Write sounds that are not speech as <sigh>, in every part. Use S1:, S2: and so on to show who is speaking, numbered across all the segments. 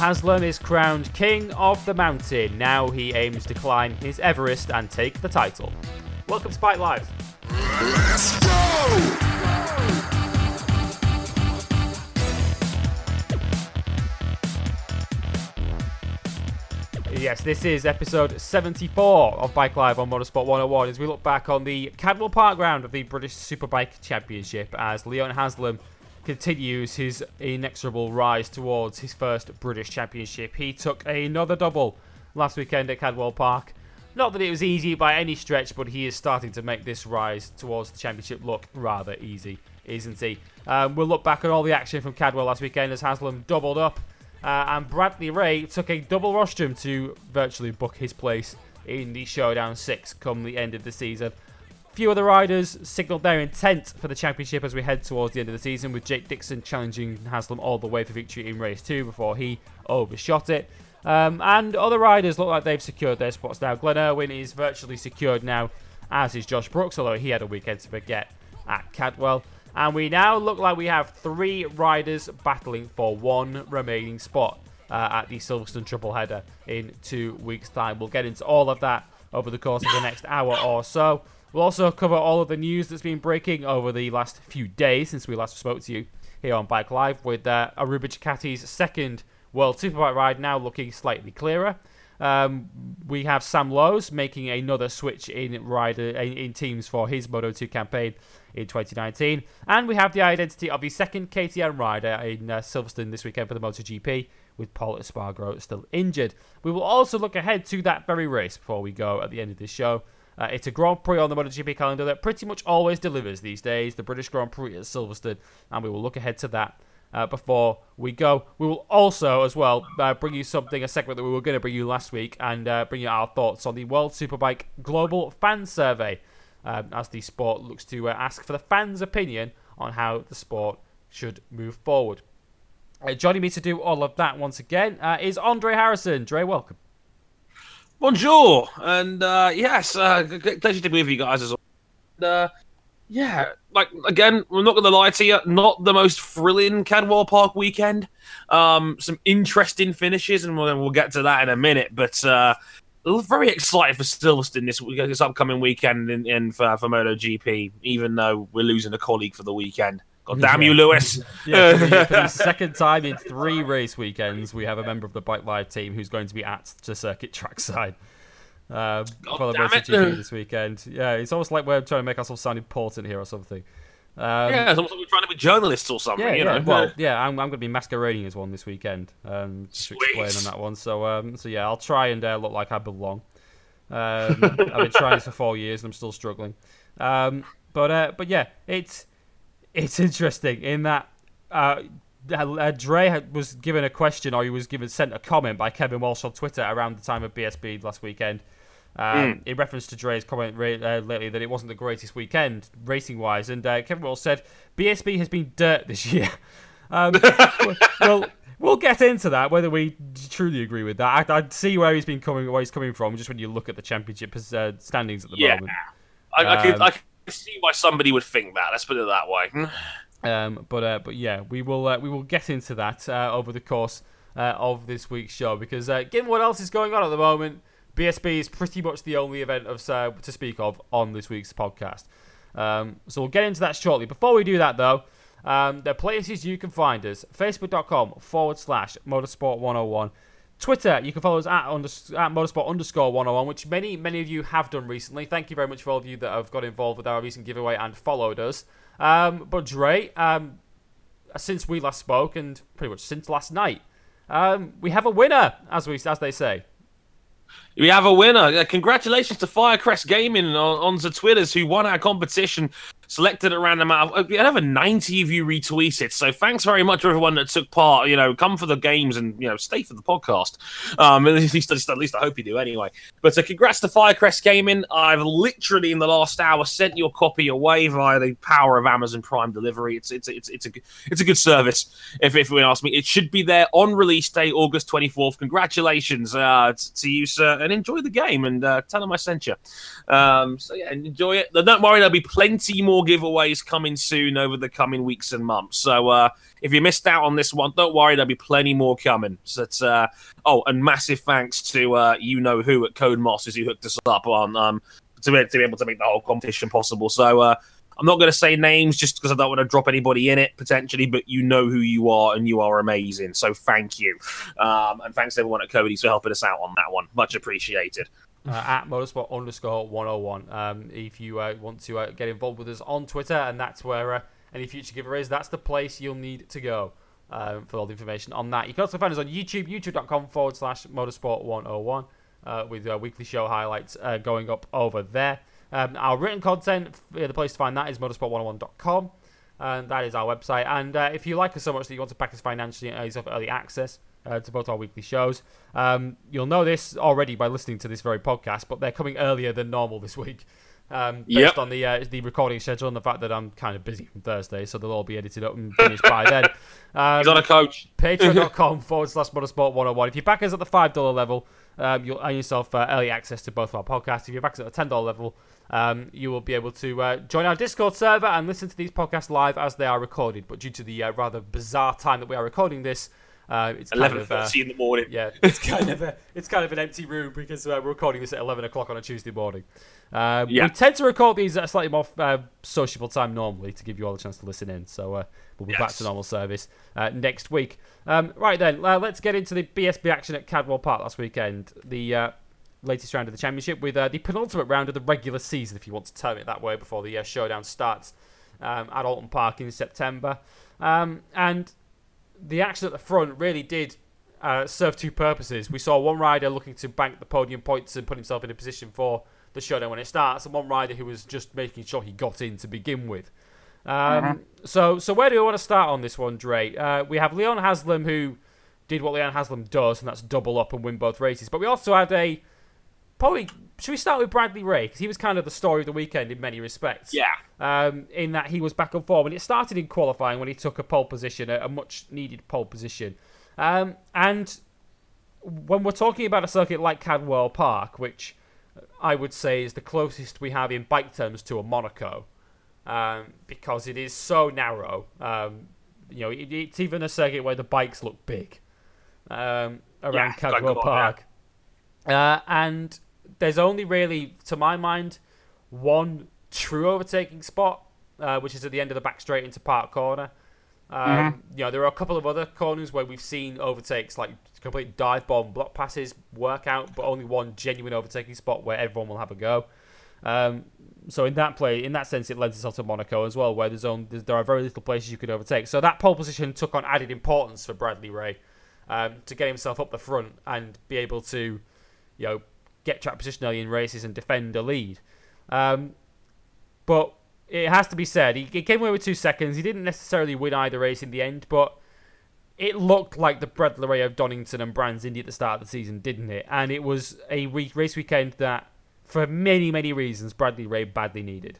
S1: Haslam is crowned King of the Mountain. Now he aims to climb his Everest and take the title. Welcome to Bike Live. Let's go! Yes, this is episode 74 of Bike Live on Motorsport 101 as we look back on the Cadwell Park round of the British Superbike Championship as Leon Haslam continues his inexorable rise towards his first British Championship. He took another double last weekend at Cadwell Park. Not that it was easy by any stretch, but he is starting to make this rise towards the championship look rather easy, isn't he? Um, we'll look back at all the action from Cadwell last weekend as Haslam doubled up uh, and Bradley Ray took a double rostrum to virtually book his place in the Showdown 6 come the end of the season. Few other riders signalled their intent for the championship as we head towards the end of the season, with Jake Dixon challenging Haslam all the way for victory in race 2 before he overshot it. Um, and other riders look like they've secured their spots now. Glenn Irwin is virtually secured now, as is Josh Brooks, although he had a weekend to forget at Cadwell. And we now look like we have three riders battling for one remaining spot uh, at the Silverstone Triple Header in two weeks' time. We'll get into all of that over the course of the next hour or so. We'll also cover all of the news that's been breaking over the last few days since we last spoke to you here on Bike Live with uh, Aruba Ducati's second World Superbike ride now looking slightly clearer. Um, we have Sam Lowes making another switch in rider in, in teams for his Moto2 campaign in 2019. And we have the identity of the second KTM rider in uh, Silverstone this weekend for the MotoGP, with Pol Espargaro still injured. We will also look ahead to that very race before we go at the end of this show. Uh, it's a Grand Prix on the MotoGP calendar that pretty much always delivers these days, the British Grand Prix at Silverstone, and we will look ahead to that uh, before we go. We will also, as well, uh, bring you something, a segment that we were going to bring you last week, and uh, bring you our thoughts on the World Superbike Global Fan Survey um, as the sport looks to uh, ask for the fans' opinion on how the sport should move forward. Uh, joining me to do all of that once again uh, is Andre Harrison. Dre, welcome.
S2: Bonjour, and uh, yes, uh, pleasure to be with you guys as well. And, uh, yeah, like again, we're not going to lie to you, not the most thrilling Cadwell Park weekend. Um, some interesting finishes, and we'll, we'll get to that in a minute. But uh, very excited for Silverstone this this upcoming weekend in for, for MotoGP, even though we're losing a colleague for the weekend. God damn you, Lewis! <laughs>
S1: yeah, for the, for the, <laughs> second time in three race weekends, we have a member of the Bike Live team who's going to be at the circuit trackside um, for the MotoGP this weekend. Yeah, it's almost like we're trying to make ourselves sound important here or something.
S2: Um, yeah, it's almost like we're trying to be journalists or something.
S1: Yeah,
S2: you
S1: yeah. Well, <laughs> yeah, I'm, I'm going to be masquerading as one this weekend. Um, just to explain on that one. So, um, so yeah, I'll try and uh, look like I belong. Um, I've been trying this for four years and I'm still struggling. Um, but uh, but yeah, it's it's interesting in that uh, uh, Dre was given a question or he was given sent a comment by Kevin Walsh on Twitter around the time of BSB last weekend um, mm. in reference to Dre's comment uh, lately that it wasn't the greatest weekend racing wise. And uh, Kevin Walsh said BSB has been dirt this year. <laughs> Um, <laughs> well, we'll get into that whether we truly agree with that. I, I, see where he's been coming, where he's coming from, just when you look at the championship uh, standings at the
S2: yeah.
S1: moment.
S2: I, I, um, I can see why somebody would think that. Let's put it that way.
S1: Um, but uh, but yeah, we will uh, we will get into that uh, over the course uh, of this week's show because uh, given what else is going on at the moment, BSB is pretty much the only event of uh, to speak of on this week's podcast. Um, so we'll get into that shortly. Before we do that, though, um, the places you can find us facebook.com forward slash motorsport 101. Twitter, you can follow us at, under, at motorsport underscore 101, which many, many of you have done recently. Thank you very much for all of you that have got involved with our recent giveaway and followed us. Um, but Dre, um, since we last spoke, and pretty much since last night, um, we have a winner, as we as they say.
S2: We have a winner. Uh, congratulations to Firecrest Gaming on, on the Twitters who won our competition selected at random out of, had over 90 of you retweeted. So thanks very much everyone that took part. You know, come for the games and, you know, stay for the podcast. Um, <laughs> at least, at least I hope you do anyway. But uh, congrats to Firecrest Gaming. I've literally in the last hour sent your copy away via the power of Amazon Prime delivery. It's, it's, it's, it's a, it's a good service. If, if you ask me, it should be there on release day, August 24th. Congratulations uh, to you, sir, and enjoy the game and uh, tell them I sent you. Um, so yeah, enjoy it. Don't worry, there'll be plenty more more giveaways coming soon over the coming weeks and months. So uh, if you missed out on this one, don't worry, there'll be plenty more coming. So uh, oh, and massive thanks to uh, you know who at Codemasters who hooked us up on um, to, be, to be able to make the whole competition possible. So uh, I'm not going to say names just because I don't want to drop anybody in it potentially, but you know who you are and you are amazing. So thank you. Um, and thanks everyone at Codies for helping us out on that one. Much appreciated.
S1: Uh, at motorsport underscore 101 um, if you uh, want to uh, get involved with us on Twitter, and that's where uh, any future giveaways, that's the place you'll need to go um, for all the information on that. You can also find us on YouTube, youtube.com forward slash motorsport 101, uh, with uh, weekly show highlights going up over there. Um, our written content, the place to find that is motorsport101.com. And that is our website. And if you like us so much that you want to back us financially and early, early access uh, to both our weekly shows, um, you'll know this already by listening to this very podcast, but they're coming earlier than normal this week. Um, based yep. on the uh, the recording schedule and the fact that I'm kind of busy from Thursday, so they'll all be edited up and finished by then.
S2: Um, <laughs> He's on a coach.
S1: Patreon.com <laughs> forward slash motorsport 101. If you back us at the $5 level, um, you'll earn yourself uh, early access to both our podcasts. If you back us at the $10 level, um, you will be able to uh, join our Discord server and listen to these podcasts live as they are recorded. But due to the uh, rather bizarre time that we are recording this, uh, it's
S2: eleven kind of, uh, in the morning.
S1: Yeah, <laughs> it's kind of a, it's kind of an empty room because uh, we're recording this at eleven o'clock on a Tuesday morning. Um, yeah. We tend to record these at a slightly more uh, sociable time normally to give you all a chance to listen in. So we'll be yes. back to normal service next week. Um, right then, let's get into the BSB action at Cadwell Park last weekend. The latest round of the championship with uh, the penultimate round of the regular season, if you want to term it that way, before the uh, showdown starts um, at Oulton Park in September. Um, and the action at the front really did uh, serve two purposes. We saw one rider looking to bank the podium points and put himself in a position for the showdown when it starts, and one rider who was just making sure he got in to begin with. Um, mm-hmm. So, so where do we want to start on this one, Dre? Uh, we have Leon Haslam who did what Leon Haslam does, and that's double up and win both races. But we also had a probably should we start with Bradley Ray because he was kind of the story of the weekend in many respects.
S2: Yeah.
S1: Um, in that he was back and forth, and it started in qualifying when he took a pole position, a, a much needed pole position. Um, and when we're talking about a circuit like Cadwell Park, which I would say is the closest we have in bike terms to a Monaco, um, because it is so narrow. Um, you know, it, it's even a circuit where the bikes look big um, around yeah, Cadwell Park. Uh, and there's only really, to my mind, one true overtaking spot, uh, which is at the end of the back straight into Park Corner. Um, mm-hmm. You know, there are a couple of other corners where we've seen overtakes, like complete dive bomb block passes work out, but only one genuine overtaking spot where everyone will have a go. Um, so in that play, in that sense, it lends itself to Monaco as well, where there's only, there are very little places you could overtake. So that pole position took on added importance for Bradley Ray um, to get himself up the front and be able to, you know, get track position early in races and defend a lead. Um, but it has to be said, he, he, came away with two seconds. He didn't necessarily win either race in the end, but it looked like the Bradley Ray of Donington and Brands Indy at the start of the season, didn't it? And it was a race weekend that, for many, many reasons, Bradley Ray badly needed.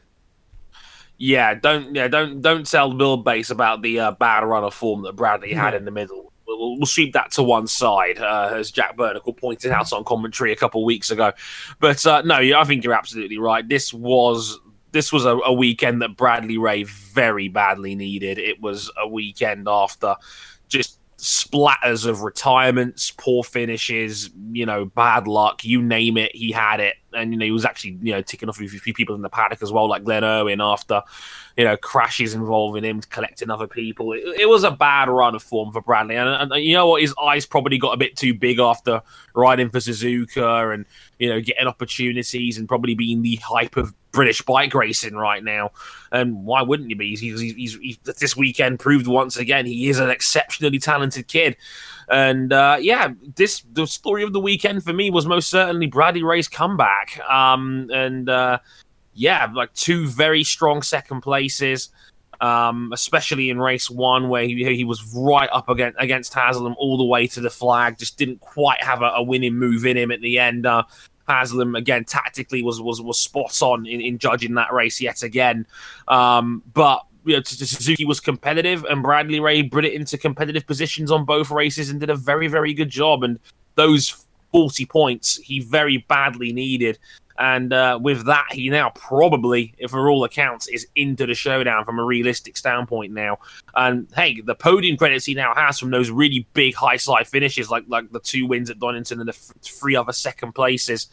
S2: Yeah, don't yeah don't don't tell Bill Base about the uh, bad run of form that Bradley had in the middle we'll, we'll sweep that to one side, uh, as Jack Burnicle pointed out on commentary a couple of weeks ago. But uh, no, I think you're absolutely right. This was this was a, a, weekend that Bradley Ray very badly needed. It was a weekend after just splatters of retirements, poor finishes, you know, bad luck, you name it, he had it. And, you know, he was actually, you know, ticking off a few people in the paddock as well, like Glenn Irwin after, you know, crashes involving him collecting other people. It, it was a bad run of form for Bradley. And, and, you know what? His eyes probably got a bit too big after riding for Suzuka and, you know, getting opportunities and probably being the hype of British bike racing right now. And why wouldn't you be? He's, he's, he's, he's, this weekend proved once again he is an exceptionally talented kid. And uh, yeah, this the story of the weekend for me was most certainly Bradley Ray's comeback. Um, and uh, yeah, like two very strong second places. Um, especially in race one, where he, he was right up against, against Haslam all the way to the flag, just didn't quite have a, a winning move in him at the end. Uh, Haslam again tactically was was was spot on in, in judging that race yet again. Um, but you know, Suzuki was competitive, and Bradley Ray brought it into competitive positions on both races and did a very very good job. And those forty points he very badly needed. And uh, with that, he now probably, if for all accounts, is into the showdown from a realistic standpoint now. And hey, the podium credits he now has from those really big high slide finishes, like like the two wins at Donington and the f- three other second places,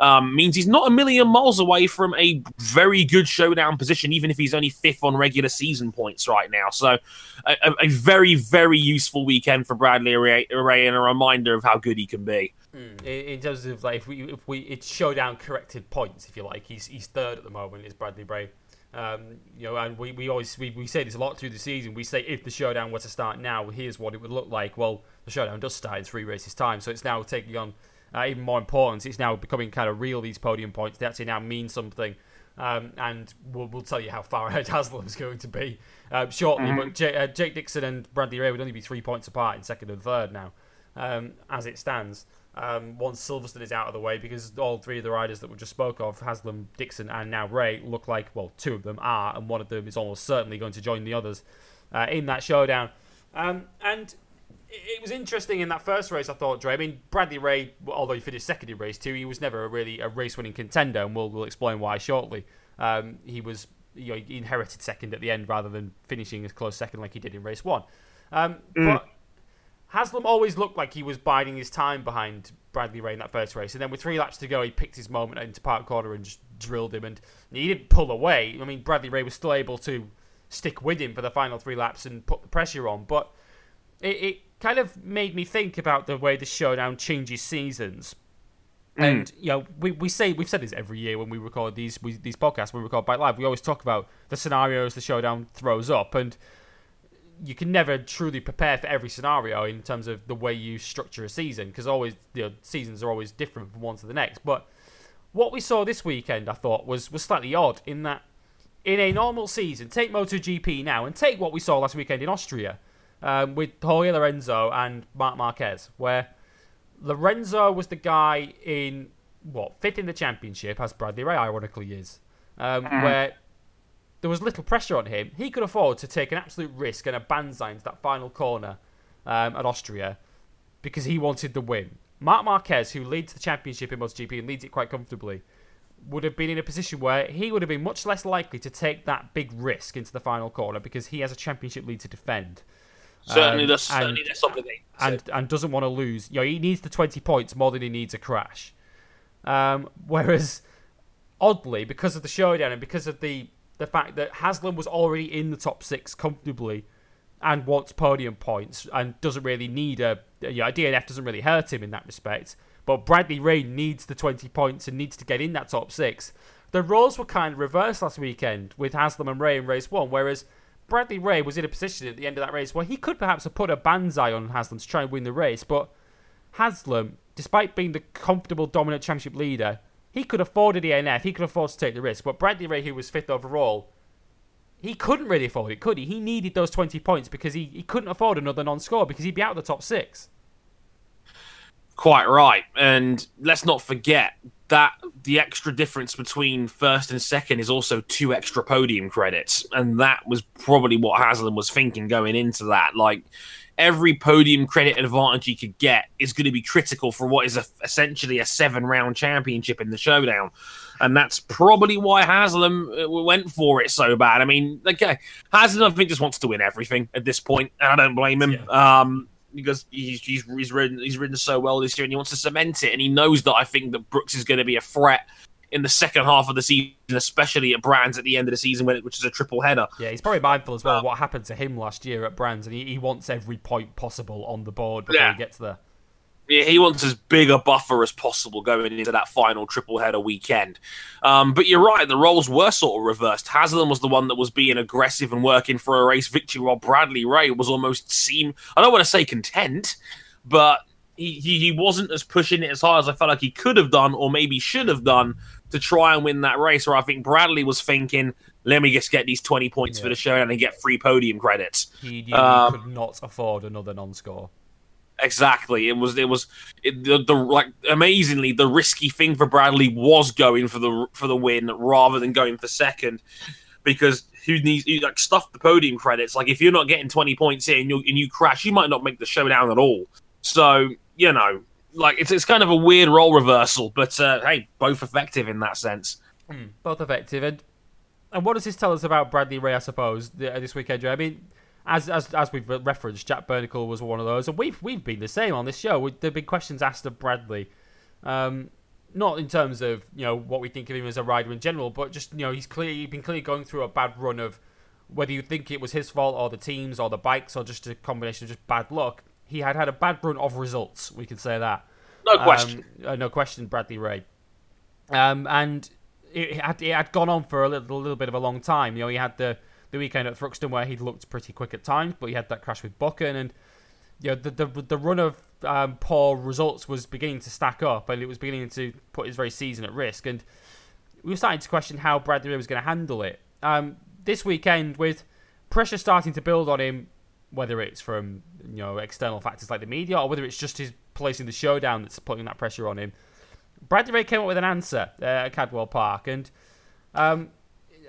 S2: um, means he's not a million miles away from a very good showdown position, even if he's only fifth on regular season points right now. So, a, a very, very useful weekend for Bradley Ray and a reminder of how good he can be.
S1: Mm. In, in, terms of like if we if we it's showdown corrected points if you like he's he's third at the moment is Bradley Ray. Um, you know, and we, we always we, we say this a lot through the season. We say if the showdown were to start now, here's what it would look like. Well, the showdown does start in three races time, so it's now taking on uh, even more importance. It's now becoming kind of real. These podium points they actually now mean something, um, and we'll, we'll tell you how far <laughs> ahead Haslam's going to be uh, shortly. Mm-hmm. But J- uh, Jake Dixon and Bradley Ray would only be three points apart in second and third now, um, as it stands um, once Silverstone is out of the way because all three of the riders that we just spoke of, Haslam, Dixon, and now Ray, look like, well, two of them are, and one of them is almost certainly going to join the others uh, in that showdown. Um, and it was interesting in that first race, I thought, Dre. I mean, Bradley Ray, although he finished second in race two, he was never a really a race winning contender, and we'll, we'll explain why shortly. Um, he was, you know, he inherited second at the end rather than finishing as close second like he did in race one. Um, mm. But Haslam always looked like he was biding his time behind Bradley Ray in that first race, and then with three laps to go, he picked his moment into park corner and just drilled him, and he didn't pull away. I mean, Bradley Ray was still able to stick with him for the final three laps and put the pressure on, but it, it kind of made me think about the way the showdown changes seasons. Mm. And you know, we, we say we've said this every year when we record these we, these podcasts. When we record Bike Live, we always talk about the scenarios the showdown throws up, and you can never truly prepare for every scenario in terms of the way you structure a season because always you know, seasons are always different from one to the next. But what we saw this weekend, I thought, was was slightly odd in that in a normal season, take MotoGP now and take what we saw last weekend in Austria um, with Jorge Lorenzo and Marc Marquez, where Lorenzo was the guy in what fifth in the championship, as Bradley Ray ironically is, um, mm. where there was little pressure on him. He could afford to take an absolute risk and a banzai into that final corner um, at Austria because he wanted the win. Marc Marquez, who leads the championship in MotoGP and leads it quite comfortably, would have been in a position where he would have been much less likely to take that big risk into the final corner because he has a championship lead to defend.
S2: Certainly, um, that's certainly that's obligated.
S1: And, and doesn't want to lose. You know, he needs the 20 points more than he needs a crash. Um, whereas, oddly, because of the showdown and because of the the fact that Haslam was already in the top six comfortably and wants podium points and doesn't really need a, you know, a DNF doesn't really hurt him in that respect. But Bradley Ray needs the 20 points and needs to get in that top six. The roles were kind of reversed last weekend with Haslam and Ray in race one, whereas Bradley Ray was in a position at the end of that race where he could perhaps have put a banzai on Haslam to try and win the race, but Haslam, despite being the comfortable dominant championship leader, he could afford a DNF. He could afford to take the risk. But Bradley Ray, who was fifth overall, he couldn't really afford it, could he? He needed those 20 points because he, he couldn't afford another non score because he'd be out of the top six.
S2: Quite right. And let's not forget that the extra difference between first and second is also two extra podium credits. And that was probably what Haslam was thinking going into that. Like, every podium credit advantage he could get is going to be critical for what is a, essentially a seven round championship in the showdown. And that's probably why Haslam uh, went for it so bad. I mean, okay, Haslam, I think, just wants to win everything at this point, and I don't blame him. Yeah. Um, because he's, he's, he's ridden he's ridden so well this year, and he wants to cement it. And he knows that I think that Brooks is going to be a threat in the second half of the season, especially at Brands at the end of the season, which is a triple header.
S1: Yeah, he's probably mindful as well of what happened to him last year at Brands, and he, he wants every point possible on the board before yeah. he gets there.
S2: Yeah, he wants as big a buffer as possible going into that final triple header weekend. Um, but you're right, the roles were sort of reversed. Haslam was the one that was being aggressive and working for a race victory, while Bradley Ray was almost seem I don't want to say content, but he, he, he wasn't as pushing it as hard as I felt like he could have done or maybe should have done to try and win that race. Where I think Bradley was thinking, let me just get these 20 points yeah. for the show and get free podium credits.
S1: He, um, could not afford another non score.
S2: Exactly. It was. It was. It, the, the like amazingly the risky thing for Bradley was going for the for the win rather than going for second, because who needs you like stuff the podium credits? Like if you're not getting twenty points in and you and you crash, you might not make the showdown at all. So you know like it's it's kind of a weird role reversal, but uh, hey, both effective in that sense.
S1: Mm, both effective, and and what does this tell us about Bradley Ray? I suppose this weekend, I mean, as as as we've referenced, Jack Burnicle was one of those, and we've we've been the same on this show. There've been questions asked of Bradley, um, not in terms of you know what we think of him as a rider in general, but just you know he's clearly been clearly going through a bad run of whether you think it was his fault or the teams or the bikes or just a combination of just bad luck. He had had a bad run of results. We can say that.
S2: No question.
S1: Um, uh, no question, Bradley Ray. Um, and it had, it had gone on for a little, a little bit of a long time. You know, he had the the weekend at Thruxton where he looked pretty quick at times, but he had that crash with Buchan, and you know the the, the run of um, poor results was beginning to stack up, and it was beginning to put his very season at risk. And we were starting to question how Bradley Ray was going to handle it. Um, this weekend, with pressure starting to build on him, whether it's from you know external factors like the media or whether it's just his placing in the showdown that's putting that pressure on him, Bradley Ray came up with an answer uh, at Cadwell Park, and um,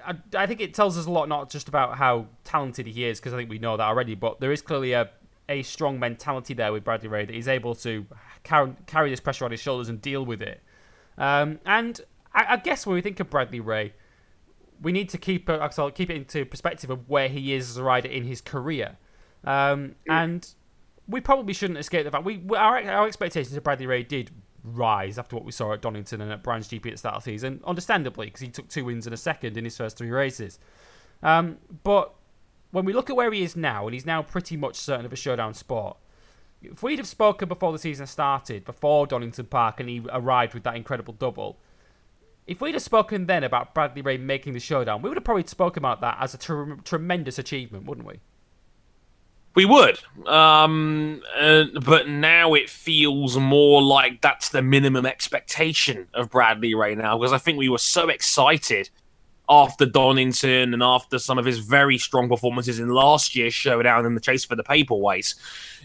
S1: I, I, think it tells us a lot, not just about how talented he is, because I think we know that already, but there is clearly a, a strong mentality there with Bradley Ray that he's able to carry, carry this pressure on his shoulders and deal with it. Um, and I, I, guess when we think of Bradley Ray, we need to keep uh, keep it into perspective of where he is as a rider in his career, um, and we probably shouldn't escape the fact we our, our expectations of Bradley Ray did rise after what we saw at Donington and at Brands GP at the start of the season, understandably, because he took two wins and a second in his first three races. Um, but when we look at where he is now, and he's now pretty much certain of a showdown spot, if we'd have spoken before the season started, before Donington Park, and he arrived with that incredible double, if we'd have spoken then about Bradley Ray making the showdown, we would have probably spoken about that as a tr- tremendous achievement, wouldn't we?
S2: We would, um, uh, but now it feels more like that's the minimum expectation of Bradley right now because I think we were so excited after Donington and after some of his very strong performances in last year's showdown in the chase for the paperweights.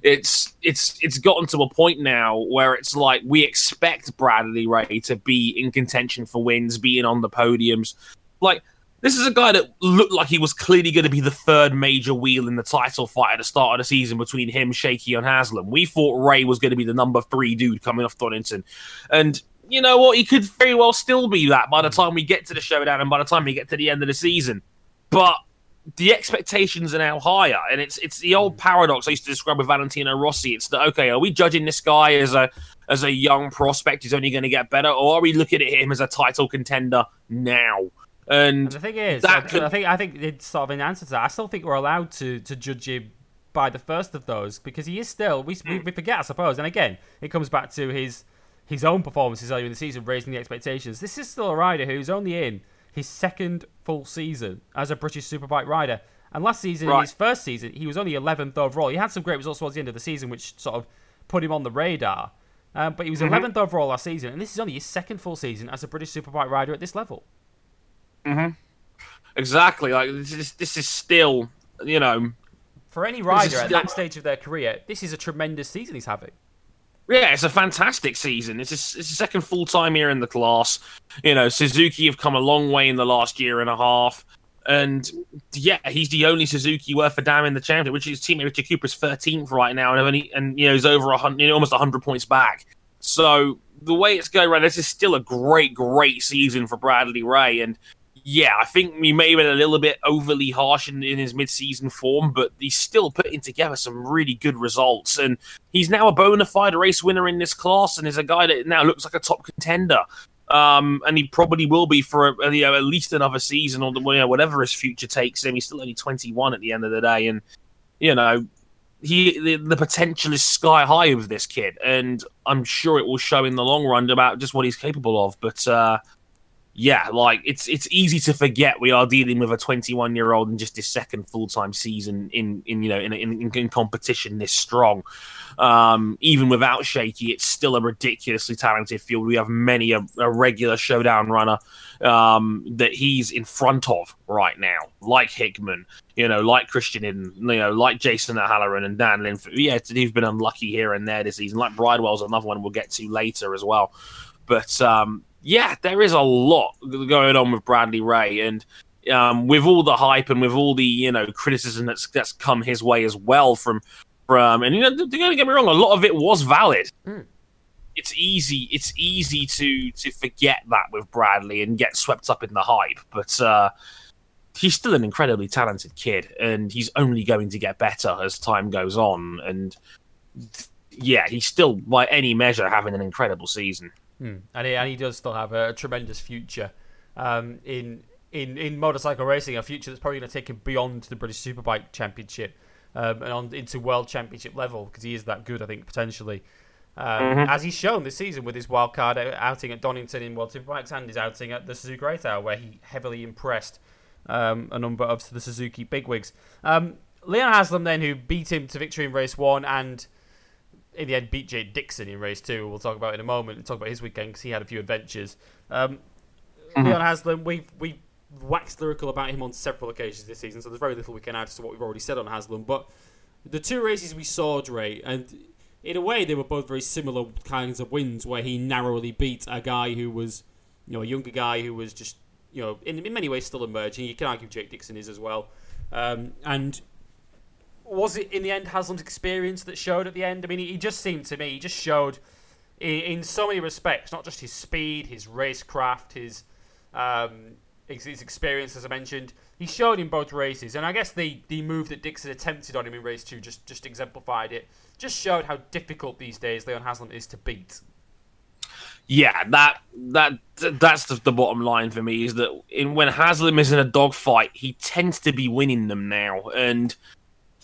S2: It's it's it's gotten to a point now where it's like we expect Bradley Ray to be in contention for wins, being on the podiums. Like this is a guy that looked like he was clearly going to be the third major wheel in the title fight at the start of the season between him, Shaky, and Haslam. We thought Ray was going to be the number three dude coming off Donington. And you know what? He could very well still be that by the time we get to the showdown and by the time we get to the end of the season. But the expectations are now higher, and it's it's the old paradox I used to describe with Valentino Rossi. It's that okay, are we judging this guy as a as a young prospect who's only going to get better, or are we looking at him as a title contender now? And,
S1: and the thing is, I, could... I, think I think it's sort of an answer to that. I still think we're allowed to to judge him by the first of those because he is still we we, we forget, I suppose. And again, it comes back to his his own performances earlier in the season, raising the expectations. This is still a rider who's only in his second full season as a British Superbike rider. And last season, right. in his first season, he was only 11th overall. He had some great results towards the end of the season, which sort of put him on the radar. Um, but he was mm-hmm. 11th overall last season, and this is only his second full season as a British Superbike rider at this level.
S2: Mm-hmm. Exactly. Like this is this is still, you know,
S1: for any rider at that stage of their career, this is a tremendous season he's having.
S2: Yeah, it's a fantastic season. It's a, it's a second full time year in the class. You know, Suzuki have come a long way in the last year and a half. And yeah, he's the only Suzuki worth a damn in the championship, which is teammate Richard Cooper's 13th right now, and only, and you know he's over a hundred, you know, almost 100 points back. So the way it's going right, this is still a great, great season for Bradley Ray, and yeah, I think he may have been a little bit overly harsh in, in his mid-season form, but he's still putting together some really good results. And he's now a bona fide race winner in this class, and is a guy that now looks like a top contender. Um, and he probably will be for a, you know, at least another season, or you know, whatever his future takes him. He's still only 21 at the end of the day, and you know, he the, the, potential is sky high with this kid, and I'm sure it will show in the long run about just what he's capable of. But uh, yeah, like it's it's easy to forget we are dealing with a 21 year old in just his second full time season in in you know in, in, in competition this strong. Um, even without Shaky, it's still a ridiculously talented field. We have many a, a regular showdown runner um, that he's in front of right now, like Hickman, you know, like Christian Iddon, you know, like Jason O'Halloran and Dan Linfoot. Yeah, he's been unlucky here and there this season. Like Bridewell's another one we'll get to later as well. But um, yeah, there is a lot going on with Bradley Ray, and um, with all the hype and with all the you know criticism that's that's come his way as well from from and you know don't get me wrong, a lot of it was valid. Mm. it's easy it's easy to to forget that with Bradley and get swept up in the hype, but uh, he's still an incredibly talented kid, and he's only going to get better as time goes on. And yeah, he's still by any measure having an incredible season.
S1: Hmm. And, he, and he does still have a, a tremendous future um, in in in motorcycle racing, a future that's probably going to take him beyond the British Superbike Championship um, and on into World Championship level because he is that good, I think, potentially. Um, mm-hmm. As he's shown this season with his wildcard outing at Donington in World Superbikes and his outing at the Suzuka Eight Hour, where he heavily impressed um, a number of the Suzuki bigwigs. Um, Leon Haslam, then, who beat him to victory in race one and in the end beat Jake Dixon in race two, we'll talk about in a moment and talk about his weekend because he had a few adventures. Um, mm-hmm. Leon Haslam, we've, we've waxed lyrical about him on several occasions this season, so there's very little we can add to what we've already said on Haslam. But the two races we saw, Dre, and in a way they were both very similar kinds of wins, where he narrowly beat a guy who was, you know, a younger guy who was just, you know, in, in many ways still emerging. You can argue Jake Dixon is as well. Um, and was it in the end Haslam's experience that showed at the end? I mean, he, just seemed to me, he just showed in, so many respects, not just his speed, his racecraft, his um, his experience, as I mentioned. He showed in both races, and I guess the, the move that Dixon attempted on him in race two just, just exemplified it. Just showed how difficult these days Leon Haslam is to beat.
S2: Yeah, that that that's the, the bottom line for me is that in when Haslam is in a dogfight, he tends to be winning them now, and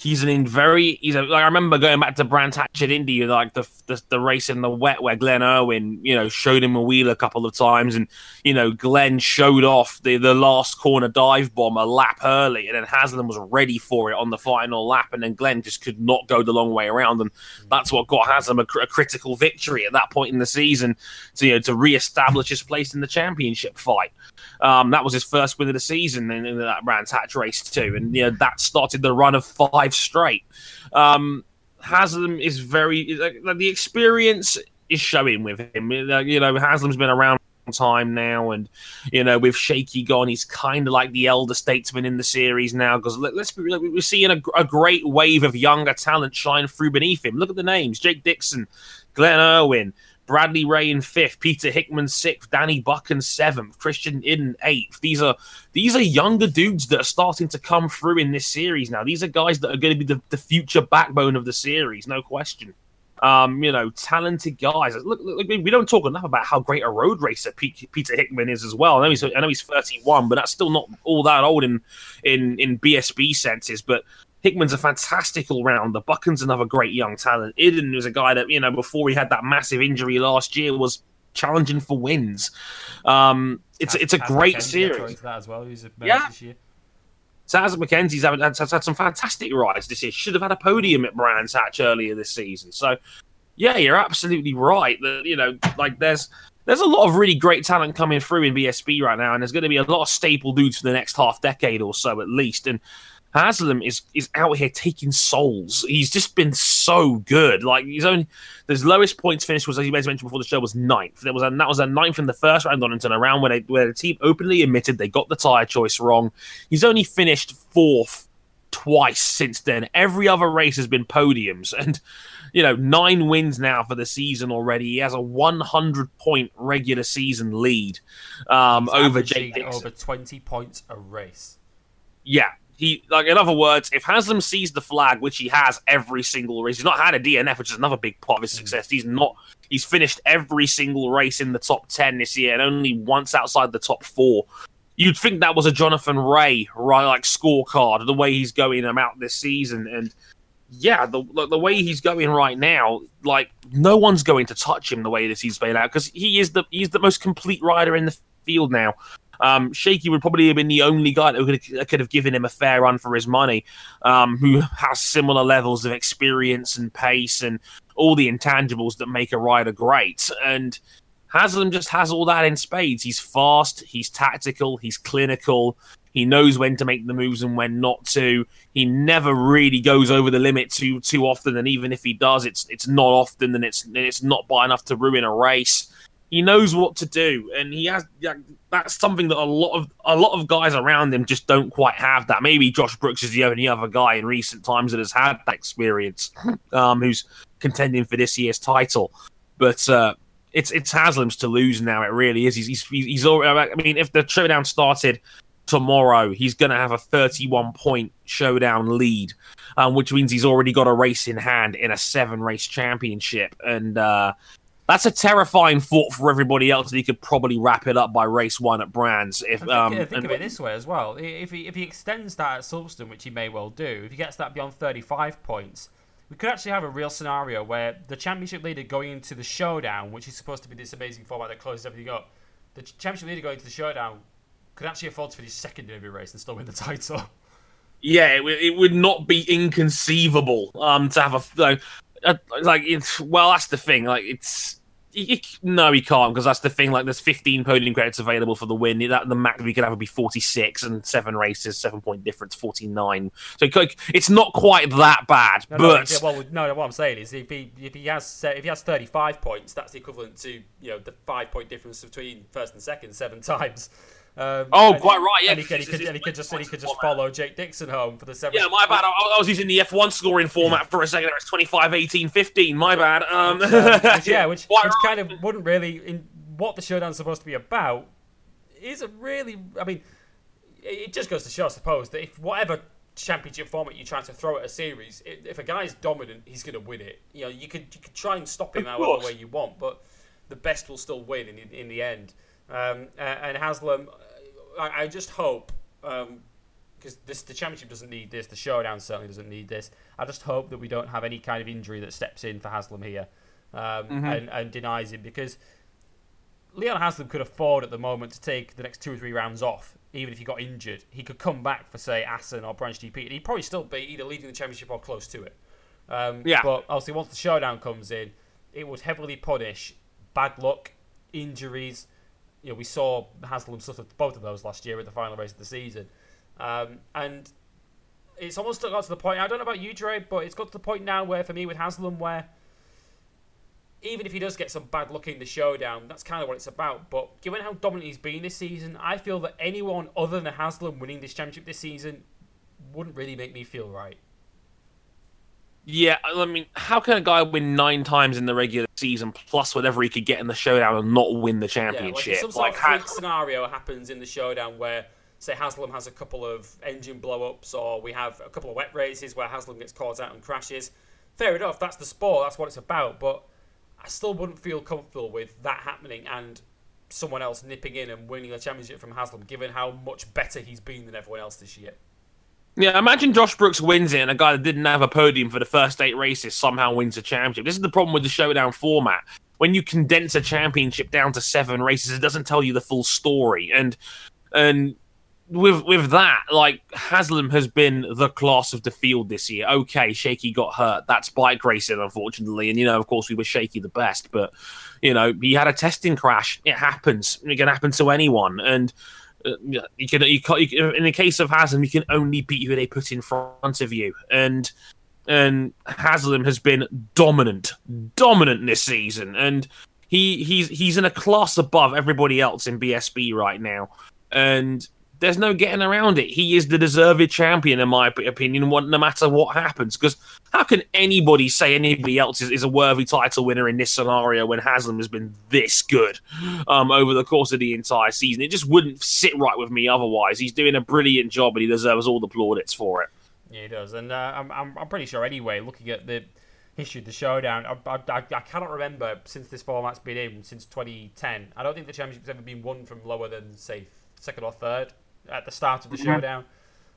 S2: he's in very he's a, like I remember going back to Brands Hatch at Indy like the, the, the race in the wet where Glenn Irwin you know showed him a wheel a couple of times and you know Glenn showed off the the last corner dive bomb a lap early and then Haslam was ready for it on the final lap and then Glenn just could not go the long way around and that's what got Haslam a, a critical victory at that point in the season to you know to re-establish his place in the championship fight. Um, that was his first win of the season in, in that Brands Hatch race too, and you know that started the run of five straight. Um, Haslam is very like, the experience is showing with him. You know, Haslam's been around time now and you know with shaky gone he's kind of like the elder statesman in the series now because let, us be we're seeing a, a, great wave of younger talent shine through beneath him look at the names jake dixon glenn irwin Bradley Ray in fifth, Peter Hickman sixth, Danny Buchan seventh, Christian in eighth. These are these are younger dudes that are starting to come through in this series now. These are guys that are going to be the, the future backbone of the series, no question. Um, you know, talented guys. Look, look, we don't talk enough about how great a road racer Peter Hickman is as well. I know he's I know he's 31, but that's still not all that old in in in BSB senses. But Hickman's a fantastic all round. The Buchan's another great young talent. Iddon was a guy that, you know, before he had that massive injury last year, was challenging for wins. Um, it's it's a great series.
S1: That as well. He's a
S2: yeah. this year. Taz Mackenzie's had, has had some fantastic rides this year. Should have had a podium at Brands Hatch earlier this season. So, yeah, you're absolutely right. That you know, like there's there's a lot of really great talent coming through in BSB right now, and there's going to be a lot of staple dudes for the next half decade or so at least. And Haslam is is out here taking souls. He's just been so good. Like he's only his lowest points finish was as you mentioned before the show was ninth. There was a that was a ninth in the first round on into a round where they, where the team openly admitted they got the tire choice wrong. He's only finished fourth twice since then. Every other race has been podiums <laughs> and you know, nine wins now for the season already. He has a 100 point regular season lead um, over Jake
S1: Over 20 points a race.
S2: Yeah, he like in other words, if Haslam sees the flag, which he has every single race, he's not had a DNF, which is another big part of his mm. success. He's not he's finished every single race in the top ten this year and only once outside the top four. You'd think that was a Jonathan Rea right like scorecard, the way he's going about this season. And yeah, the the way he's going right now, like no one's going to touch him the way that he's played out because he is the he's the most complete rider in the field now. Um, Shaky would probably have been the only guy that could, could have given him a fair run for his money, um, who has similar levels of experience and pace and all the intangibles that make a rider great. And Haslam just has all that in spades. He's fast, he's tactical, he's clinical. He knows when to make the moves and when not to. He never really goes over the limit too too often, and even if he does, it's it's not often, and it's it's not by enough to ruin a race he knows what to do, and he has. That's something that a lot of a lot of guys around him just don't quite have. That maybe Josh Brooks is the only other guy in recent times that has had that experience, um, who's contending for this year's title. But uh, it's it's Haslam's to lose now. It really is. He's he's, he's already, I mean, if the showdown started tomorrow, he's going to have a 31 point showdown lead, um, which means he's already got a race in hand in a seven race championship, and uh, that's a terrifying thought for everybody else. That he could probably wrap it up by race one at Brands. If
S1: think,
S2: um,
S1: think
S2: and-
S1: of it this way as well: if he if he extends that at Silverstone, which he may well do, if he gets that beyond 35 points. We could actually have a real scenario where the championship leader going into the showdown, which is supposed to be this amazing format that closes everything up, the championship leader going into the showdown could actually afford to finish second in every race and still win the <laughs> title.
S2: yeah, it, it would not be inconceivable um, to have a like, uh, like it's well, that's the thing. Like it's you, no, he can't because that's the thing. Like there's 15 podium credits available for the win. That the max we could have would be 46 and seven races, seven point difference, 49. So it it's not quite that bad,
S1: No, no,
S2: but
S1: yeah, well, no, no, what I'm saying is if he if he has if he has 35 points, that's the equivalent to you know the five point difference between first and second seven <laughs> times. Um,
S2: Oh, quite right, yeah,
S1: and he, could, he, could, and he could just he could just follow Jake Dixon home for the seventh.
S2: yeah, my bad. I, I was using the F1 scoring format for a second. It's 25, 18, 15. My bad. Um,
S1: which, yeah, <laughs> which, which
S2: right.
S1: kind of wouldn't really in what the showdown's supposed to be about. Isn't really. I mean, it it just goes to show, I suppose, that if whatever championship format you try to throw at a series, i if a guy's dominant, he's going to win it. You know, you could you could try and stop him however way you want, but the best will still win in in the end. Um, and Haslam, I, I just hope. Um, because this the championship doesn't need this, the showdown certainly doesn't need this. I just hope that we don't have any kind of injury that steps in for Haslam here um, and, and denies him because Leon Haslam could afford at the moment to take the next two or three rounds off, even if he got injured. He could come back for say Assen or Brands GP, and he'd probably still be either leading the championship or close to it. Um,
S2: Yeah.
S1: But obviously, once the showdown comes in, it would heavily punish bad luck, injuries. You know, we saw Haslam suffer both of those last year at the final race of the season, um, and it's almost got to the point. I don't know about you, Dre, but it's got to the point now where, for me, with Haslam, where even if he does get some bad luck in the showdown, that's kind of what it's about. But given how dominant he's been this season, I feel that anyone other than Haslam winning this championship this season wouldn't really make me feel right.
S2: Yeah, I mean, how can a guy win nine times in the regular season plus whatever he could get in the showdown and not win the championship?
S1: Yeah, like some sort
S2: Like,
S1: of
S2: how-
S1: scenario happens in the showdown where, say, Haslam has a couple of engine blow-ups, or we have a couple of wet races where Haslam gets caught out and crashes. Fair enough, that's the sport, that's what it's about. But I still wouldn't feel comfortable with that happening and someone else nipping in and winning the championship from Haslam, given how much better he's been than everyone else this year.
S2: Yeah, imagine Josh Brooks wins it and a guy that didn't have a podium for the first eight races somehow wins a championship. This is the problem with the showdown format. When you condense a championship down to seven races, it doesn't tell you the full story. And and with with that, like Haslam has been the class of the field this year. Okay, Shaky got hurt. That's bike racing, unfortunately. And you know, of course, we were Shaky the best, but you know, he had a testing crash. It happens. It can happen to anyone. And you can, you can, you can, in the case of Haslam, you can only beat who they put in front of you, and and Haslam has been dominant, dominant this season, and he he's he's in a class above everybody else in BSB right now, and there's no getting around it. He is the deserved champion, in my opinion, no matter what happens. Because how can anybody say anybody else is, is a worthy title winner in this scenario when Haslam has been this good um, over the course of the entire season? It just wouldn't sit right with me otherwise. He's doing a brilliant job, and he deserves all the plaudits for it.
S1: Yeah, he does, and uh, I'm, I'm I'm pretty sure anyway. Looking at the history of the showdown, I, I, I cannot remember since this format's been in since 2010. I don't think the championship's ever been won from lower than say second or third at the start of the showdown.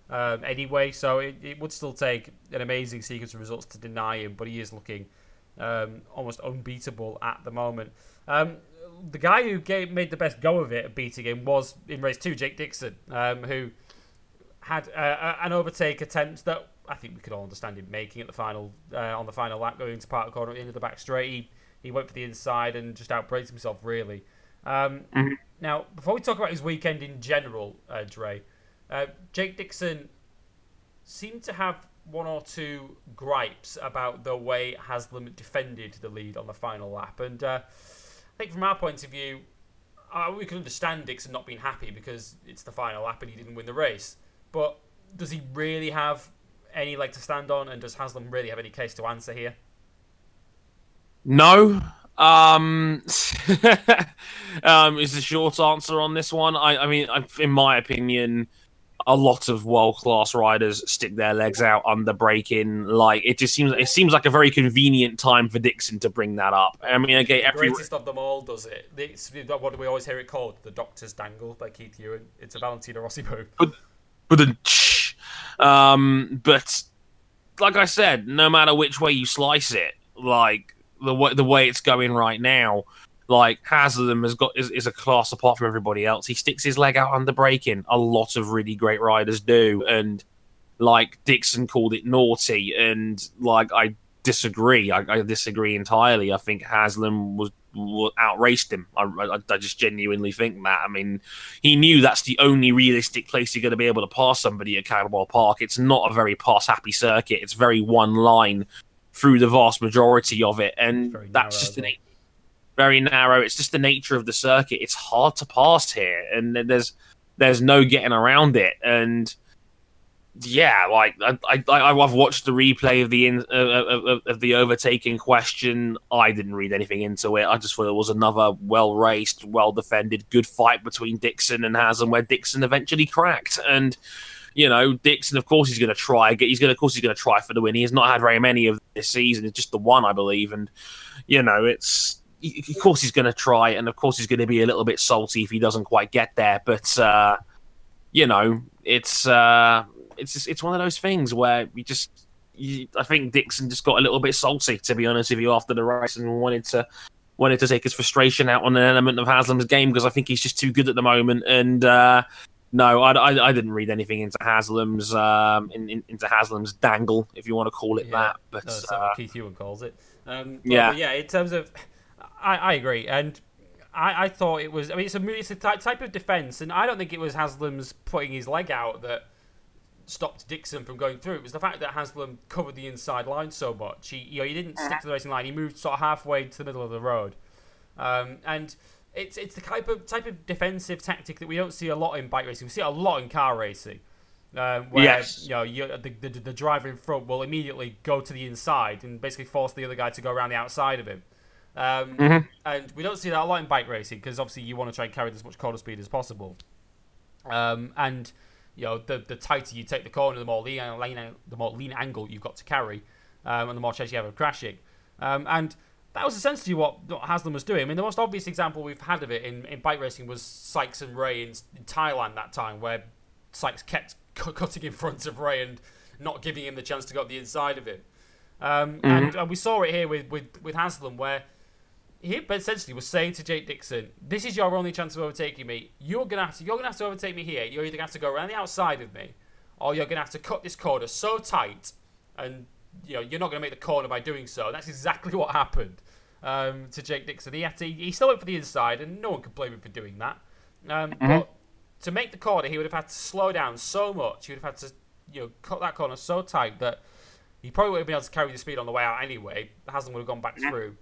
S1: Um, anyway, so it, it would still take an amazing sequence of results to deny him, but he is looking um, almost unbeatable at the moment. Um, the guy who gave, made the best go of it at beating him was in race two, Jake Dixon, um, who had uh, an overtake attempt that I think we could all understand him making at the final uh, on the final lap going into Park Corner into the back straight. He, he went for the inside and just outbraked himself really. Um, Now, before we talk about his weekend in general, uh, Dre, uh, Jake Dixon seemed to have one or two gripes about the way Haslam defended the lead on the final lap, and uh, I think from our point of view, uh, we can understand Dixon not being happy because it's the final lap and he didn't win the race. But does he really have any leg to stand on, and does Haslam really have any case to answer here?
S2: No, Um, <laughs> um, is the short answer on this one. I, I mean, I, in my opinion, a lot of world class riders stick their legs out under braking. Like it just seems, it seems like a very convenient time for Dixon to bring that up. I mean, again, every
S1: greatest of them all does it. It's, what do we always hear it called? The Doctor's Dangle by Keith Huewen. It's a Valentino Rossi move.
S2: But, but, um, but like I said, no matter which way you slice it, like the way the way it's going right now, like Haslam has got is, is a class apart from everybody else. He sticks his leg out under braking. A lot of really great riders do, and like Dixon called it naughty, and like I disagree. I, I disagree entirely. I think Haslam was, was outraced him. I, I, I, just genuinely think that. I mean, he knew that's the only realistic place you're going to be able to pass somebody at Cadwell Park. It's not a very pass happy circuit. It's very one line through the vast majority of it, and very that's just an very narrow. It's just the nature of the circuit. It's hard to pass here, and there's there's no getting around it. And yeah, like I, I I've watched the replay of the in, uh, of, of, the overtaking question. I didn't read anything into it. I just thought it was another well raced, well defended, good fight between Dixon and Haslam, where Dixon eventually cracked and you know, Dixon, of course, he's going to try. He's going of course, he's going to try for the win. He has not had very many of this season. It's just the one, I believe. And you know, it's of course he's going to try, and of course he's going to be a little bit salty if he doesn't quite get there. But uh, you know, it's uh, it's just, it's one of those things where you just. I think Dixon just got a little bit salty, to be honest with you, after the race, and wanted to wanted to take his frustration out on an element of Haslam's game because I think he's just too good at the moment. And uh, no, I, I, I, didn't read anything into Haslam's um, in, in, into Haslam's dangle, if you want to call it yeah. that. But
S1: no, uh, Keith Huewen calls it. Um, yeah, yeah. In terms of, I, I agree, and I, I thought it was. I mean, it's a it's a type of defense, and I don't think it was Haslam's putting his leg out that stopped Dixon from going through. It was the fact that Haslam covered the inside line so much. He, you know, he didn't stick to the racing line. He moved sort of halfway to the middle of the road, um, and it's it's the type of type of defensive tactic that we don't see a lot in bike racing. We see it a lot in car racing. Um, where yes. you know you, the, the, the driver in front will immediately go to the inside and basically force the other guy to go around the outside of him. Um, mm-hmm. And we don't see that a lot in bike racing because obviously you want to try and carry as much corner speed as possible. Um, and you know the the tighter you take the corner, the more lean, lean the more lean angle you've got to carry, um, and the more chance you have of crashing. Um, and that was essentially what, Haslam was doing. I mean, the most obvious example we've had of it in, in bike racing was Sykes and Ray in, in Thailand that time, where Sykes kept <laughs> cutting in front of Ray and not giving him the chance to go up the inside of him. Um, mm-hmm. and, and, we saw it here with, with, with Haslam, where he essentially was saying to Jake Dixon, "This is your only chance of overtaking me. You're gonna have to you're gonna have to overtake me here. You're either gonna have to go around the outside of me, or you're gonna have to cut this corner so tight and you know, you're not going to make the corner by doing so. That's exactly <laughs> what happened um, to Jake Dixon. He had to, he still went for the inside, and no one could blame him for doing that. Um, mm-hmm. But to make the corner, he would have had to slow down so much. He would have had to, you know, cut that corner so tight that he probably would have been able to carry the speed on the way out anyway. Haslam would have gone back through.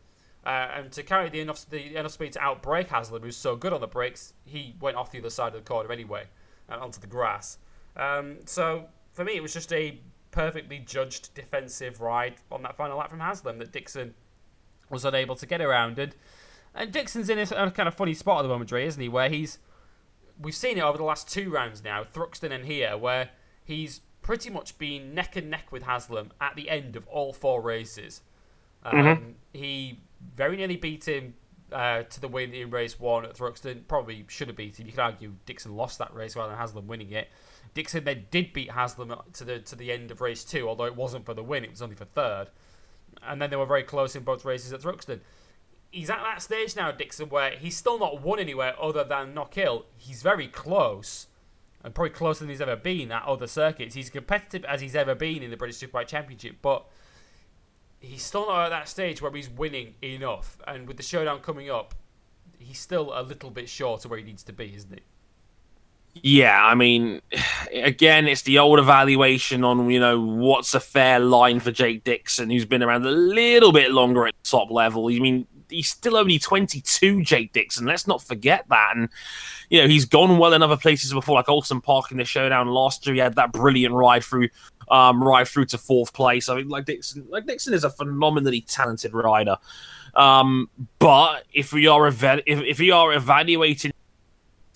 S1: Uh, and to carry the enough the enough speed to outbrake Haslam, who's so good on the brakes, he went off the other side of the corner anyway, and onto the grass. Um, so for me, it was just a perfectly judged defensive ride on that final lap from Haslam that Dixon was unable to get around. And, and Dixon's in a, a kind of funny spot at the moment, Dre, isn't he? Where he's. We've seen it over the last two rounds now, Thruxton and here, where he's pretty much been neck and neck with Haslam at the end of all four races. Um, mm-hmm. He very nearly beat him uh, to the win in race one at Thruxton. Probably should have beat him. You could argue Dixon lost that race rather than Haslam winning it. Dixon then did beat Haslam to the to the end of race two, although it wasn't for the win; it was only for third. And then they were very close in both races at Thruxton. He's at that stage now, Dixon, where he's still not won anywhere other than Knockhill. He's very close, and probably closer than he's ever been at other circuits. He's competitive as he's ever been in the British Superbike Championship, but he's still not at that stage where he's winning enough. And with the showdown coming up, he's still a little bit short of where he needs to be, isn't he?
S2: Yeah, I mean, <sighs> again, it's the old evaluation on you know what's a fair line for Jake Dixon, who's been around a little bit longer at top level. I mean, he's still only 22, Jake Dixon. Let's not forget that. And you know, he's gone well in other places before, like Oulton Park in the showdown last year. He had that brilliant ride through, um, ride through to fourth place. I mean, like Dixon, like Dixon is a phenomenally talented rider. Um, but if we are eva- if, if we are evaluating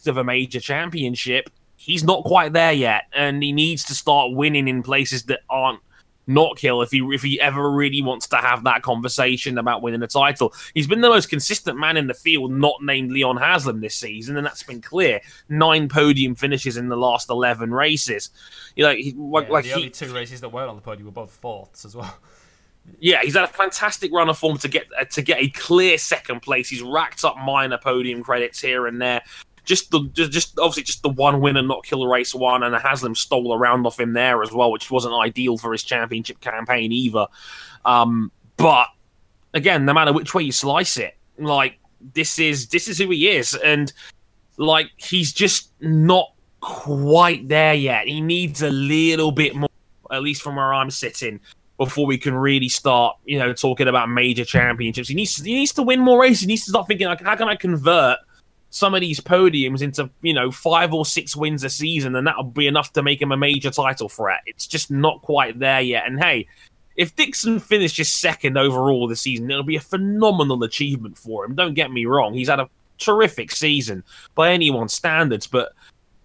S2: of a major championship, he's not quite there yet, and he needs to start winning in places that aren't Knockhill if he if he ever really wants to have that conversation about winning a title. He's been the most consistent man in the field, not named Leon Haslam this season, and that's been clear. Nine podium finishes in the last eleven races. You know, he,
S1: yeah,
S2: like
S1: the
S2: he,
S1: only two races that weren't on the podium were both fourths as well.
S2: Yeah, he's had a fantastic run of form to get uh, to get a clear second place. He's racked up minor podium credits here and there. Just the just obviously just the one winner, not killer race one, and Haslam stole around off him there as well, which wasn't ideal for his championship campaign either. Um, but again, no matter which way you slice it, like this is this is who he is, and like he's just not quite there yet. He needs a little bit more, at least from where I'm sitting before we can really start, you know, talking about major championships. He needs he needs to win more races. He needs to start thinking like, how can I convert some of these podiums into, you know, five or six wins a season, and that'll be enough to make him a major title threat. It's just not quite there yet. And hey, if Dixon finishes second overall this season, it'll be a phenomenal achievement for him. Don't get me wrong; he's had a terrific season by anyone's standards, but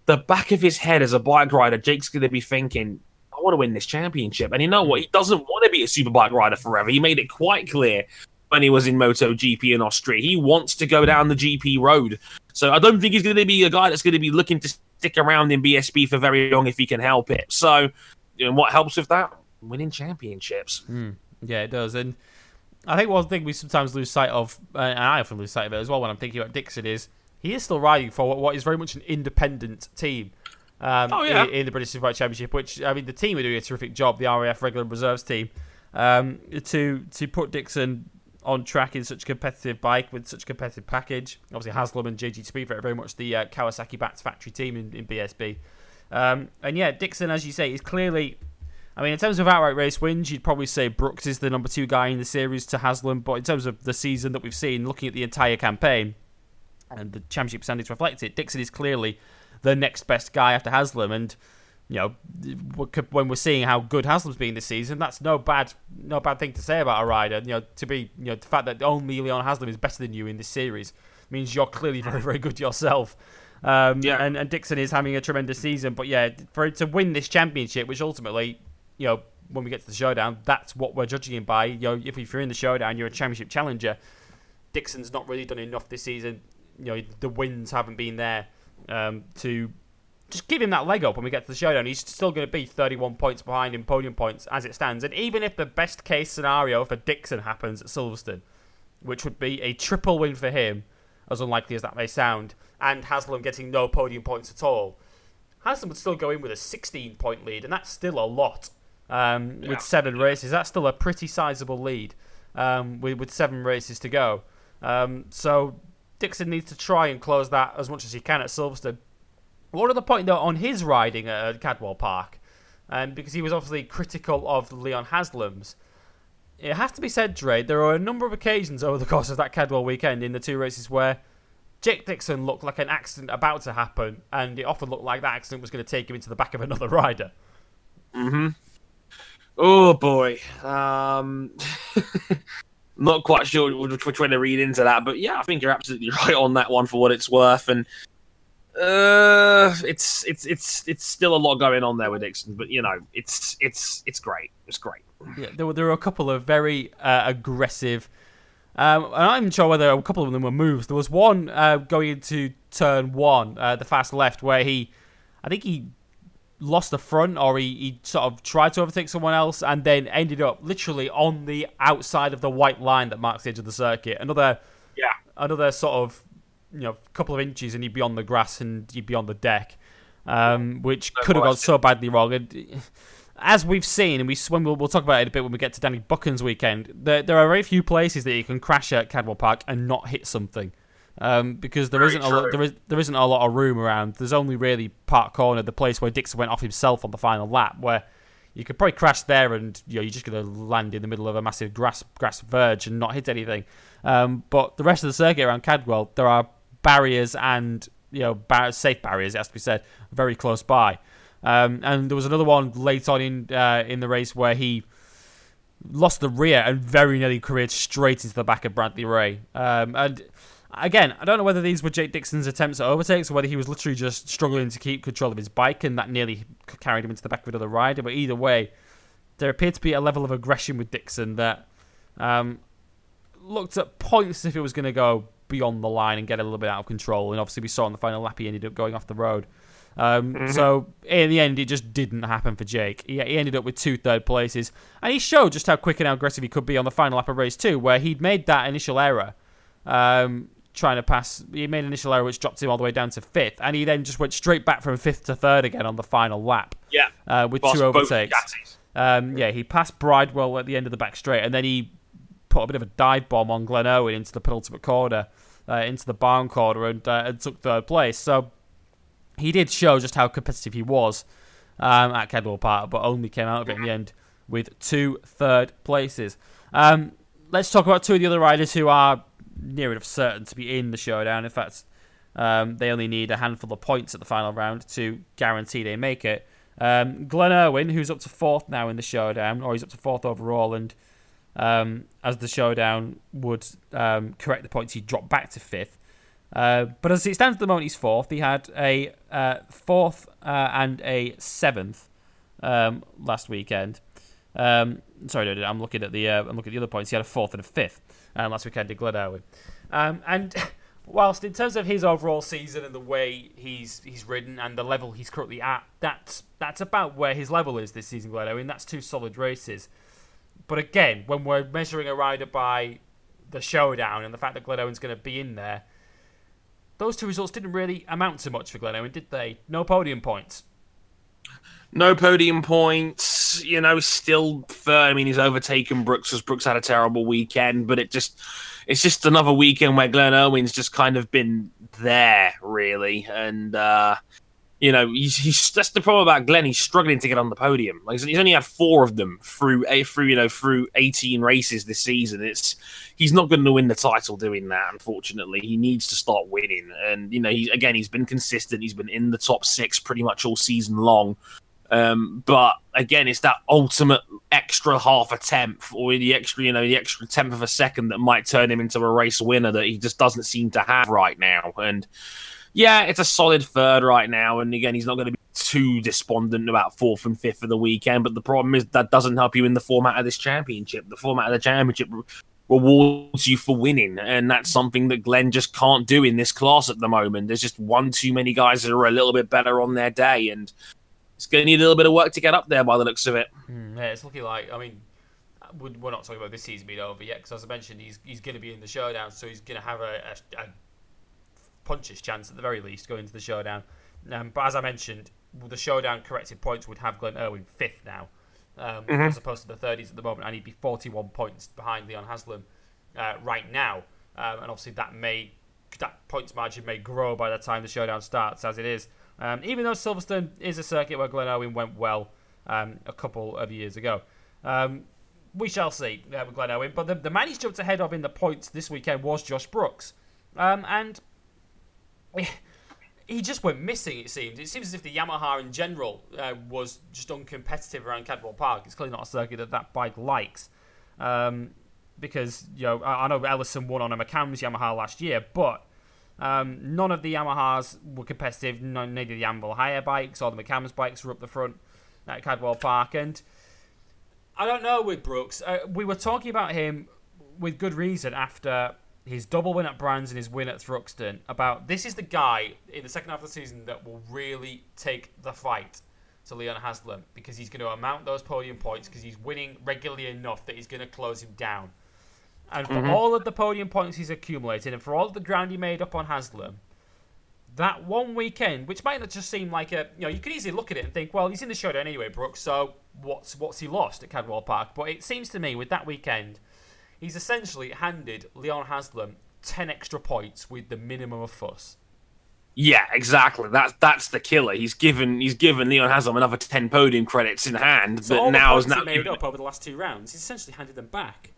S2: the back of his head as a bike rider, Jake's going to be thinking, I want to win this championship. And you know what? He doesn't want to be a super superbike rider forever. He made it quite clear when he was in Moto GP in Austria. He wants to go down the GP road. So I don't think he's going to be a guy that's going to be looking to stick around in BSB for very long if he can help it. So, know, what helps with that? Winning championships.
S1: Mm, yeah, it does. And I think one thing we sometimes lose sight of, uh, and I often lose sight of it as well when I'm thinking about Dixon, is he is still riding for what is very much an independent team. Um,
S2: oh, yeah.
S1: in, in, the British Superbike Championship, which I mean, the team are doing a terrific job. The RAF regular reserves team um, to to put Dixon on track in such a competitive bike with such a competitive package. Obviously, Haslam and JG Speed are very much the uh, Kawasaki Bats factory team in, in BSB. Um, and yeah, Dixon, as you say, is clearly. I mean, in terms of outright race wins, you'd probably say Brooks is the number two guy in the series to Haslam. But in terms of the season that we've seen, looking at the entire campaign, and the championship standings reflect it, Dixon is clearly the next best guy after Haslam. And you know, when we're seeing how good Haslam's been this season, that's no bad, no bad thing to say about a rider. You know, to be, you know, the fact that only Leon Haslam is better than you in this series means you're clearly very, very good yourself. Um, yeah. And, and Dixon is having a tremendous season, but yeah, for it to win this championship, which ultimately, you know, when we get to the showdown, that's what we're judging him by. You know, if, if you're in the showdown, you're a championship challenger. Dixon's not really done enough this season. You know, the wins haven't been there um, to just give him that leg up when we get to the showdown. He's still going to be 31 points behind in podium points as it stands. And even if the best case scenario for Dixon happens at Silverstone, which would be a triple win for him, as unlikely as that may sound, and Haslam getting no podium points at all, Haslam would still go in with a 16 point lead, and that's still a lot. Um, yeah. With seven races, that's still a pretty sizable lead um, with, with seven races to go. Um, so Dixon needs to try and close that as much as he can at Silverstone. What are the point though on his riding at Cadwell Park, um, because he was obviously critical of Leon Haslam's. It has to be said, Dre, there are a number of occasions over the course of that Cadwell weekend in the two races where Jake Dixon looked like an accident about to happen, and it often looked like that accident was going to take him into the back of another rider.
S2: hmm Oh boy. Um... <laughs> not quite sure which way to read into that, but yeah, I think you're absolutely <laughs> right on that one for what it's worth. And uh, it's it's it's it's still a lot going on there with Dixon, but you know, it's it's it's great. It's great.
S1: Yeah, there were there were a couple of very uh, aggressive. Um, I'm not even sure whether a couple of them were moves. There was one uh, going into turn one, uh, the fast left, where he, I think he lost the front or he, he sort of tried to overtake someone else and then ended up literally on the outside of the white line that marks the edge of the circuit. Another,
S2: yeah,
S1: another sort of you know a couple of inches and he'd be on the grass and he'd be on the deck, um, which could have gone so badly wrong. And as we've seen, and we when we'll, we'll, talk about it a bit when we get to Danny Buchan's weekend, there, there are very few places that you can crash at Cadwell Park and not hit something. Um, because there not a lot, there is there isn't a lot of room around. There's only really Park Corner, the place where Dixon went off himself on the final lap, where you could probably crash there and you know you're just going to land in the middle of a massive grass grass verge and not hit anything. Um, but the rest of the circuit around Cadwell, there are barriers and you know bar- safe barriers, it has to be said, very close by. Um, and there was another one late on in uh, in the race where he lost the rear and very nearly careered straight into the back of Bradley Ray. Um, and again, I don't know whether these were Jake Dixon's attempts at overtakes or whether he was literally just struggling to keep control of his bike and that nearly carried him into the back of another rider. But either way, there appeared to be a level of aggression with Dixon that um, looked at points if it was going to go beyond the line and get a little bit out of control. And obviously, we saw in the final lap he ended up going off the road. Um, mm-hmm. So in the end, it just didn't happen for Jake. He, he, ended up with two third places, and he showed just how quick and how aggressive he could be on the final lap of race two, where he'd made that initial error, um, trying to pass. He made an initial error which dropped him all the way down to fifth, and he then just went straight back from fifth to third again on the final lap.
S2: Yeah,
S1: uh, with two overtakes. Um, yeah, he passed Bridewell at the end of the back straight, and then he put a bit of a dive bomb on Glenn Irwin into the penultimate corner, uh, into the barn corner, and, uh, and took third place. So he did show just how competitive he was um, at Cadwell Park, but only came out of it in the end with two third places. Um, let's talk about two of the other riders who are near enough certain to be in the showdown. In fact, um, they only need a handful of points at the final round to guarantee they make it. Um, Glenn Irwin, who's up to fourth now in the showdown, or he's up to fourth overall, and um, as the showdown would um, correct the points, he dropped back to fifth. Uh, but as it stands at the moment, he's fourth. He had a uh, fourth uh, and a seventh um, last weekend. Um, sorry, no, I'm looking at the uh, I'm looking at the other points. He had a fourth and a fifth um, last weekend in Glenn Irwin. Um, and <laughs> whilst in terms of his overall season and the way he's he's ridden and the level he's currently at, that's that's about where his level is this season, Glenn Irwin. That's two solid races. But again, when we're measuring a rider by the showdown and the fact that Glenn Irwin's going to be in there those two results didn't really amount to much for Glen Owen, did they? No podium points.
S2: No podium points. You know, still third. I mean, he's overtaken Brooks as Brooks had a terrible weekend, but it just it's just another weekend where Glenn Irwin's just kind of been there, really. And uh, you know, he's, he's that's the problem about Glenn. He's struggling to get on the podium. Like he's only had four of them through a through you know through eighteen races this season. It's he's not going to win the title doing that. Unfortunately, he needs to start winning. And you know, he again he's been consistent. He's been in the top six pretty much all season long. Um, but again, it's that ultimate extra half a tenth or the extra, you know, the extra tenth of a second that might turn him into a race winner that he just doesn't seem to have right now. And yeah, it's a solid third right now. And again, he's not going to be too despondent about fourth and fifth of the weekend. But the problem is that doesn't help you in the format of this championship. The format of the championship rewards you for winning. And that's something that Glen just can't do in this class at the moment. There's just one too many guys that are a little bit better on their day. And it's going to need a little bit of work to get up there by the looks of it.
S1: Mm, yeah, it's looking like, I mean, we're not talking about this season being over yet because, as I mentioned, he's he's going to be in the showdown, so he's going to have a, a, a puncher's chance at the very least going into the showdown. Um, but as I mentioned, the showdown corrected points would have Glenn Irwin fifth now, um, mm-hmm. as opposed to the 30s at the moment, and he'd be 41 points behind Leon Haslam uh, right now. Um, and obviously, that may that points margin may grow by the time the showdown starts, as it is. Um, even though Silverstone is a circuit where Glenn Irwin went well um, a couple of years ago. Um, we shall see uh, with Glenn Irwin. But the, the man he's jumped ahead of in the points this weekend was Josh Brooks. and he just went missing. It seems. It seems as if the Yamaha in general uh, was just uncompetitive around Cadwell Park. It's clearly not a circuit that that bike likes, um, because you know I, I, know Ellison won on a McAMS Yamaha last year, but um, none of the Yamahas were competitive. None, neither the Anvil Hire bikes or the McAMS bikes were up the front at Cadwell Park, and I don't know with Brooks. Uh, we were talking about him with good reason after his double win at Brands and his win at Thruxton about this is the guy in the second half of the season that will really take the fight to Leon Haslam because he's going to amount those podium points because he's winning regularly enough that he's going to close him down. And for mm-hmm. all of the podium points he's accumulated and for all of the ground he made up on Haslam, that one weekend, which might not just seem like a, you know, you could easily look at it and think, well, he's in the showdown anyway, Brooks, so what's what's he lost at Cadwell Park? But it seems to me with that weekend – he's essentially handed Leon Haslam 10 extra points with the minimum of fuss.
S2: Yeah, exactly. That's that's the killer. He's given he's given Leon Haslam another ten podium credits in hand,
S1: so
S2: but now is
S1: now made up over the last two rounds. He's essentially handed them back.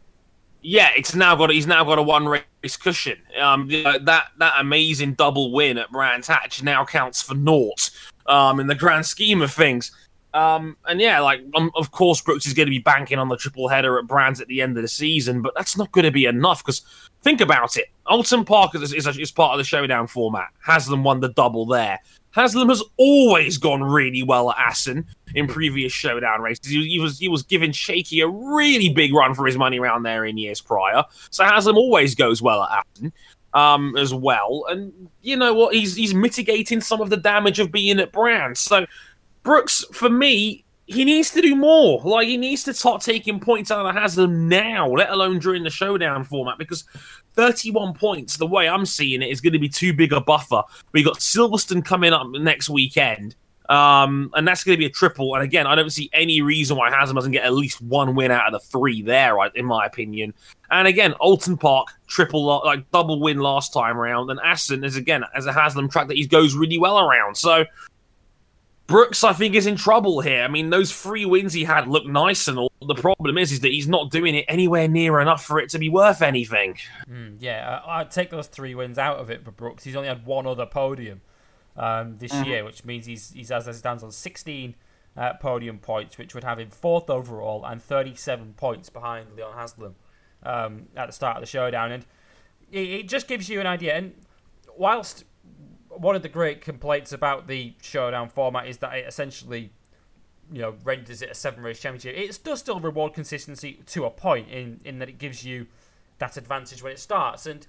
S2: Yeah, it's now got he's now got a one race cushion. Um, that that amazing double win at Brands Hatch now counts for naught. Um, in the grand scheme of things, Um, and yeah, like um, of course Brooks is going to be banking on the triple header at Brands at the end of the season, but that's not going to be enough because think about it. Oulton Park is, is, is part of the showdown format. Haslam won the double there. Haslam has always gone really well at Assen in previous showdown races. He, he, was he was giving Shaky a really big run for his money around there in years prior. So Haslam always goes well at Assen um, as well. And you know what? He's he's mitigating some of the damage of being at Brands. So Brooks, for me, he needs to do more. Like he needs to start taking points out of Haslam now, let alone during the showdown format, because 31 points, the way I'm seeing it, is going to be too big a buffer. We got Silverstone coming up next weekend. Um, and that's going to be a triple. And again, I don't see any reason why Haslam doesn't get at least one win out of the three there, in my opinion. And again, Oulton Park triple, like double win last time around, and Assen is again as a Haslam track that he goes really well around. So Brooks, I think, is in trouble here. I mean, those three wins he had look nice and all. The problem is, is that he's not doing it anywhere near enough for it to be worth anything.
S1: Mm, yeah, I'd take those three wins out of it for Brooks. He's only had one other podium um, this mm-hmm. year, which means he's he's as it stands on 16 uh, podium points, which would have him fourth overall and 37 points behind Leon Haslam um, at the start of the showdown. And it, it just gives you an idea. And whilst one of the great complaints about the showdown format is that it essentially, you know, renders it a seven race championship. It does still reward consistency to a point in in that it gives you that advantage when it starts. And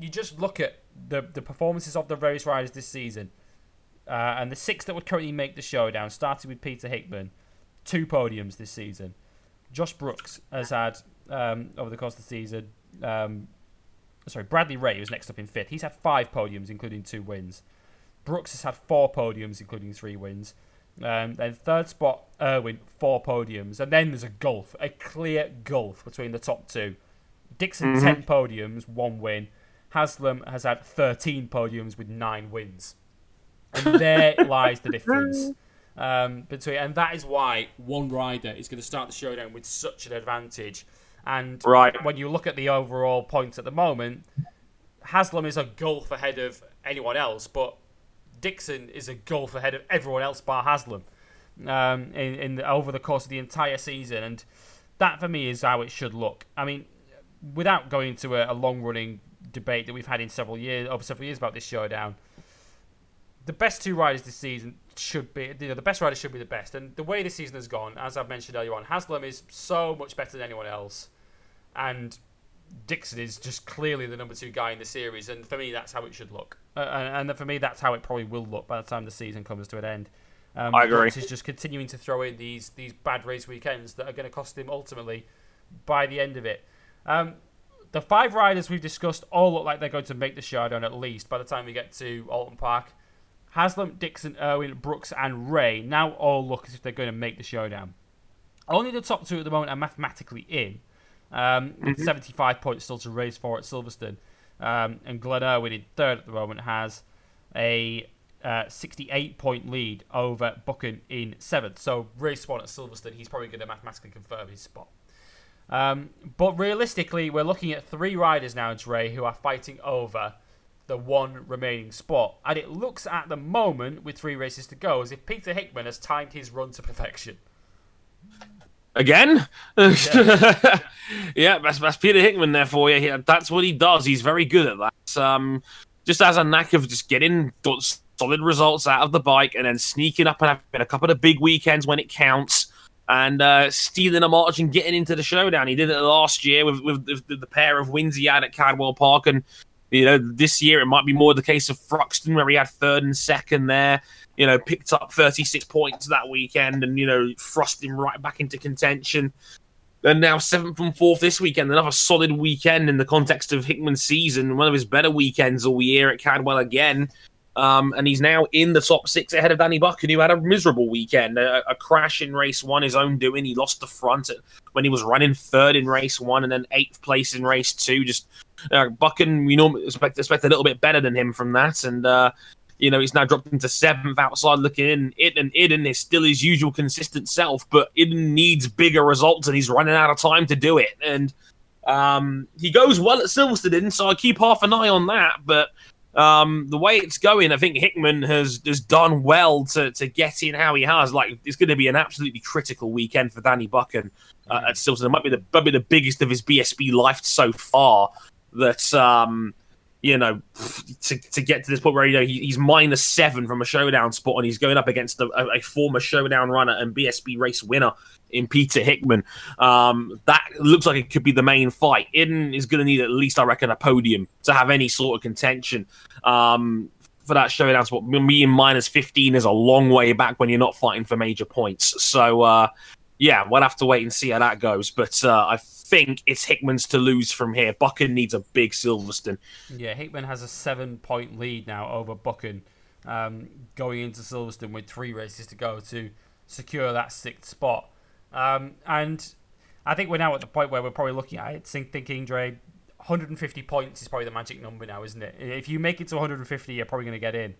S1: you just look at the the performances of the race riders this season, uh, and the six that would currently make the showdown, starting with Peter Hickman, two podiums this season. Josh Brooks has had um, over the course of the season um, sorry, Bradley Ray, who's next up in fifth, he's had five podiums, including two wins. Brooks has had four podiums, including three wins. Um, then third spot, Irwin, four podiums. And then there's a gulf, a clear gulf between the top two. Dixon, mm-hmm. 10 podiums, one win. Haslam has had 13 podiums with nine wins. And there <laughs> lies the difference. Um, between, and that is why one rider is going to start the showdown with such an advantage and
S2: right.
S1: when you look at the overall points at the moment, Haslam is a gulf ahead of anyone else, but Dixon is a gulf ahead of everyone else bar Haslam um, in, in the, over the course of the entire season. And that, for me, is how it should look. I mean, without going into a, a long running debate that we've had in several years over several years about this showdown, the best two riders this season should be you know the best rider should be the best. And the way this season has gone, as I've mentioned earlier on, Haslam is so much better than anyone else and Dixon is just clearly the number two guy in the series, and for me, that's how it should look. Uh, and, and, for me, that's how it probably will look by the time the season comes to an end.
S2: Um, I agree.
S1: He's just continuing to throw in these these bad race weekends that are going to cost him ultimately by the end of it. Um, the five riders we've discussed all look like they're going to make the showdown at least by the time we get to Oulton Park. Haslam, Dixon, Irwin, Brooks, and Ray now all look as if they're going to make the showdown. Only the top two at the moment are mathematically in. Um, with mm-hmm. 75 points still to race for at Silverstone. Um, and Glenn Irwin in third at the moment has a uh, 68 point lead over Buchan in seventh. So race one at Silverstone, he's probably going to mathematically confirm his spot. Um, but realistically, we're looking at three riders now, Dre, who are fighting over the one remaining spot. And it looks at the moment, with three races to go, as if Peter Hickman has timed his run to perfection.
S2: Again? Yeah, <laughs> yeah that's, that's Peter Hickman there for you. He, that's what he does. He's very good at that. Um, just has a knack of just getting solid results out of the bike and then sneaking up and having a couple of big weekends when it counts and uh, stealing a march and getting into the showdown. He did it last year with, with, with the pair of wins he had at Cadwell Park. And, you know, this year it might be more the case of Thruxton where he had third and second there you know, picked up 36 points that weekend and, you know, thrust him right back into contention. And now seventh and fourth this weekend, another solid weekend in the context of Hickman's season, one of his better weekends all year at Cadwell again. Um, and he's now in the top six ahead of Danny Buchan, who had a miserable weekend, a, a, crash in race one, his own doing. He lost the front when he was running third in race one, and then eighth place in race two. Just uh, we normally expect, expect a little bit better than him from that, and uh, you know, he's now dropped into seventh outside looking in. It and Iddon is still his usual consistent self, but Iddon needs bigger results and he's running out of time to do it. And um, he goes well at Silverstone, so I keep half an eye on that. But um, the way it's going, I think Hickman has has done well to to get in how he has. Like it's going to be an absolutely critical weekend for Danny Buchan uh, at Silverstone. It might be the might be the biggest of his BSB life so far. That um, you know, to, to get to this point where you know he, he's minus seven from a showdown spot, and he's going up against a, a former showdown runner and BSB race winner in Peter Hickman. Um, that looks like it could be the main fight. Iddon is going to need at least, I reckon, a podium to have any sort of contention. Um, for that showdown spot, me in minus 15 is a long way back when you're not fighting for major points. So, uh, yeah, we'll have to wait and see how that goes. But uh, I think it's Hickman's to lose from here. Buchan needs a big Silverstone.
S1: Yeah, Hickman has a seven point lead now over Buchan um, going into Silverstone with three races to go to secure that sixth spot. Um, and I think we're now at the point where we're probably looking at it, thinking, Dre, 150 points is probably the magic number now, isn't it? If you make it to 150, you're probably going to get in.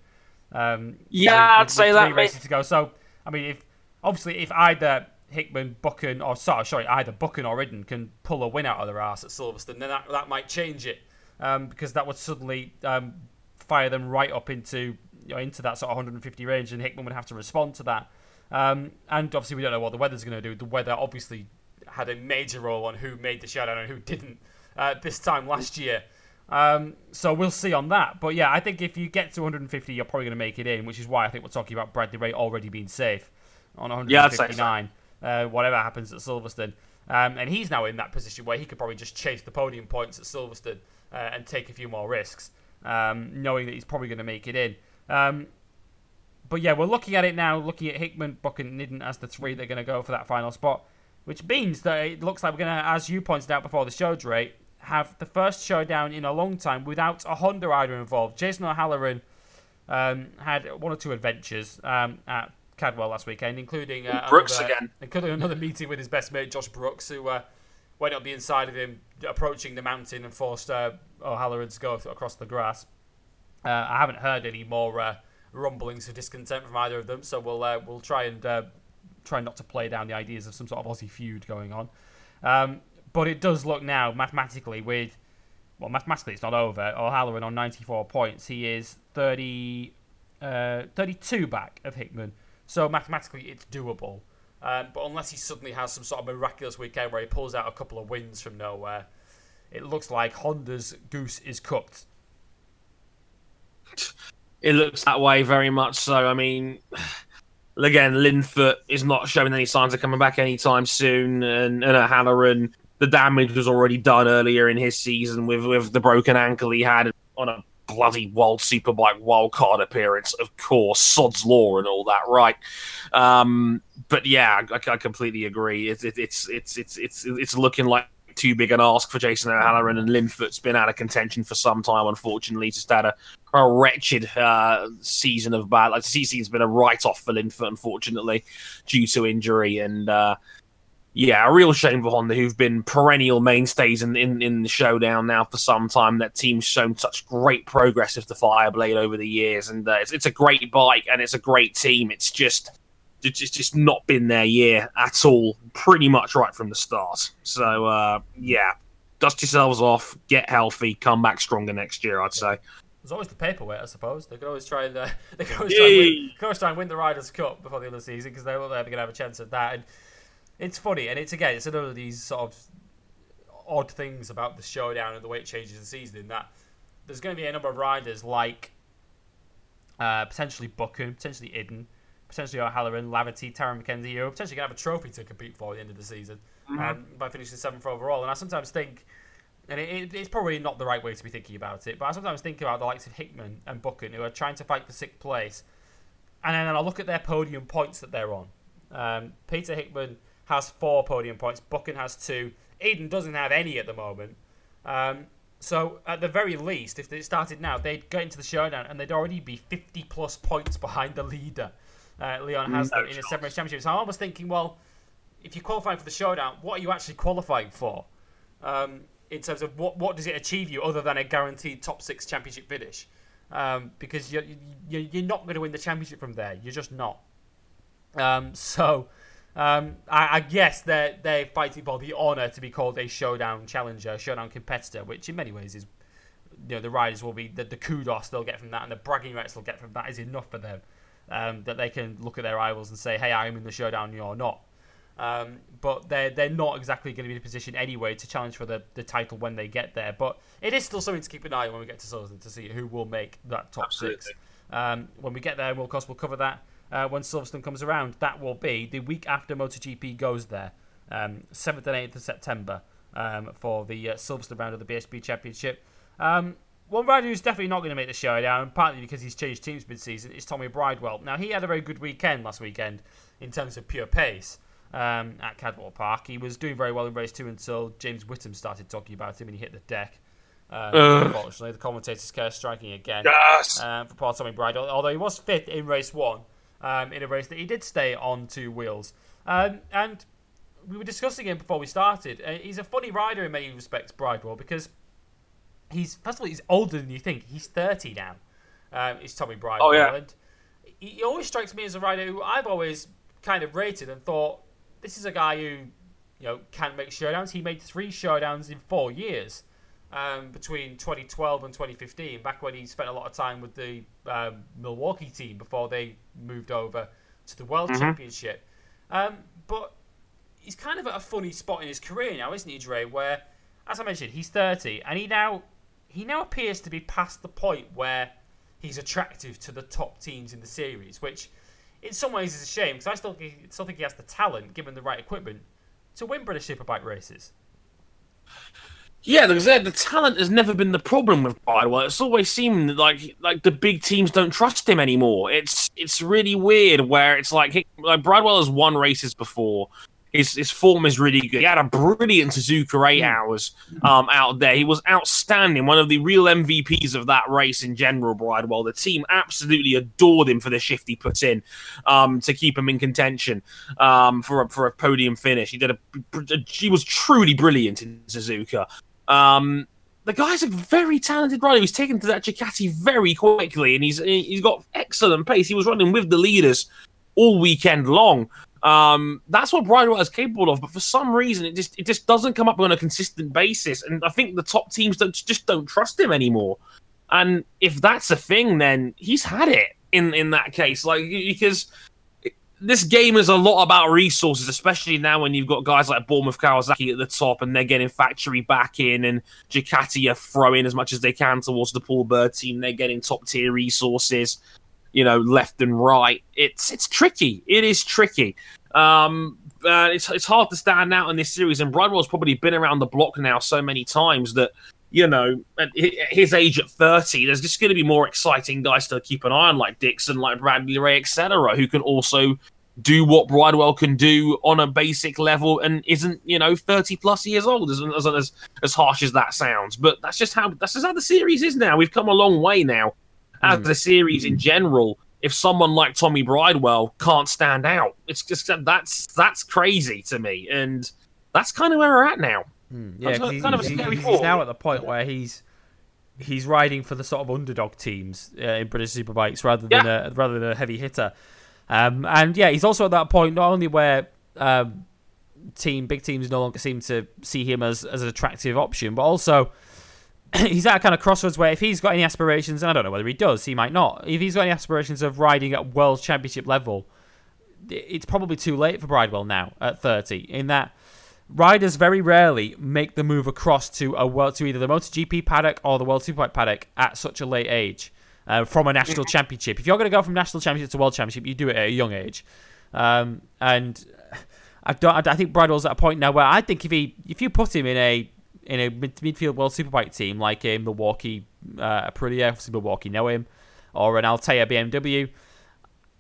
S1: Um,
S2: yeah, with, I'd say that.
S1: Races to go. So, I mean, if obviously if either Hickman, Buchan, or sorry, sorry, either Buchan or Iddon can pull a win out of their ass at Silverstone, then that, that might change it um, because that would suddenly um, fire them right up into you know, into that sort of 150 range, and Hickman would have to respond to that. Um, and obviously, we don't know what the weather's going to do. The weather obviously had a major role on who made the showdown and who didn't uh, this time last year. Um, so we'll see on that. But yeah, I think if you get to 150, you're probably going to make it in, which is why I think we're talking about Bradley Ray already being safe on 159. Yeah, uh, whatever happens at Silverstone. Um, and he's now in that position where he could probably just chase the podium points at Silverstone uh, and take a few more risks, um, knowing that he's probably going to make it in. Um, but yeah, we're looking at it now, looking at Hickman, Buck, and Iddon as the three they're going to go for that final spot, which means that it looks like we're going to, as you pointed out before the show, Dre, have the first showdown in a long time without a Honda rider involved. Jason O'Halloran um, had one or two adventures um, at Cadwell last weekend, including uh,
S2: Brooks
S1: another,
S2: again,
S1: including another meeting with his best mate Josh Brooks, who uh, went up the inside of him, approaching the mountain, and forced uh, O'Halloran to go across the grass. Uh, I haven't heard any more uh, rumblings of discontent from either of them. So we'll uh, we'll try and uh, try not to play down the ideas of some sort of Aussie feud going on. Um, but it does look now mathematically with well mathematically it's not over. O'Halloran on 94 points. He is 30, uh, 32 back of Hickman. So mathematically it's doable. Um, but unless he suddenly has some sort of miraculous weekend where he pulls out a couple of wins from nowhere, it looks like Honda's goose is cooked.
S2: it looks that way very much so. I mean, again, Linfoot is not showing any signs of coming back anytime soon, and, and Halloran, the damage was already done earlier in his season with, with the broken ankle he had on a bloody World Superbike wildcard appearance, of course, Sod's Law and all that, right? Um, but yeah, I, I completely agree. It's it, it's it's it's it's it's looking like too big an ask for Jason O'Halloran, and Linfoot's been out of contention for some time. Unfortunately, just had a, a wretched uh, season of bad. Like season's been a write-off for Linfoot, unfortunately, due to injury. And uh, yeah, a real shame for Honda, who've been perennial mainstays in, in, in the showdown now for some time. That team's shown such great progress with the Fireblade over the years, and uh, it's, it's a great bike and it's a great team. It's just it's just not been their year at all, pretty much right from the start. So uh, yeah, dust yourselves off, get healthy, come back stronger next year. I'd say.
S1: There's always the paperweight, I suppose. They could always try and uh, <laughs> they could always, try and win, could always try and win the Riders' Cup before the end of the season because they're going to have a chance at that. And it's funny, and it's again, it's another of these sort of odd things about the showdown and the way it changes the season. In that there's going to be a number of riders like uh, potentially Buchan, potentially Iddon, potentially O'Halloran, Laverty, Tarran Mackenzie, you're potentially going to have a trophy to compete for at the end of the season mm-hmm. um, by finishing seventh overall. And I sometimes think, and it, it, it's probably not the right way to be thinking about it, but I sometimes think about the likes of Hickman and Buchan who are trying to fight for sixth place. And then I look at their podium points that they're on. Um, Peter Hickman has four podium points, Buchan has two, Iddon doesn't have any at the moment. Um, so at the very least, if they started now, they'd get into the showdown and they'd already be 50 plus points behind the leader uh, Leon Haslam in a seven race championship. So I'm was thinking, well, if you're qualifying for the showdown, what are you actually qualifying for? Um, in terms of what what does it achieve you other than a guaranteed top six championship finish? Um, because you're, you're not going to win the championship from there. You're just not. Um, <laughs> so um, I, I, guess they're they're fighting for the honour to be called a showdown challenger, showdown competitor, which in many ways is you know the riders will be the, the kudos they'll get from that and the bragging rights they'll get from that is enough for them um, that they can look at their rivals and say, "Hey, I'm in the showdown, you're not." Um, but they're they're not exactly going to be in a position anyway to challenge for the, the title when they get there. But it is still something to keep an eye on when we get to Silverstone to see who will make that top
S2: Absolutely.
S1: six. Um, when we get there, we'll of course we'll cover that uh, when Silverstone comes around. That will be the week after MotoGP goes there, um, seventh and eighth of September um, for the uh, Silverstone round of the BSB Championship. Um, one rider who's definitely not going to make the showdown, partly because he's changed teams mid-season, is Tommy Bridewell. Now he had a very good weekend last weekend in terms of pure pace um, at Cadwell Park. He was doing very well in race two until James Whitham started talking about him and he hit the deck. Um, unfortunately, the commentators curse striking again
S2: Yes.
S1: um, for poor Tommy Bridewell, although he was fifth in race one, um, in a race that he did stay on two wheels. Um, and we were discussing him before we started. Uh, he's a funny rider in many respects, Bridewell, because he's first of all he's older than you think. He's thirty now. Um, is Tommy Bridewell,
S2: Oh, yeah.
S1: and he, he always strikes me as a rider who I've always kind of rated and thought this is a guy who you know can make showdowns. He made three showdowns in four years um, between 2012 and 2015, back when he spent a lot of time with the um, Milwaukee team before they moved over to the World Championship. Um, but he's kind of at a funny spot in his career now, isn't he, Dre? Where, as I mentioned, he's 30, and he now he now appears to be past the point where he's attractive to the top teams in the series, which in some ways is a shame because I still still think he has the talent, given the right equipment, to win British Superbike races.
S2: Yeah, because the talent has never been the problem with Bridewell. It's always seemed like like the big teams don't trust him anymore. It's it's really weird where it's like he, like Bridewell has won races before. His his form is really good. He had a brilliant Suzuka eight hours um, out there. He was outstanding, one of the real MVPs of that race in general. Bridewell, the team absolutely adored him for the shift he put in um, to keep him in contention um, for a, for a podium finish. He did a he was truly brilliant in Suzuka. Um, the guy's a very talented rider. He's taken to that Ducati very quickly, and he's he's got excellent pace. He was running with the leaders all weekend long. Um, that's what Bridewell is capable of, but for some reason, it just it just doesn't come up on a consistent basis. And I think the top teams don't just don't trust him anymore. And if that's a thing, then he's had it in in that case, like because this game is a lot about resources, especially now when you've got guys like Bournemouth Kawasaki at the top and they're getting factory back in and Ducati are throwing as much as they can towards the Paul Bird team. They're getting top tier resources, you know, left and right. It's it's tricky. It is tricky. Um, uh, it's it's hard to stand out in this series, and Bridewell's probably been around the block now so many times that you know, at his age at 30, there's just going to be more exciting guys to keep an eye on, like Dixon, like Bradley Ray, etc., who can also do what Bridewell can do on a basic level and isn't, you know, 30 plus years old, as, as, as, as harsh as that sounds. But that's just how that's just how the series is now. We've come a long way now. As the series in general, if someone like Tommy Bridewell can't stand out, it's just that's that's crazy to me. And that's kind of where we're at now.
S1: Yeah,
S2: That's
S1: 'cause he's,
S2: kind of a scary
S1: he's
S2: thought.
S1: now at the point where he's he's riding for the sort of underdog teams uh, in British Superbikes rather than a, rather than a heavy hitter. Um, and yeah, he's also at that point not only where um, team big teams no longer seem to see him as as an attractive option, but also <clears throat> he's at a kind of crossroads where if he's got any aspirations, and I don't know whether he does, he might not. If he's got any aspirations of riding at world championship level, it's probably too late for Bridewell now at 30. In that riders very rarely make the move across to a world to either the MotoGP paddock or the World Superbike paddock at such a late age uh, from a national championship. If you're going to go from national championship to world championship, you do it at a young age. Um, and I don't. I think Bridewell's at a point now where I think if he if you put him in a in a mid- midfield world superbike team like a Milwaukee uh, Aprilia, obviously Milwaukee know him, or an Althea BMW.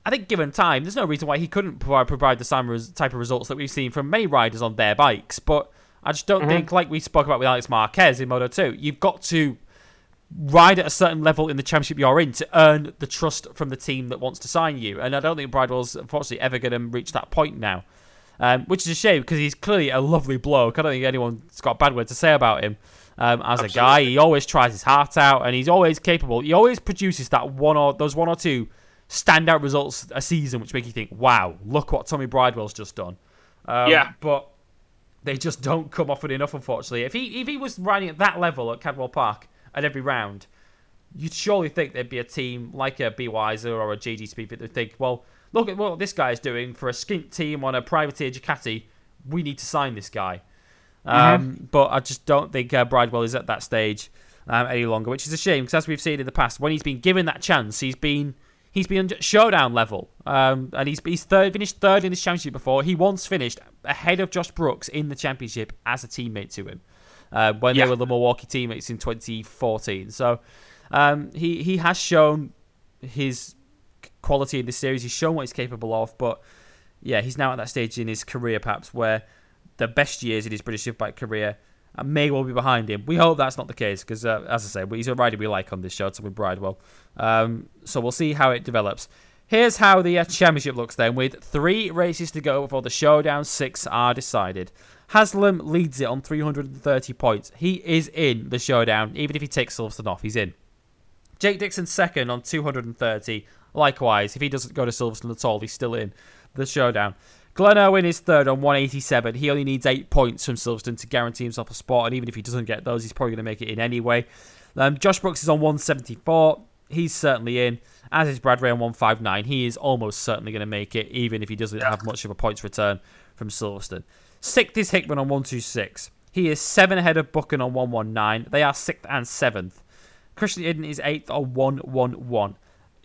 S1: I think given time, there's no reason why he couldn't provide, provide the same res- type of results that we've seen from many riders on their bikes. But I just don't think, like we spoke about with Alex Marquez in Moto 2, you've got to ride at a certain level in the championship you're in to earn the trust from the team that wants to sign you. And I don't think Bridewell's unfortunately ever going to reach that point now, um, which is a shame because he's clearly a lovely bloke. I don't think anyone's got a bad word to say about him. Um, as a guy, he always tries his heart out, and he's always capable. He always produces that one or those one or two standout results a season, which make you think, "Wow, look what Tommy Bridewell's just done." Um,
S2: Yeah.
S1: but they just don't come often enough, unfortunately. If he if he was riding at that level at Cadwell Park at every round, you'd surely think there'd be a team like a Be Wiser or a JG Speed that would think, well, look at what this guy's doing for a skint team on a privateer Ducati. We need to sign this guy.
S2: Mm-hmm.
S1: Um, but I just don't think uh, Bridewell is at that stage um, any longer, which is a shame because as we've seen in the past, when he's been given that chance, he's been he's been showdown level, um, and he's he's third finished third in this championship before. He once finished ahead of Josh Brooks in the championship as a teammate to him uh, when
S2: Yeah.
S1: they were the Milwaukee teammates in 2014. So um, he he has shown his quality in this series. He's shown what he's capable of, but yeah, he's now at that stage in his career perhaps where the best years in his British Superbike career uh, may well be behind him. We hope that's not the case because, uh, as I say, he's a rider we like on this show, Tommy Bridewell. Um, so we'll see how it develops. Here's how the uh, championship looks then, with three races to go before the showdown six are decided. Haslam leads it on 330 points. He is in the showdown, even if he takes Silverstone off, he's in. Jake Dixon second on 230. Likewise, if he doesn't go to Silverstone at all, he's still in the showdown. Glenn Irwin is third on 187. He only needs eight points from Silverstone to guarantee himself a spot, and even if he doesn't get those, he's probably going to make it in anyway. Um, Josh Brooks is on 174. He's certainly in, as is Brad Ray on 159. He is almost certainly going to make it, even if he doesn't have much of a points return from Silverstone. Sixth is Hickman on 126. He is seven ahead of Buchan on 119. They are sixth and seventh. Christian Iddon is eighth on 111.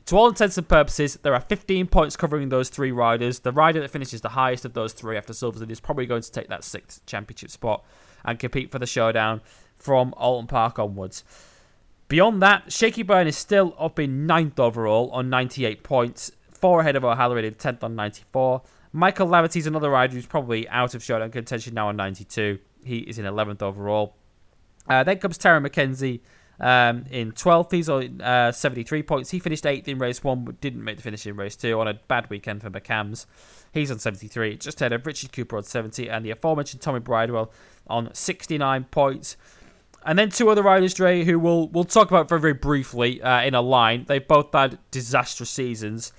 S1: To all intents and purposes, there are 15 points covering those three riders. The rider that finishes the highest of those three after Silverstone is probably going to take that sixth championship spot and compete for the showdown from Oulton Park onwards. Beyond that, Shaky Byrne is still up in ninth overall on 98 points, four ahead of O'Halloran in 10th on 94. Michael Laverty's another rider who's probably out of showdown contention now on 92. He is in 11th overall. Uh, then comes Tarran Mackenzie um, in 12th. He's on uh, 73 points. He finished 8th in race 1 but didn't make the finish in race 2 on a bad weekend for McAMS. He's on 73. Just ahead of Richard Cooper on 70 and the aforementioned Tommy Bridewell on 69 points. And then two other riders, Dre, who we'll, we'll talk about very, very briefly uh, in a line. They've both had disastrous seasons.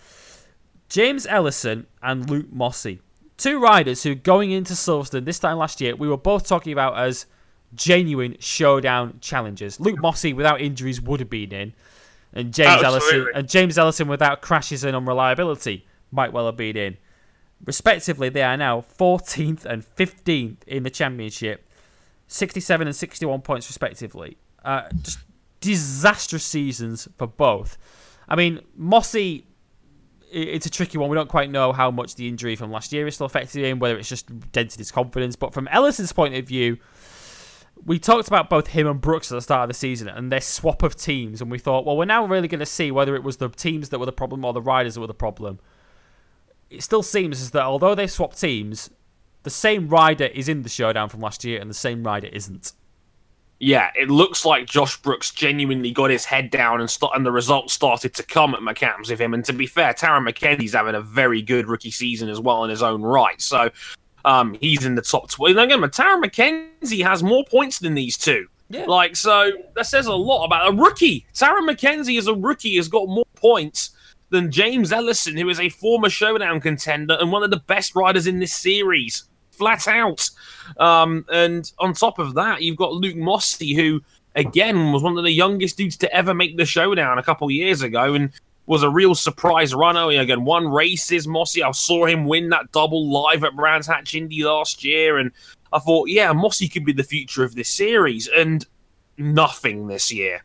S1: James Ellison and Luke Mossey. Two riders who, going into Silverstone this time last year, we were both talking about as genuine showdown challengers. Luke Mossey, without injuries, would have been in. And James Ellison and James Ellison without crashes and unreliability might well have been in. Respectively, they are now 14th and 15th in the championship, 67 and 61 points respectively. Uh, just disastrous seasons for both. I mean, Mossey, it's a tricky one. We don't quite know how much the injury from last year is still affecting him, whether it's just dented his confidence. But from Ellison's point of view, we talked about both him and Brooks at the start of the season and their swap of teams, and we thought, well, we're now really going to see whether it was the teams that were the problem or the riders that were the problem. It still seems as that although they've swapped teams, the same rider is in the showdown from last year and the same rider isn't.
S2: Yeah, it looks like Josh Brooks genuinely got his head down and start, and the results started to come at McAMS with him. And to be fair, Tarran Mackenzie's having a very good rookie season as well in his own right. So um, he's in the top 12. And again, Tarran Mackenzie has more points than these two.
S1: Yeah.
S2: Like, so that says a lot about a rookie. Tarran Mackenzie as a rookie has got more points than James Ellison, who is a former showdown contender and one of the best riders in this series, flat out. Um, and on top of that, you've got Luke Mossey, who again was one of the youngest dudes to ever make the showdown a couple years ago, and was a real surprise runner. He, Again, won races. Mossey, I saw him win that double live at Brands Hatch Indy last year, and I thought, yeah, Mossey could be the future of this series, and nothing this year.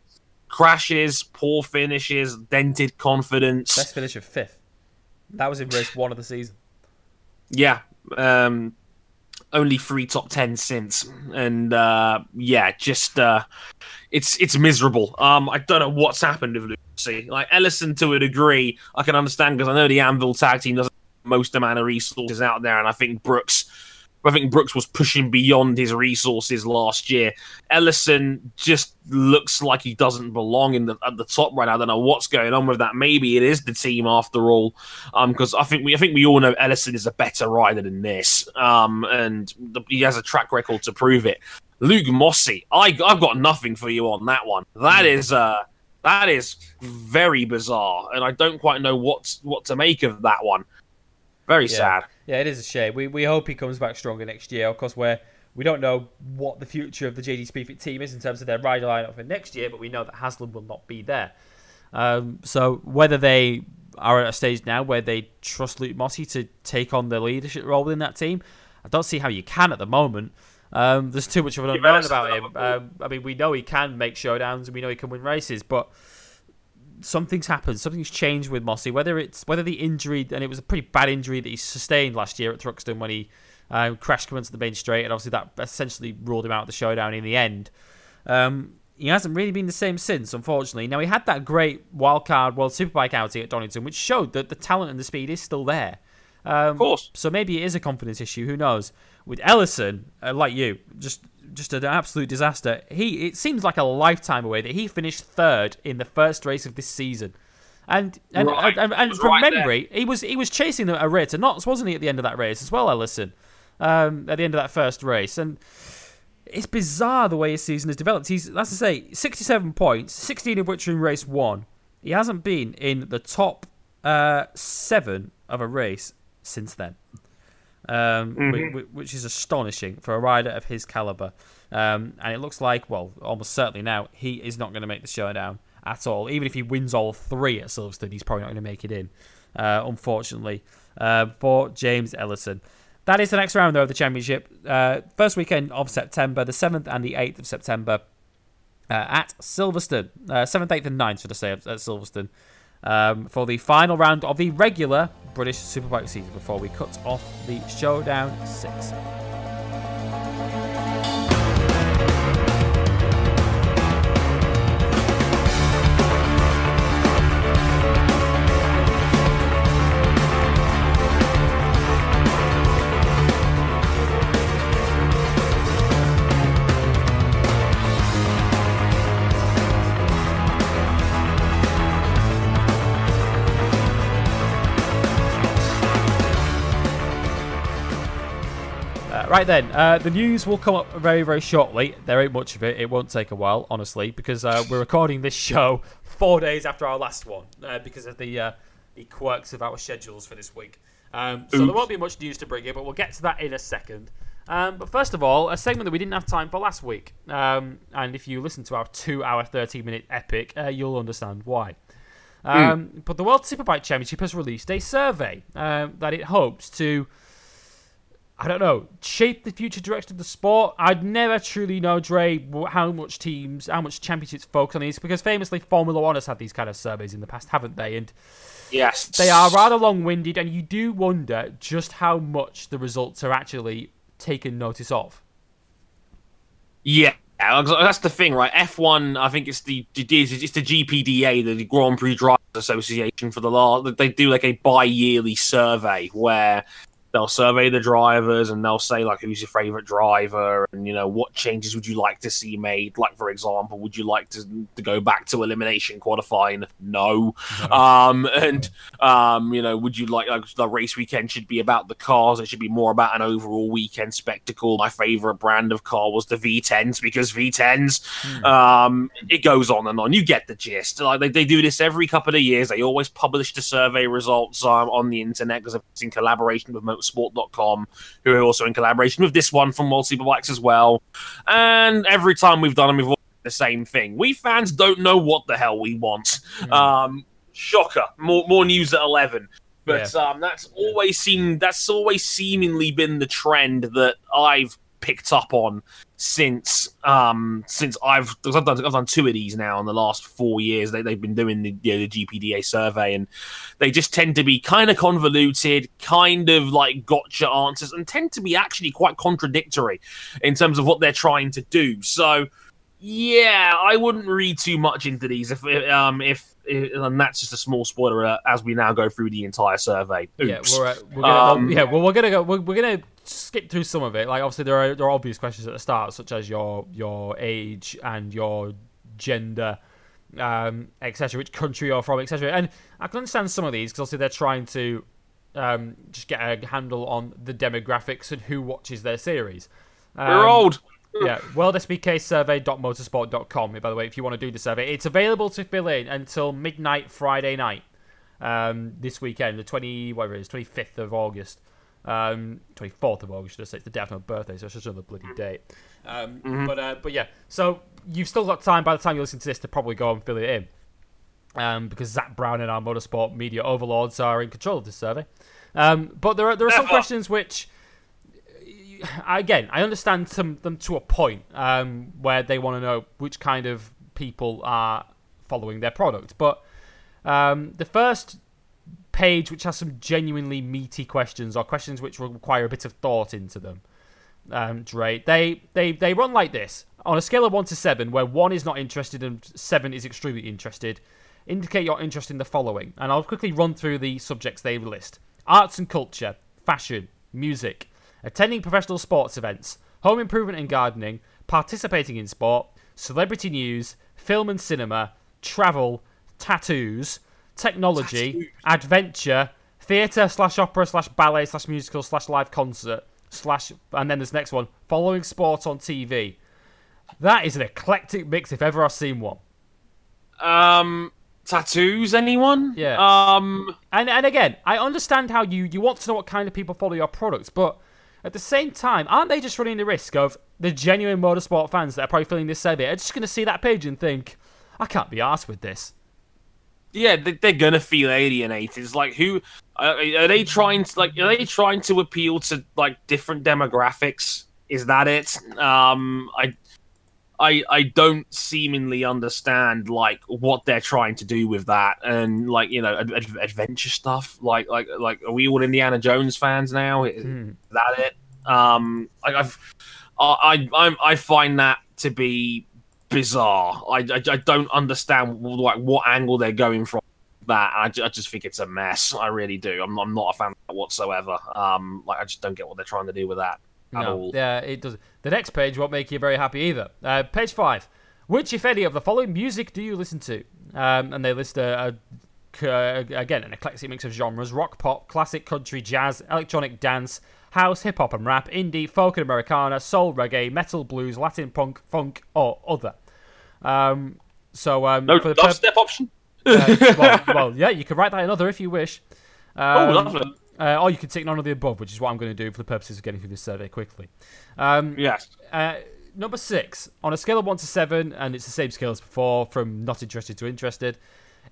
S2: Crashes, poor finishes, dented confidence.
S1: Best finish of fifth. That was in race one of the season.
S2: Yeah. Um, only three top ten since, and uh, yeah, just uh, it's it's miserable. Um, I don't know what's happened with Lucy. Like Ellison, to a degree, I can understand because I know the Anvil tag team doesn't most amount of resources out there, and I think Brooks. I think Brooks was pushing beyond his resources last year. Ellison just looks like he doesn't belong in the at the top right now. I don't know what's going on with that. Maybe it is the team after all, because I think we I think we all know Ellison is a better rider than this, um, and the, he has a track record to prove it. Luke Mossey, I I've got nothing for you on that one. That is uh that is very bizarre, and I don't quite know what what to make of that one. Very
S1: Yeah.
S2: sad.
S1: Yeah, it is a shame. We we hope he comes back stronger next year. Of course, we're We don't know what the future of the JD Speedfit team is in terms of their rider lineup for next year, but we know that Haslam will not be there. Um, so whether they are at a stage now where they trust Luke Mossey to take on the leadership role in that team, I don't see how you can at the moment. Um, there's too much of an unknown about him. Um, I mean, we know he can make showdowns and we know he can win races, but something's happened. Something's changed with Mossey. Whether it's whether the injury and it was a pretty bad injury that he sustained last year at Thruxton when he um, crashed coming to the main straight, and obviously that essentially ruled him out of the showdown in the end. Um, he hasn't really been the same since, unfortunately. Now he had that great wildcard World Superbike outing at Donington, which showed that the talent and the speed is still there. Um,
S2: of course.
S1: So maybe it is a confidence issue. Who knows? With Ellison, uh, like you, just just an absolute disaster. He it seems like a lifetime away that he finished third in the first race of this season. And and
S2: Right.
S1: and, and from
S2: right
S1: memory, he was he was chasing a rate to knots, wasn't he, at the end of that race as well, Ellison? Um, at the end of that first race, and it's bizarre the way his season has developed. He's, as I say, 67 points, 16 of which are in race one. He hasn't been in the top uh, seven of a race since then, um, whi- which is astonishing for a rider of his caliber. Um, and it looks like, well, almost certainly now, he is not going to make the showdown at all. Even if he wins all three at Silverstone, he's probably not going to make it in, uh, unfortunately, uh, for James Ellison. That is the next round, though, of the championship. Uh, first weekend of September, the 7th and the 8th of September uh, at Silverstone. Uh, 7th, 8th, and 9th, should I say, at at Silverstone. Um, for the final round of the regular British Superbike season before we cut off the Showdown 6. Uh, right then, uh, the news will come up very, very shortly. There ain't much of it. It won't take a while, honestly, because uh, we're recording this show <laughs> four days after our last one uh, because of the uh, the quirks of our schedules for this week. Um, so there won't be much news to bring you, but we'll get to that in a second. Um, but first of all, a segment that we didn't have time for last week, um, and if you listen to our two-hour, thirty-minute epic, uh, you'll understand why. Um, But the World Superbike Championship has released a survey um, that it hopes to I don't know, shape the future direction of the sport. I'd never truly know, Dre, how much teams, how much championships focus on these, because famously Formula One has had these kind of surveys in the past, haven't they? And
S2: Yes.
S1: they are rather long-winded, and you do wonder just how much the results are actually taken notice of.
S2: Yeah, that's the thing, right? F1, I think it's the it's the GPDA, the Grand Prix Drivers Association for the last. They do like a bi-yearly survey where they'll survey the drivers and they'll say like who's your favorite driver and you know what changes would you like to see made? Like for example would you like to, to go back to elimination qualifying? No. Um and um you know would you like like the race weekend should be about the cars. It should be more about an overall weekend spectacle. My favorite brand of car was the v10s because v10s um it goes on and on. You get the gist. Like they, they do this every couple of years. They always publish the survey results um, on the internet because it's in collaboration with motorsport.com who are also in collaboration with this one from World Superbikes as well. And every time we've done them we've all the same thing. We fans don't know what the hell we want. Um shocker. More more news at 11 but um, that's always seemed that's always seemingly been the trend that I've picked up on since um since I've I've done I've done two of these now in the last four years. They they've been doing the you know, the GPDA survey and they just tend to be kind of convoluted, kind of like gotcha answers, and tend to be actually quite contradictory in terms of what they're trying to do. So yeah, I wouldn't read too much into these if um if, if and that's just a small spoiler as we now go through the entire survey.
S1: Yeah, we're, uh, we're gonna,
S2: Um,
S1: yeah. Well, we're gonna go. We're, we're gonna skip through some of it. Like obviously there are there are obvious questions at the start, such as your your age and your gender, um, etc. Which country you're from, etc. And I can understand some of these because obviously they're trying to um, just get a handle on the demographics and who watches their series. Um,
S2: We're old.
S1: yeah, worldsbksurvey.motorsport.com. By the way, if you want to do the survey, it's available to fill in until midnight Friday night um, this weekend, the twenty whatever it is, twenty fifth of August. Um, 24th of August, should I say? It's the day after my birthday, so it's just another bloody date. Um,
S2: Mm-hmm.
S1: But uh, but yeah, so you've still got time by the time you listen to this to probably go and fill it in. Um, because Zak Brown and our motorsport media overlords are in control of this survey. Um, but there are there are some questions which, again, I understand some them to a point um, where they want to know which kind of people are following their product. But um, the first page, which has some genuinely meaty questions or questions which require a bit of thought into them, um, Dre, they, they, they run like this. On a scale of 1 to 7, where 1 is not interested and 7 is extremely interested, indicate your interest in the following. And I'll quickly run through the subjects they list arts and culture, fashion, music, attending professional sports events, home improvement and gardening, participating in sport, celebrity news, film and cinema, travel, tattoos, technology, adventure, theatre slash opera slash ballet slash musical slash live concert slash, and then this next one, following sport on TV. That is an eclectic mix if ever I've seen one.
S2: Um, tattoos? Anyone?
S1: Yeah.
S2: Um,
S1: And and again, I understand how you you want to know what kind of people follow your products, but at the same time, aren't they just running the risk of the genuine motorsport fans that are probably filling this survey are just going to see that page and think, I can't be arsed with this.
S2: Yeah, they, they're gonna feel alienated. It's like who are, are they trying to like? Are they trying to appeal to like different demographics? Is that it? Um, I. I, I don't seemingly understand like what they're trying to do with that and like you know ad- ad- adventure stuff like like like are we all Indiana Jones fans now is
S1: Hmm.
S2: that it um like I've I I I find that to be bizarre I, I, I don't understand like what angle they're going from that I, I just think it's a mess I really do I'm, I'm not a fan of that whatsoever um like I just don't get what they're trying to do with that at
S1: No,
S2: all
S1: yeah, it does. The next page won't make you very happy either. Uh, page five. Which, if any, of the following music do you listen to? Um, and they list a, a, uh, again an eclectic mix of genres: rock, pop, classic, country, jazz, electronic dance, house, hip hop and rap, indie, folk and Americana, soul, reggae, metal, blues, Latin, punk, funk, or other. Um, so um,
S2: no
S1: for the
S2: dubstep option
S1: uh, well, well, yeah, you can write that in other if you wish.
S2: oh
S1: Um,
S2: lovely
S1: uh, or you can tick none of the above, which is what I'm going to do for the purposes of getting through this survey quickly. Um,
S2: yes
S1: uh, number six, on a scale of one to seven, and it's the same scale as before, from not interested to interested.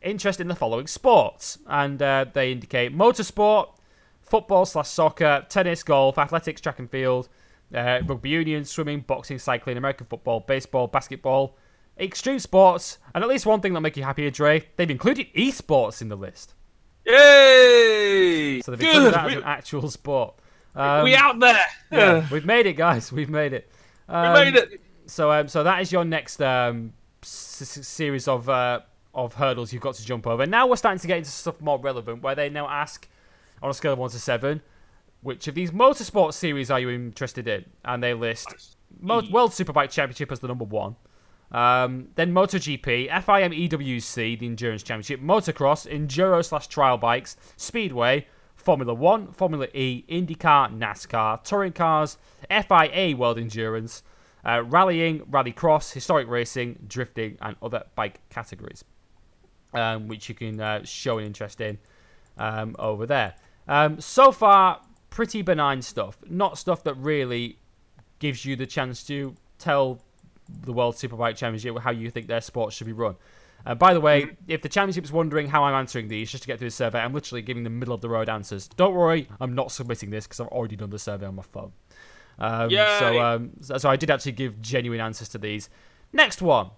S1: Interest in the following sports, and uh, they indicate motorsport, football slash soccer, tennis, golf, athletics, track and field, uh, rugby union, swimming, boxing, cycling, American football, baseball, basketball, extreme sports, and at least one thing that'll make you happy, Dre. They've included esports in the list,
S2: yay
S1: so they've included
S2: good
S1: that as an actual sport. Um,
S2: we out there
S1: yeah, we've made it, guys. We've made it.
S2: we
S1: Um,
S2: made it
S1: So, um, so that is your next um, s- series of uh, of hurdles you've got to jump over. Now we're starting to get into stuff more relevant, where they now ask on a scale of one to seven, which of these motorsport series are you interested in? And they list Mo- World Superbike Championship as the number one. Um, then MotoGP, FIM EWC, the Endurance Championship, Motocross, Enduro slash Trial Bikes, Speedway, Formula One, Formula E, IndyCar, NASCAR, Touring Cars, FIA World Endurance, uh, Rallying, Rallycross, Historic Racing, Drifting, and other bike categories, um, which you can uh, show an interest in um, over there. Um, so far, pretty benign stuff. Not stuff that really gives you the chance to tell the World Superbike Championship how you think their sport should be run. Uh, by the way, if the championship's wondering how I'm answering these, just to get through the survey, I'm literally giving the middle of the road answers. Don't worry, I'm not submitting this because I've already done the survey on my phone. Um, so, um, so, so I did actually give genuine answers to these. Next one.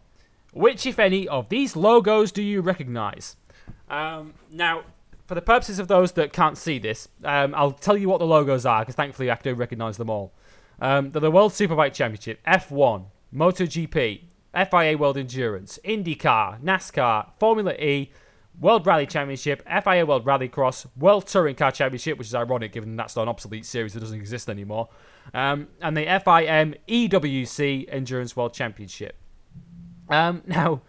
S1: Which, if any, of these logos do you recognise? Um, now, for the purposes of those that can't see this, um, I'll tell you what the logos are because thankfully I do recognise them all. Um, they're the World Superbike Championship, F1, MotoGP, FIA World Endurance, IndyCar, NASCAR, Formula E, World Rally Championship, FIA World Rallycross, World Touring Car Championship, which is ironic given that's not an obsolete series that doesn't exist anymore, um, and the FIM EWC Endurance World Championship. Um, <laughs> now,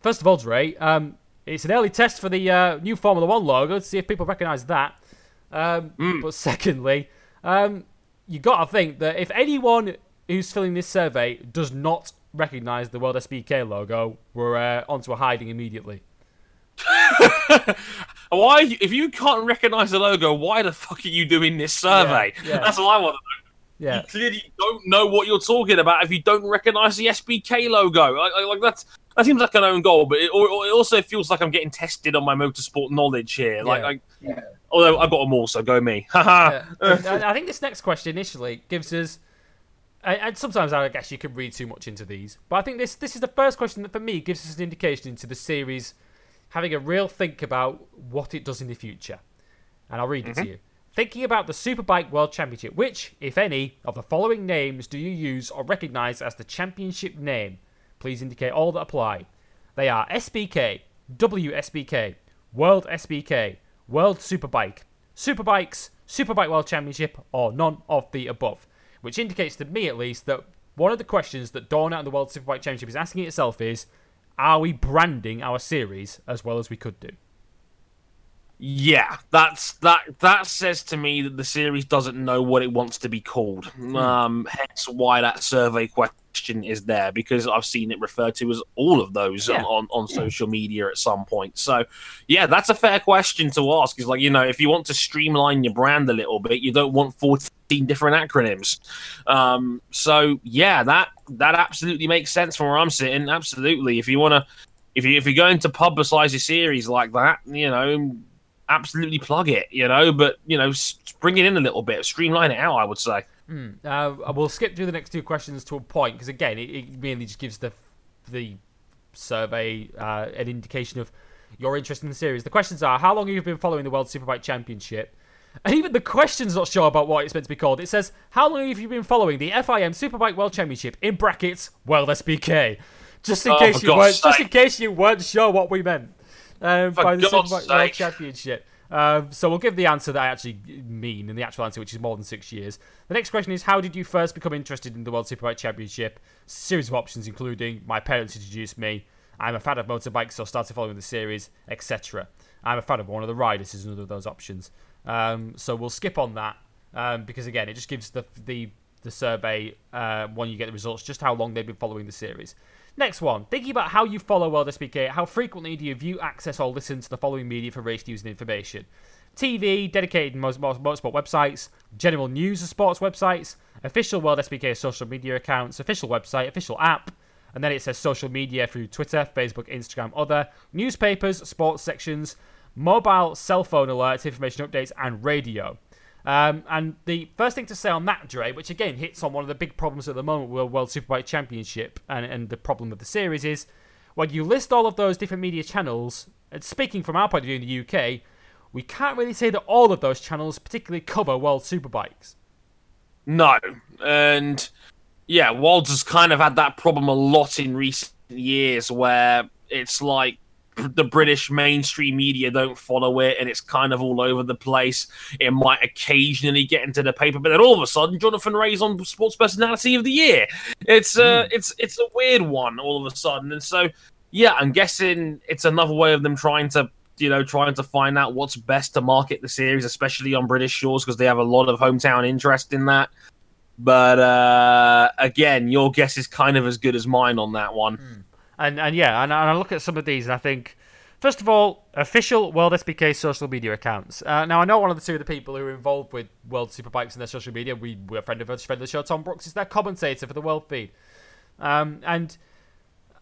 S1: first of all, Dre, um, it's an early test for the uh, new Formula One logo to see if people recognise that. Um, But <laughs> secondly, um, you got to think that if anyone who's filling this survey does not recognise the World SBK logo, we're uh, onto a hiding immediately. <laughs>
S2: Why? If you can't recognize the logo, why the fuck are you doing this survey?
S1: Yeah, yeah.
S2: That's all I want to know.
S1: Yeah.
S2: You clearly don't know what you're talking about if you don't recognize the SBK logo. Like, like, that's that seems like an own goal, but it, or, or it also feels like I'm getting tested on my motorsport knowledge here. Like,
S1: Yeah.
S2: like
S3: Yeah.
S2: although I've got them all, so go me. <laughs>
S1: Yeah. I think this next question initially gives us, and and sometimes I guess you can read too much into these, but I think this this is the first question that for me gives us an indication into the series having a real think about what it does in the future. And I'll read it to mm-hmm. you. Thinking about the Superbike World Championship, which, if any, of the following names do you use or recognize as the championship name? Please indicate all that apply. They are SBK, WSBK, World SBK, World Superbike, Superbikes, Superbike World Championship, or none of the above. Which indicates to me, at least, that one of the questions that Dorna in the World Superbike Championship is asking itself is are we branding our series as well as we could do?
S2: Yeah, that's that. That says to me that the series doesn't know what it wants to be called. Um, hence why that survey question is there because I've seen it referred to as all of those
S1: Yeah.
S2: on, on social media at some point. So, yeah, that's a fair question to ask. Is like you know, if you want to streamline your brand a little bit, you don't want fourteen different acronyms. Um, so yeah, that that absolutely makes sense from where I'm sitting. Absolutely, if you want to. If, you, if you're going to publicize a series like that, you know, absolutely plug it, you know, but you know, bring it in a little bit, streamline it out. I would say.
S1: Uh, we'll skip through the next two questions to a point because again, it, it really just gives the the survey uh, an indication of your interest in the series. The questions are: How long have you been following the World Superbike Championship? And even the question's not sure about what it's meant to be called. It says, "How long have you been following the FIM Superbike World Championship?" In brackets, World SBK. Just in
S2: Oh,
S1: case you weren't, just in case you weren't sure what we meant um, by the
S2: God's
S1: Superbike World. Championship. Um, so we'll give the answer that I actually mean, and the actual answer, which is more than six years. The next question is: How did you first become interested in the World Superbike Championship? Series of options, including my parents introduced me. I'm a fan of motorbikes, so started following the series, etc. I'm a fan of one of the riders. Is another of those options. Um, so we'll skip on that um, because again, it just gives the the the survey uh, when you get the results just how long they've been following the series. Next one. Thinking about how you follow World SBK, how frequently do you view, access, or listen to the following media for race news and information? TV, dedicated most, most motorsport websites, general news and sports websites, official World SBK social media accounts, official website, official app, and then it says social media through Twitter, Facebook, Instagram, other, newspapers, sports sections, mobile cell phone alerts, information updates, and radio. Um, and the first thing to say on that, Dre, which again hits on one of the big problems at the moment with World Superbike Championship and, and the problem of the series is when you list all of those different media channels, and speaking from our point of view in the UK, we can't really say that all of those channels particularly cover World Superbikes.
S2: No, and yeah, Worlds has kind of had that problem a lot in recent years, where it's like the British mainstream media don't follow it, and it's kind of all over the place. It might occasionally get into the paper, but then all of a sudden, Jonathan Rea's on Sports Personality of the Year. It's uh, it's it's a weird one all of a sudden, and so yeah, I'm guessing it's another way of them trying to. You know, trying to find out what's best to market the series, especially on British shores, because they have a lot of hometown interest in that. But uh, again, your guess is kind of as good as mine on that one.
S1: And and yeah, and, and I look at some of these and I think, first of all, official World SBK social media accounts. Uh, now I know one of the two of the people who are involved with World Superbikes and their social media. We we're a friend of a friend of the show. Tom Brooks is their commentator for the World Feed, um, and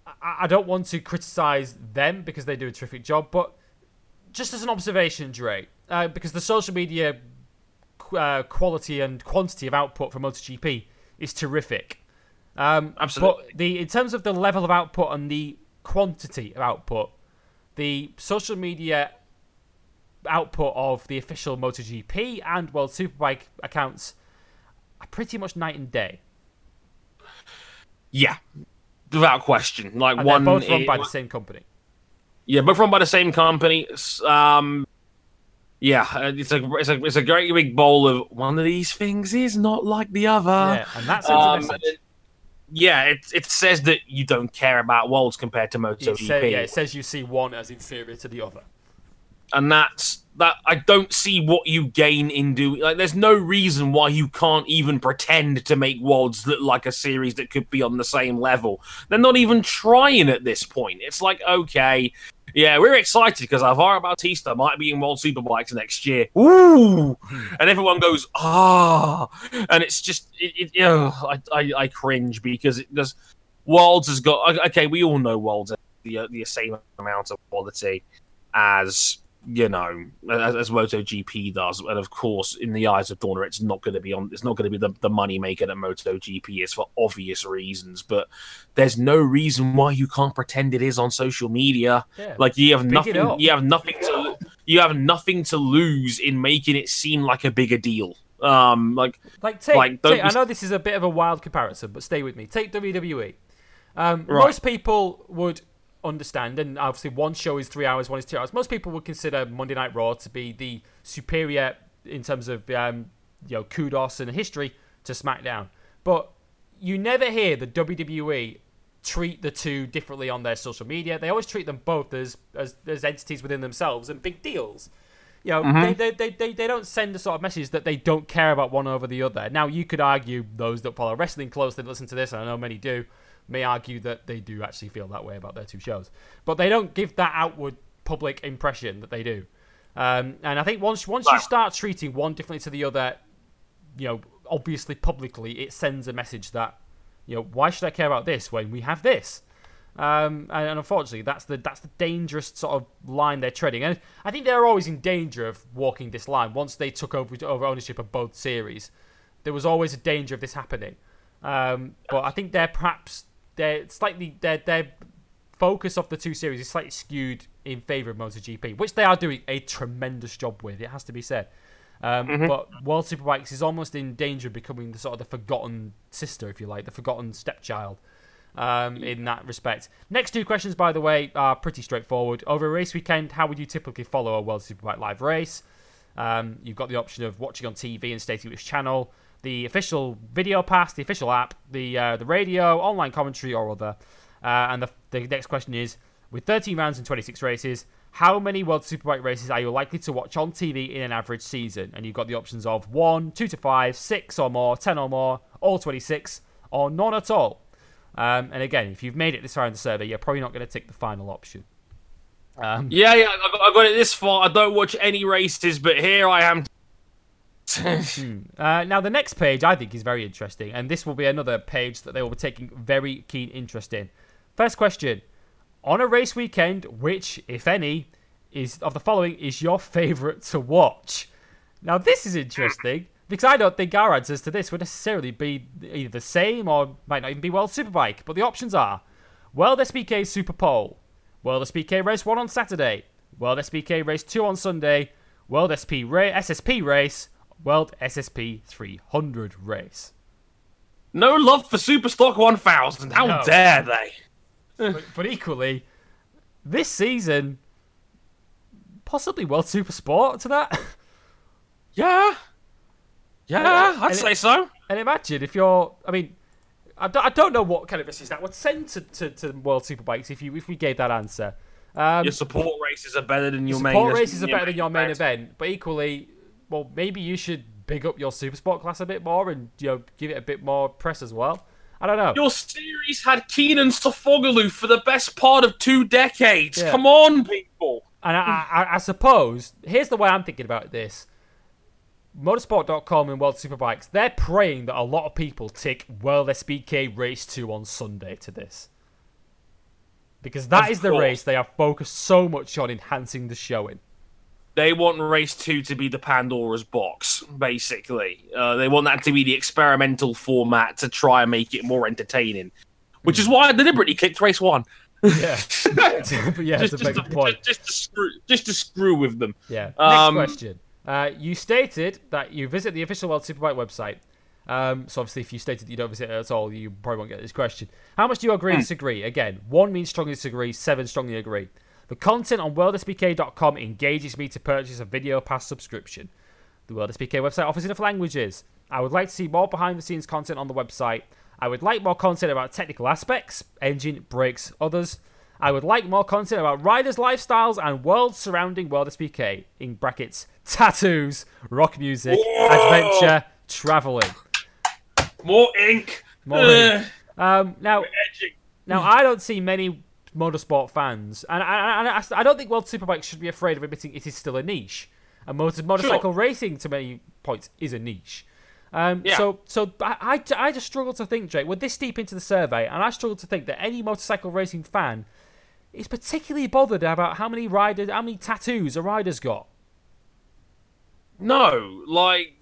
S1: I, I don't want to criticize them because they do a terrific job, but just as an observation, Dre, uh, because the social media uh, quality and quantity of output from MotoGP is terrific. Um,
S2: Absolutely.
S1: But the in terms of the level of output and the quantity of output, the social media output of the official MotoGP and World Superbike accounts are pretty much night and day.
S2: Yeah, without question. Like
S1: And
S2: one,
S1: they're both run
S2: i-
S1: by the same company.
S2: yeah, both run by the same company. Um, yeah, uh, it's a it's a it's a great big bowl of one of these things is not like the other.
S1: yeah, and that sends
S2: Um, it- yeah, it it says that you don't care about worlds compared to MotoGP.
S1: say, yeah, it says you see one as inferior to the other.
S2: and that's that i don't see what you gain in doing like there's no reason why you can't even pretend to make worlds look like a series that could be on the same level they're not even trying at this point it's like okay Yeah, we're excited because Alvaro Bautista might be in World Superbikes next year. Ooh, and everyone goes ah, and it's just it, it, I, I I cringe because it does. Worlds has got okay. We all know Worlds has the the same amount of quality as you know, as, as MotoGP does, and of course, in the eyes of Dorna, it's not going to be on. It's not going to be the, the money maker that MotoGP is for obvious reasons. But there's no reason why you can't pretend it is on social media.
S1: Yeah.
S2: Like you have
S1: Pick
S2: nothing. You have nothing to. You have nothing to lose in making it seem like a bigger deal. Um, like
S1: Like, take,
S2: Like,
S1: take- I know this is a bit of a wild comparison, but stay with me. Take WWE. Um,
S2: Right.
S1: Most people would understand, and obviously one show is three hours, one is two hours. Most people would consider Monday Night Raw to be the superior in terms of um, you know kudos and history to SmackDown. But you never hear the WWE treat the two differently on their social media. They always treat them both as as, as entities within themselves and big deals. You know, they, they, they, they, they don't send a sort of message that they don't care about one over the other. Now, you could argue, those that follow wrestling closely listen to this, and I know many do, may argue that they do actually feel that way about their two shows. But they don't give that outward public impression that they do. Um, and I think once once you start treating one differently to the other, you know, obviously publicly, it sends a message that, you know, why should I care about this when we have this? Um, and, and unfortunately, that's the that's the dangerous sort of line they're treading. And I think they're always in danger of walking this line. Once they took over over ownership of both series, there was always a danger of this happening. Um, but I think they're perhaps they're slightly their their focus of the two series is slightly skewed in favour of MotoGP, which they are doing a tremendous job with. It has to be said. Um, But World Superbikes is almost in danger of becoming the sort of the forgotten sister, if you like, the forgotten stepchild. Um, in that respect. Next two questions, by the way, are pretty straightforward. Over a race weekend, how would you typically follow a World Superbike live race? Um, you've got the option of watching on TV and stating which channel, the official video pass, the official app, the uh, the radio, online commentary, or other. Uh, and the, the next question is: with 13 rounds and 26 races, how many World Superbike races are you likely to watch on TV in an average season? And you've got the options of one, two to five, six or more, 10 or more, all 26, or none at all. Um, and again, if you've made it this far in the survey, you're probably not going to tick the final option. Um,
S2: yeah, yeah. I got it this far. I don't watch any races, but here I am.
S1: Uh, now, the next page I think is very interesting, and this will be another page that they will be taking very keen interest in. First question On a race weekend, which, if any, is of the following is your favourite to watch? Now, this is interesting because I don't think our answers to this would necessarily be either the same or might not even be World Superbike. But the options are World SBK Super Pole, World SBK Race 1 on Saturday, World SBK Race 2 on Sunday, World SP ra- SSP Race, World SSP 300 Race.
S2: no love for Superstock 1000. How
S1: No.
S2: dare they?
S1: but, but equally, this season, possibly World Super Sport to that. <laughs>
S2: Yeah. Yeah, I'd
S1: And it-
S2: say so.
S1: And imagine if you're, I mean, I don't, I don't know what kind of races that would send to, to, to World Superbikes if you if we gave that answer. Um,
S2: Your support races are better than your main
S1: support races are better than your main
S2: event,
S1: but equally, well, maybe you should big up your Super Sport class a bit more and you know give it a bit more press as well. I don't know.
S2: Your series had Kenan Sofuoglu for the best part of two decades.
S1: Yeah.
S2: Come on, people.
S1: And I, I, I suppose here's the way I'm thinking about this. Motorsport.com and World Superbikes, they're praying that a lot of people tick World SBK Race 2 on Sunday to this. Because that
S2: Of
S1: is the
S2: course.
S1: race they are focused so much on enhancing the showing.
S2: They want race two to be the Pandora's box, basically. Uh, they want that to be the experimental format to try and make it more entertaining. Which
S1: Hmm.
S2: is why I deliberately clicked race one.
S1: Yeah. <laughs> <laughs> yeah,
S2: just, to,
S1: point.
S2: just, to screw, just to screw with them.
S1: Yeah. Next
S2: Um,
S1: question. Uh, you stated that you visit the official World Superbike website. Um, so obviously, if you stated that you don't visit it at all, you probably won't get this question. How much do you agree
S2: Hmm.
S1: and disagree? Again, one means strongly disagree, seven strongly agree. The content on worldsbk.com engages me to purchase a video pass subscription. The World SBK website offers enough languages. I would like to see more behind the scenes content on the website. I would like more content about technical aspects, engine, brakes, others. I would like more content about riders' lifestyles and worlds surrounding World SBK. In brackets, tattoos, rock music,
S2: Whoa!
S1: adventure, traveling.
S2: More ink.
S1: More
S2: Ugh,
S1: Um, now, now I don't see many motorsport fans, and, and, and I, I don't think World Superbike should be afraid of admitting it is still a niche. And motor, motorcycle sure. racing, to many points, is a niche. Um, yeah. So, so I, I, I just struggle to think, Jake, we're this deep into the survey, and I struggle to think that any motorcycle racing fan is particularly bothered about how many riders, how many tattoos a rider's got.
S2: No, like,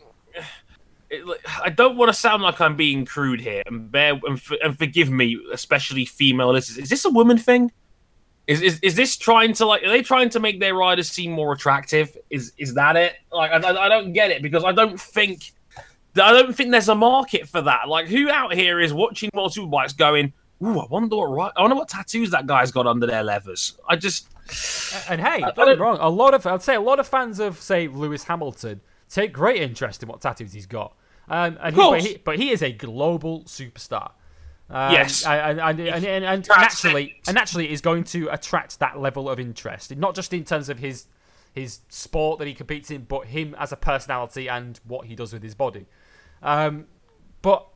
S2: it, like I don't want to sound like I'm being crude here, and bear and, for, and forgive me, especially female listeners. Is this a woman thing? Is, is is this trying to like? Are they trying to make their riders seem more attractive? Is is that it? Like, I, I don't get it because I don't think I don't think there's a market for that. Like, who out here is watching multiple bikes going? Ooh, I wonder what right. I wonder what tattoos that guy's got under their levers. I just.
S1: And hey, don't get wrong. A lot of I'd say a lot of fans of say Lewis Hamilton take great interest in what tattoos he's got. Um, and he, but, he, but, he, is a global superstar.
S2: Um, yes,
S1: and, and, and, and naturally, and naturally, is going to attract that level of interest, not just in terms of his his sport that he competes in, but him as a personality and what he does with his body. Um, but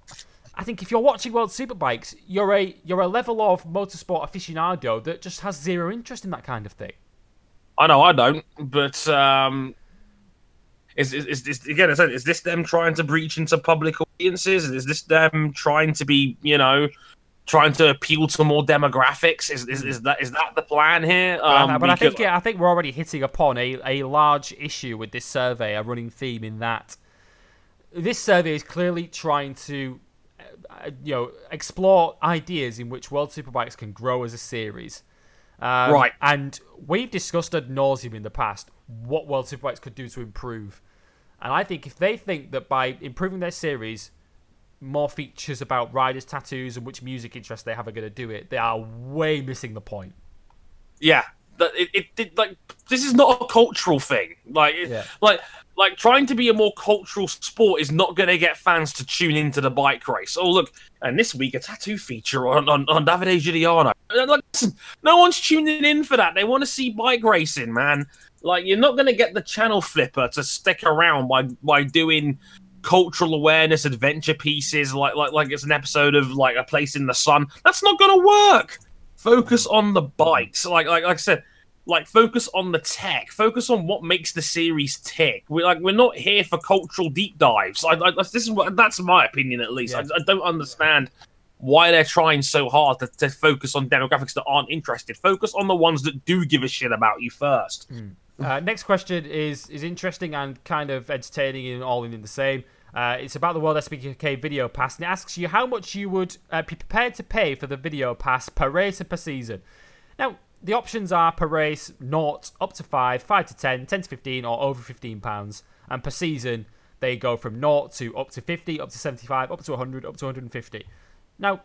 S1: I think if you're watching World Superbikes, you're a you're a level of motorsport aficionado that just has zero interest in that kind of thing.
S2: I know I don't, but um, is, is, is this again? Is this them trying to breach into public audiences? Is this them trying to be, you know, trying to appeal to more demographics? Is is, is that is that the plan here?
S1: Um, but, but I think yeah, I think we're already hitting upon a, a large issue with this survey, a running theme in that this survey is clearly trying to uh, you know explore ideas in which World Superbikes can grow as a series.
S2: Um, right.
S1: And we've discussed ad nauseum in the past what World Superbikes could do to improve. And I think if they think that by improving their series, more features about riders' tattoos and which music interests they have are going to do it, they are way missing the point.
S2: Yeah, it, it, it, like this is not a cultural thing. Like, yeah. like, like trying to be a more cultural sport is not going to get fans to tune into the bike race. Oh, look, and this week a tattoo feature on on, on Davide Giugliano. Like, listen, no one's tuning in for that. They want to see bike racing, man. Like, you're not going to get the channel flipper to stick around by by doing cultural awareness adventure pieces like like like it's an episode of like a place in the sun that's not going to work focus on the bikes. Like like like I said, like focus on the tech. Focus on what makes the series tick. We like we're not here for cultural deep dives. I, I this is what that's my opinion at least. Yeah. I, I, don't understand why they're trying so hard to, to, focus on demographics that aren't interested. Focus on the ones that do give a shit about you first.
S1: Mm. Uh, next question is is interesting and kind of entertaining and all in the same. Uh, it's about the World SBK Video Pass, and it asks you how much you would uh, be prepared to pay for the Video Pass per race and per season. Now, the options are per race, naught, up to 5, 5 to 10, 10 to 15, or over 15 pounds. And per season, they go from naught to up to 50, up to 75, up to 100, up to 150. Now,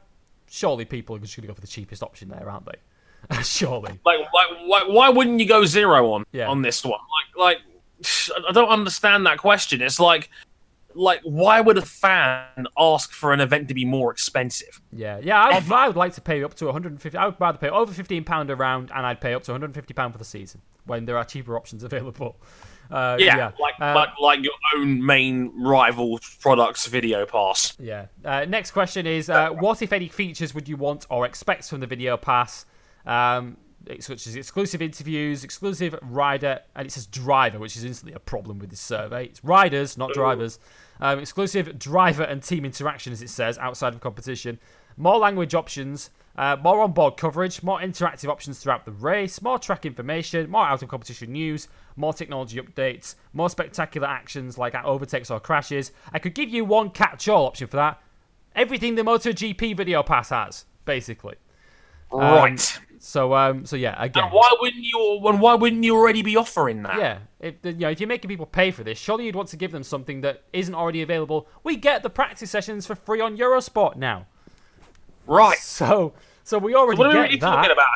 S1: surely people are just going to go for the cheapest option there, aren't they? <laughs> surely.
S2: Like, like why, why wouldn't you go zero on yeah. on this one? Like, like <sighs> I don't understand that question. It's like like why would a fan ask for an event to be more expensive
S1: yeah yeah I would, I would like to pay up to 150 i would rather pay over 15 pound a round and i'd pay up to 150 pound for the season when there are cheaper options <laughs> available uh,
S2: yeah, yeah, like, uh, like like your own main rival products video pass
S1: yeah uh, next question is uh, what if any features would you want or expect from the video pass um, such as exclusive interviews, exclusive rider, and it says driver, which is instantly a problem with this survey. It's riders, not drivers. Um, exclusive driver and team interaction, as it says, outside of competition. More language options, uh, more on-board coverage, more interactive options throughout the race, more track information, more out-of-competition news, more technology updates, more spectacular actions like overtakes or crashes. I could give you one catch-all option for that. Everything the MotoGP video pass has, basically.
S2: Right.
S1: Um, so um, so yeah, again.
S2: And why wouldn't you? And why wouldn't you already be offering that?
S1: Yeah, if, you know, if you're making people pay for this, surely you'd want to give them something that isn't already available. We get the practice sessions for free on Eurosport now.
S2: Right.
S1: So so we already
S2: so what are we
S1: that.
S2: talking about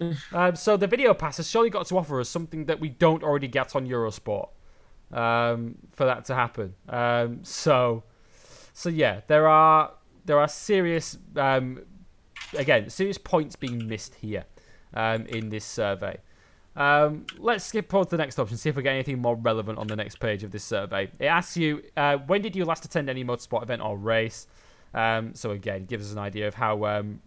S2: here? <laughs>
S1: um, so the video pass has surely got to offer us something that we don't already get on Eurosport um, for that to happen. Um, so so yeah, there are there are serious um, again, serious points being missed here um, in this survey. Um, let's skip on to the next option, see if we get anything more relevant on the next page of this survey. It asks you, uh, when did you last attend any motorsport event or race? Um, so again, gives us an idea of how um,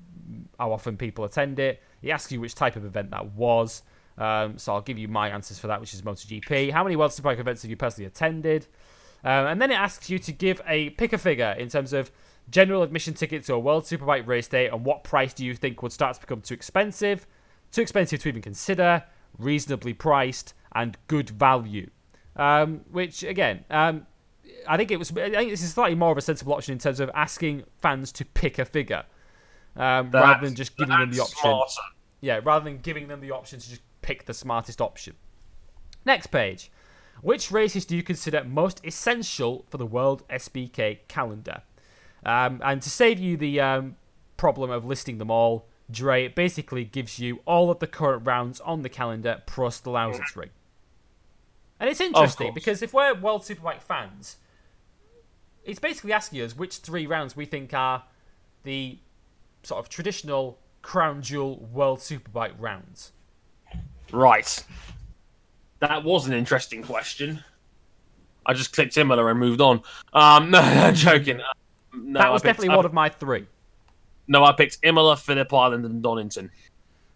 S1: how often people attend it. It asks you which type of event that was. Um, so I'll give you my answers for that, which is MotoGP. How many World Superbike events have you personally attended? Um, and then it asks you to give a pick a figure in terms of general admission ticket to a World Superbike race day and what price do you think would start to become too expensive, too expensive to even consider, reasonably priced, and good value. Um, which again, um, I think it was. I think this is slightly more of a sensible option in terms of asking fans to pick a figure um, rather than just giving them the option.
S2: Smarter.
S1: Yeah, rather than giving them the option to just pick the smartest option. Next page. Which races do you consider most essential for the World SBK calendar? Um, and to save you the um, problem of listing them all, Dre basically gives you all of the current rounds on the calendar plus the Lausitzring. And it's interesting because if we're World Superbike fans, it's basically asking us which three rounds we think are the sort of traditional crown jewel World Superbike rounds.
S2: Right. That was an interesting question. I just clicked similar and moved on. Um, <laughs> no, I'm joking. No,
S1: that was
S2: picked,
S1: definitely
S2: I-
S1: one of my three.
S2: No, I picked Imola, Phillip Island, and Donington.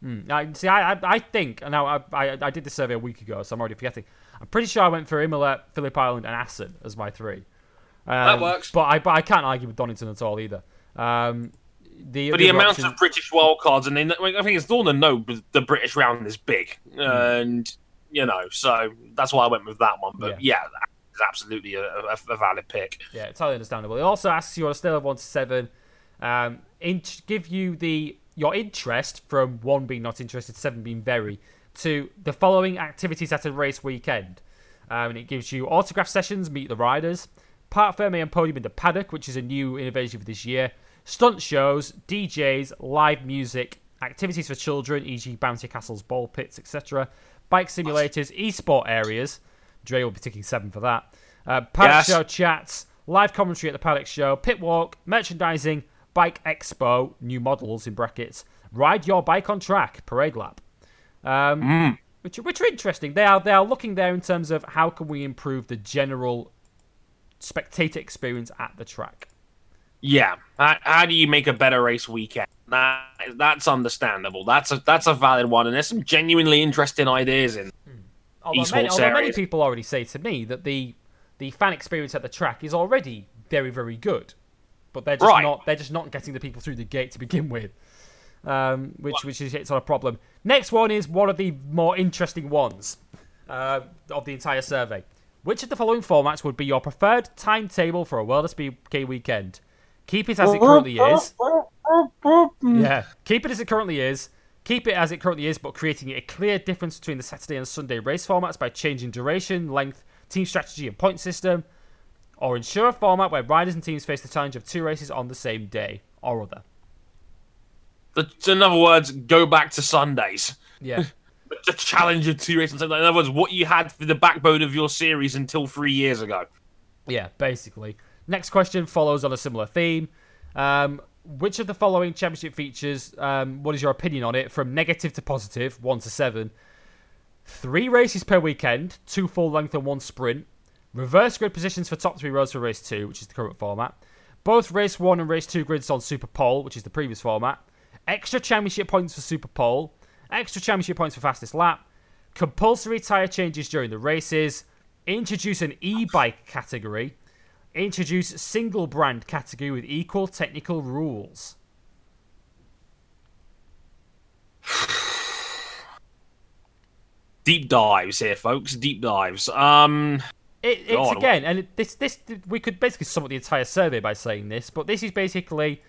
S1: Mm. I, see, I, I, I think, and now I, I, I did the survey a week ago, so I'm already forgetting. I'm pretty sure I went for Imola, Phillip Island, and Assen as my three. Um,
S2: That works.
S1: But I, but I can't argue with Donington at all either. Um, the,
S2: But the
S1: other
S2: amount
S1: option-
S2: of British wildcards, and they, I think it's all to know the British round is big, and you know, so that's why I went with that one. But yeah, that is absolutely a, a, a valid pick.
S1: Yeah, totally understandable. It also asks you on a scale of one to seven, um, in, give you the your interest from one being not interested, seven being very, to the following activities at a race weekend. Um, and it gives you autograph sessions, meet the riders, parc fermé and podium in the paddock, which is a new innovation for this year, stunt shows, DJs, live music, activities for children, e.g., bouncy castles, ball pits, etc., bike simulators, esport areas. Dre will be ticking seven for that. Uh, paddock
S2: Yes.
S1: show chats, live commentary at the paddock show, pit walk, merchandising, bike expo, new models in brackets, ride your bike on track, parade lap. Um, which, which are interesting. They are they are looking there in terms of how can we improve the general spectator experience at the track.
S2: Yeah, how, how do you make a better race weekend? That that's understandable. That's a that's a valid one, and there's some genuinely interesting ideas in.
S1: Although,
S2: Esports
S1: many, although many people already say to me that the the fan experience at the track is already very very good, but they're just
S2: Right.
S1: not they're just not getting the people through the gate to begin with, um, which which is it's not a problem. Next one is one of the more interesting ones uh, of the entire survey. Which of the following formats would be your preferred timetable for a World SBK weekend? Keep it as it currently is. <laughs> Yeah. Keep it as it currently is. Keep it as it currently is, but creating a clear difference between the Saturday and Sunday race formats by changing duration, length, team strategy, and point system. Or ensure a format where riders and teams face the challenge of two races on the same day, or other.
S2: In other words, go back to Sundays.
S1: Yeah. <laughs>
S2: The challenge of two races. In other words, what you had for the backbone of your series until three years ago.
S1: Yeah, basically. Next question follows on a similar theme. Um, which of the following championship features, um, what is your opinion on it, from negative to positive, 1 to 7? Three races per weekend, two full length and one sprint. Reverse grid positions for top three rows for race 2, which is the current format. Both race 1 and race 2 grids on Super Pole, which is the previous format. Extra championship points for Super Pole. Extra championship points for fastest lap. Compulsory tyre changes during the races. Introduce an e-bike category. Introduce single brand category with equal technical rules.
S2: Deep dives here, folks. Deep dives. Um,
S1: It, it's
S2: God,
S1: again, and it, this this we could basically sum up the entire survey by saying this, but this is basically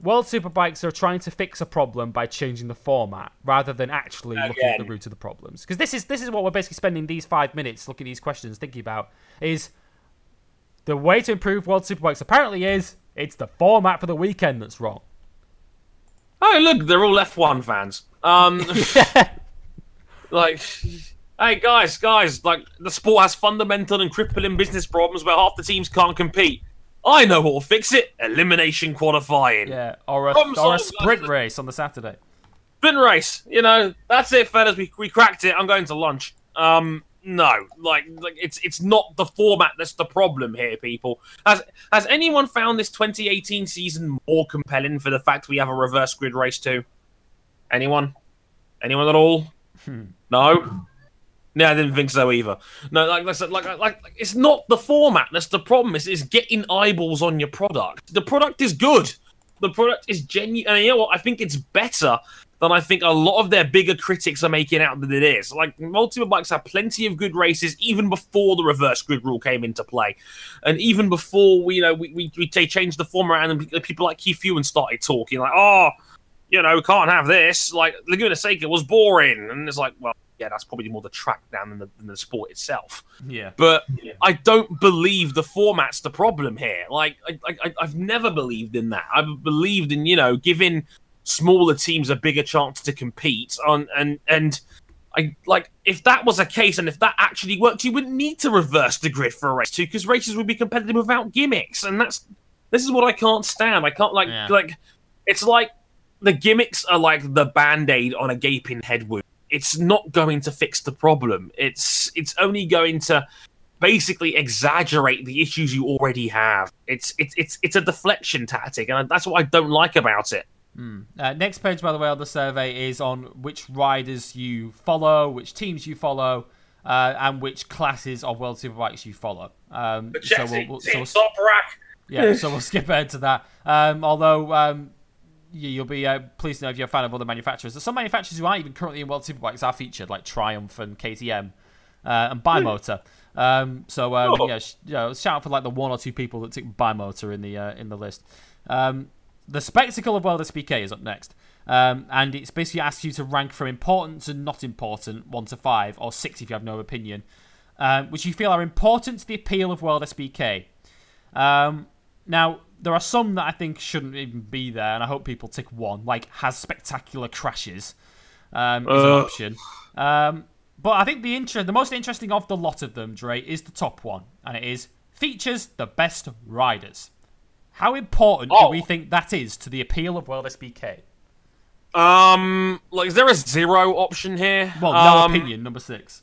S1: World Superbikes are trying to fix a problem by changing the format rather than actually looking at the root of the problems. Because this is this is what we're basically spending these five minutes looking at these questions, thinking about is the way to improve World Superbikes. Apparently, is it's the format for the weekend that's wrong.
S2: oh look, they're all F1 fans. Um, <laughs> <laughs> like, hey guys, guys, like the sport has fundamental and crippling business problems where half the teams can't compete. I know what'll fix it: elimination qualifying.
S1: Yeah, or a or a sprint race on the Saturday.
S2: Sprint race. You know, that's it, fellas. We, we cracked it. I'm going to lunch. Um, no, like, like it's it's not the format that's the problem here, people. Has has anyone found this 2018 season more compelling for the fact we have a reverse grid race too? Anyone? Anyone at all?
S1: Hmm.
S2: No. No, I didn't think so either. No, like I said, like, like, like it's not the format that's the problem. It's, it's getting eyeballs on your product. The product is good. The product is genuine. And you know what? I think it's better than I think a lot of their bigger critics are making out that it is. Like multiple bikes have plenty of good races even before the reverse grid rule came into play, and even before we, you know, we we, we changed the format and people like Keith Ewan started talking like, oh, you know, can't have this. Like Laguna Seca was boring, and it's like, well, yeah, that's probably more the track down than the, than the sport itself.
S1: Yeah.
S2: But yeah. I don't believe the format's the problem here. Like, I, I, I've never believed in that. I've believed in, you know, giving smaller teams a bigger chance to compete on and and I like if that was a case and if that actually worked, you wouldn't need to reverse the grid for a race too, because races would be competitive without gimmicks, and that's this is what I can't stand. I can't like yeah. like it's like the gimmicks are like the band-aid on a gaping head wound. It's not going to fix the problem. It's it's only going to basically exaggerate the issues you already have. It's it's it's it's a deflection tactic, and that's what I don't like about it.
S1: Mm. Uh, next page, by the way, on the survey is on which riders you follow, which teams you follow, uh, and which classes of World Superbikes you follow. Um,
S2: so we'll, we'll, so we'll,
S1: yeah, so we'll <laughs> skip ahead to that. Um, although um, you'll be uh, pleased to know if you're a fan of other manufacturers. There's some manufacturers who aren't even currently in World Superbikes are featured, like Triumph and KTM uh, and Bimota. Um, so um, oh. yeah, sh- shout out for like the one or two people that took Bimota in the uh, in the list. Um, the Spectacle of World SBK is up next. Um, and it's basically asks you to rank from important to not important, 1 to 5, or 6 if you have no opinion, um, which you feel are important to the appeal of World SBK. Um, now, there are some that I think shouldn't even be there, and I hope people tick 1, like has spectacular crashes um, is uh. an option. Um, but I think the inter- the most interesting of the lot of them, Dre, is the top one, and it is features the best riders. How important oh. do we think that is to the appeal of World SBK?
S2: Um, like, is there a zero option here?
S1: Well, no
S2: um,
S1: opinion. Number six.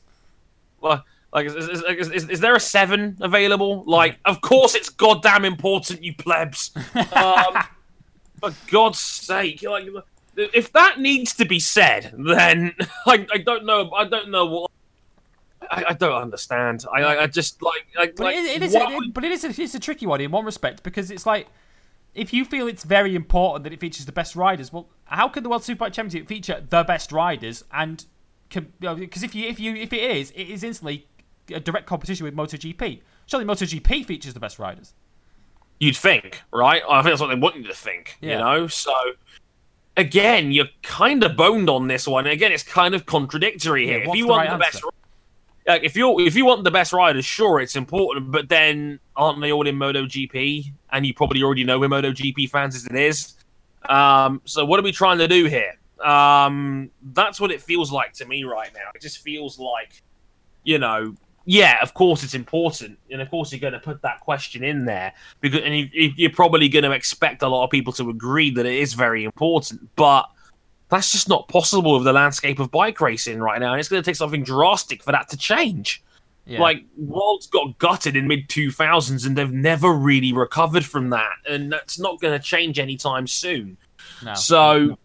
S2: Like, like is, is, is, is, there a seven available? Like, of course it's goddamn important, you plebs. um, <laughs> for God's sake, like, if that needs to be said, then <laughs> like, I don't know. I don't know what I, I, don't understand. I, I, I just like. like
S1: but it, it is. It, but it is. A, it's a tricky one in one respect because it's like if you feel it's very important that it features the best riders, well, how can the World Superbike Championship feature the best riders? And because if you if you if it is, it is instantly a direct competition with MotoGP. Surely MotoGP features the best riders.
S2: You'd think, right? I think that's what they want you to think. Yeah. You know, so again, you're kind of boned on this one. Again, it's kind of contradictory here. Yeah, if you want right the answer? best like if you if you want the best riders, sure, it's important, but then aren't they all in MotoGP? And you probably already know we're MotoGP fans as it is. Um, so what are we trying to do here? Um, that's what it feels like to me right now. It just feels like, you know, yeah, of course it's important, and of course you're going to put that question in there because, and you, you're probably going to expect a lot of people to agree that it is very important, but that's just not possible with the landscape of bike racing right now, and it's going to take something drastic for that to change. Yeah. Like Worlds got gutted in mid two thousands, and they've never really recovered from that, and that's not going to change anytime soon. No. So,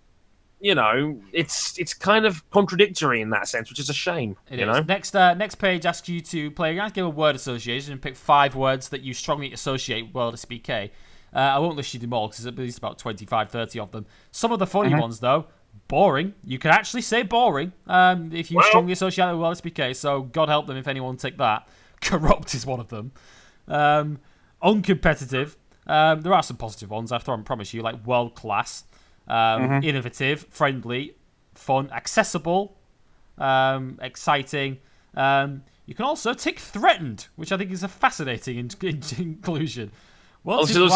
S2: you know, it's it's kind of contradictory in that sense, which is a shame.
S1: It
S2: you
S1: is.
S2: know,
S1: next uh, next page asks you to play. You're give a word association and pick five words that you strongly associate with World SBK. Uh, I won't list you them all because there's at least about 25, 30 of them. Some of the funny mm-hmm. ones, though, boring. You can actually say boring um, if you well, strongly associate it with SBK. So God help them if anyone take that. <laughs> Corrupt is one of them. Um, uncompetitive. Um, there are some positive ones. After I promise you, like world class, um, mm-hmm. innovative, friendly, fun, accessible, um, exciting. Um, you can also tick threatened, which I think is a fascinating in- in- <laughs> inclusion. What's
S2: oh,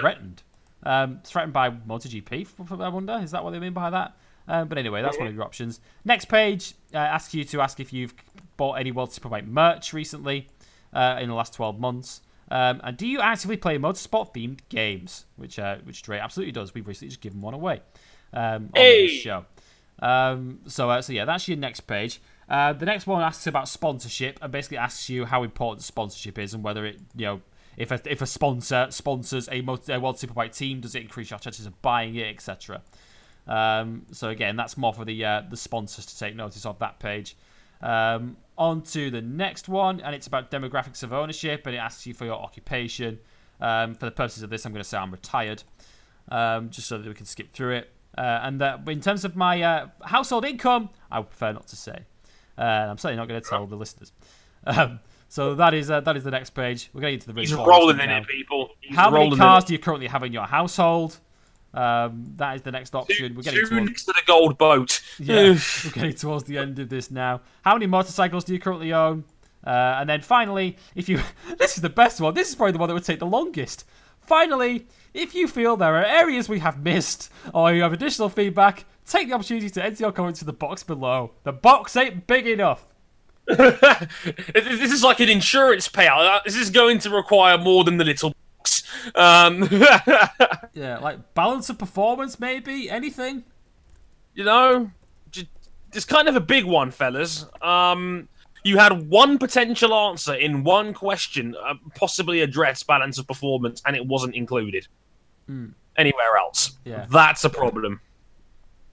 S1: threatened? Um, threatened by MotoGP, I wonder. Is that what they mean by that? Um, but anyway, that's one of your options. Next page uh, asks you to ask if you've bought any World Superbike merch recently uh, in the last 12 months. Um, and do you actively play motorsport themed games? Which uh, which Dre absolutely does. We've recently just given one away um, on hey. this show. Um, so, uh, so yeah, that's your next page. Uh, the next one asks about sponsorship and basically asks you how important sponsorship is and whether it, you know, if a, if a sponsor sponsors a, multi, a World Superbike team, does it increase your chances of buying it, etc. Um, so again, that's more for the uh, the sponsors to take notice of that page. Um, on to the next one, and it's about demographics of ownership, and it asks you for your occupation. Um, for the purposes of this, I'm going to say I'm retired, um, just so that we can skip through it. Uh, and that in terms of my uh, household income, I would prefer not to say. Uh, I'm certainly not going to tell the listeners. <laughs> So that is uh, that is the next page. We're getting into the.
S2: He's rolling in it, people. He's
S1: How many cars do you currently have in your household? Um, that is the next option.
S2: Two,
S1: we're getting
S2: two
S1: towards,
S2: next to the gold boat.
S1: yeah, <laughs> we're getting towards the end of this now. How many motorcycles do you currently own? Uh, and then finally, if you <laughs> this is the best one. This is probably the one that would take the longest. Finally, if you feel there are areas we have missed or you have additional feedback, take the opportunity to enter your comments to the box below. The box ain't big enough. <laughs>
S2: this is like an insurance payout. This is going to require more than the little box. Um, <laughs>
S1: Yeah, like balance of performance, maybe anything.
S2: you know, it's kind of a big one, fellas. Um, you had one potential answer in one question, uh, possibly address balance of performance, and it wasn't included anywhere else.
S1: Yeah.
S2: That's a problem.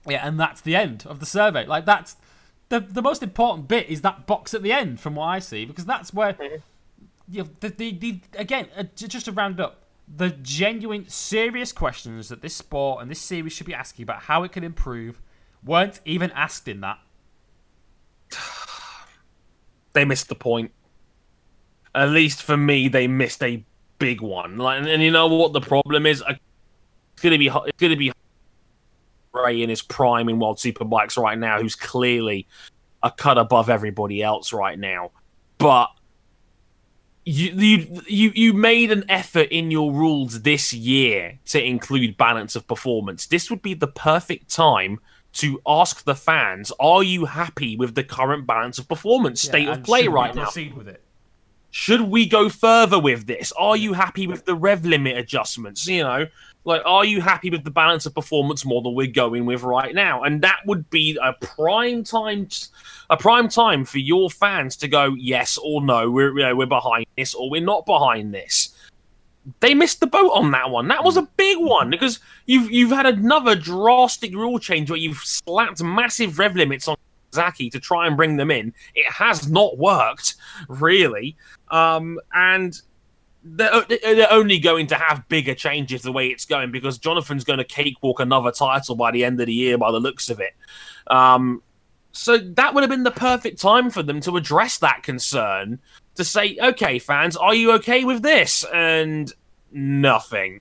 S1: Yeah, and that's the end of the survey. Like that's the the most important bit is that box at the end, from what I see, because that's where you know, the, the the again uh, just to round up the genuine, serious questions that this sport and this series should be asking about how it can improve weren't even asked in that. <sighs>
S2: They missed the point. At least for me, they missed a big one. Like, and, and you know what the problem is? It's gonna be it's gonna be Rea in his prime in World Superbikes right now, who's clearly a cut above everybody else right now. But you you you you made an effort in your rules this year to include balance of performance. This would be the perfect time to ask the fans: Are you happy with the current balance of performance state
S1: Yeah,
S2: of play right now?
S1: Proceed with it.
S2: should we go further with this? Are you happy with the rev limit adjustments? You know, like, are you happy with the balance of performance model we're going with right now? And that would be a prime time, a prime time for your fans to go yes or no. We're you know, we're behind this or we're not behind this. They missed the boat on that one. That was a big one because you've you've had another drastic rule change where you've slapped massive rev limits on Zaki to try and bring them in. It has not worked, really. Um, and they're, they're only going to have bigger changes the way it's going because Jonathan's going to cakewalk another title by the end of the year by the looks of it. Um, so that would have been the perfect time for them to address that concern to say, okay, fans, are you okay with this? And nothing.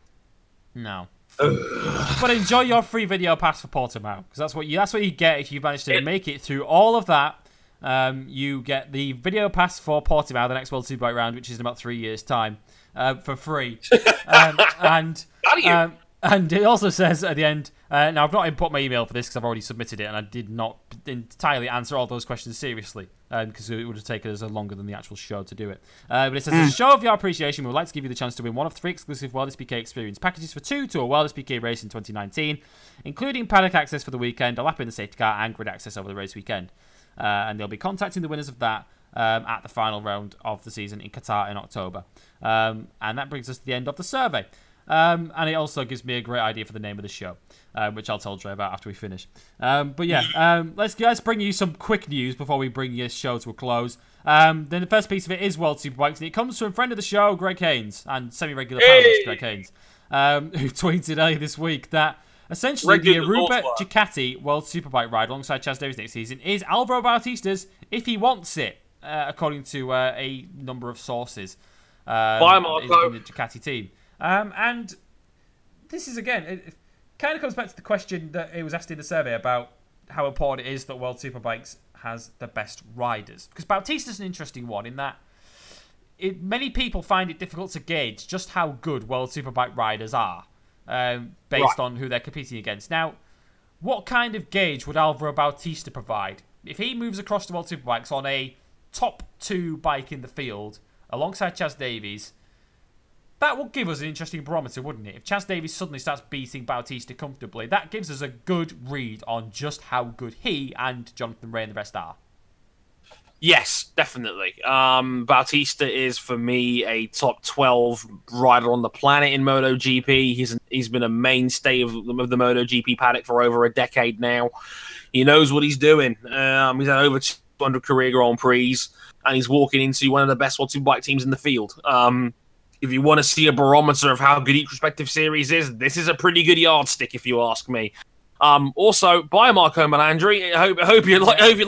S1: No. <sighs> but enjoy your free video pass for Portimao because that's what you that's what you get if you manage to
S2: It-
S1: make it through all of that. Um, you get the video pass for Portimao, the next World Superbike round, which is in about three years' time, uh, for free. <laughs> um, and
S2: How do you?
S1: um, and it also says at the end. Uh, now I've not input my email for this because I've already submitted it, and I did not entirely answer all those questions seriously because it would have taken us longer than the actual show to do it. Uh, but it says, as a show of your appreciation, we would like to give you the chance to win one of three exclusive World SBK experience packages for two to a World SBK race in 2019, including paddock access for the weekend, a lap in the safety car, and grid access over the race weekend. Uh, and they'll be contacting the winners of that um, at the final round of the season in Qatar in October. Um, and that brings us to the end of the survey. Um, and it also gives me a great idea for the name of the show, uh, which I'll tell Dre about after we finish. Um, but yeah, <laughs> um, let's let's bring you some quick news before we bring this show to a close. Um, then the first piece of it is World Superbikes, and it comes from a friend of the show, Greg Haynes, and semi-regular panelist Greg Haynes, um, <laughs> who tweeted earlier this week that essentially
S2: Regular
S1: the Aruba. Ducati World Superbike ride alongside Chaz Davies next season is Alvaro Bautista's if he wants it, uh, according to uh, a number of sources. Um,
S2: Bye, Marco.
S1: in the Ducati team. Um, and this is again, it, kind of comes back to the question that it was asked in the survey about how important it is that World Superbikes has the best riders. Because Bautista's an interesting one in that it, many people find it difficult to gauge just how good World Superbike riders are um, based
S2: Right.
S1: on who they're competing against. Now, what kind of gauge would Alvaro Bautista provide if he moves across the World Superbikes on a top two bike in the field alongside Chaz Davies? That would give us an interesting barometer, wouldn't it? If Chaz Davies suddenly starts beating Bautista comfortably, that gives us a good read on just how good he and Jonathan Rea and the rest are.
S2: Yes, definitely. Um, Bautista is for me a top twelve rider on the planet in MotoGP. He's he's been a mainstay of, of the MotoGP paddock for over a decade now. He knows what he's doing. Um, he's had over 200 career Grand Prix, and he's walking into one of the best one two bike teams in the field. Um, if you want to see a barometer of how good each respective series is, this is a pretty good yardstick, if you ask me. Um, also, bye Marco Melandri. I hope, I hope you like. Hope you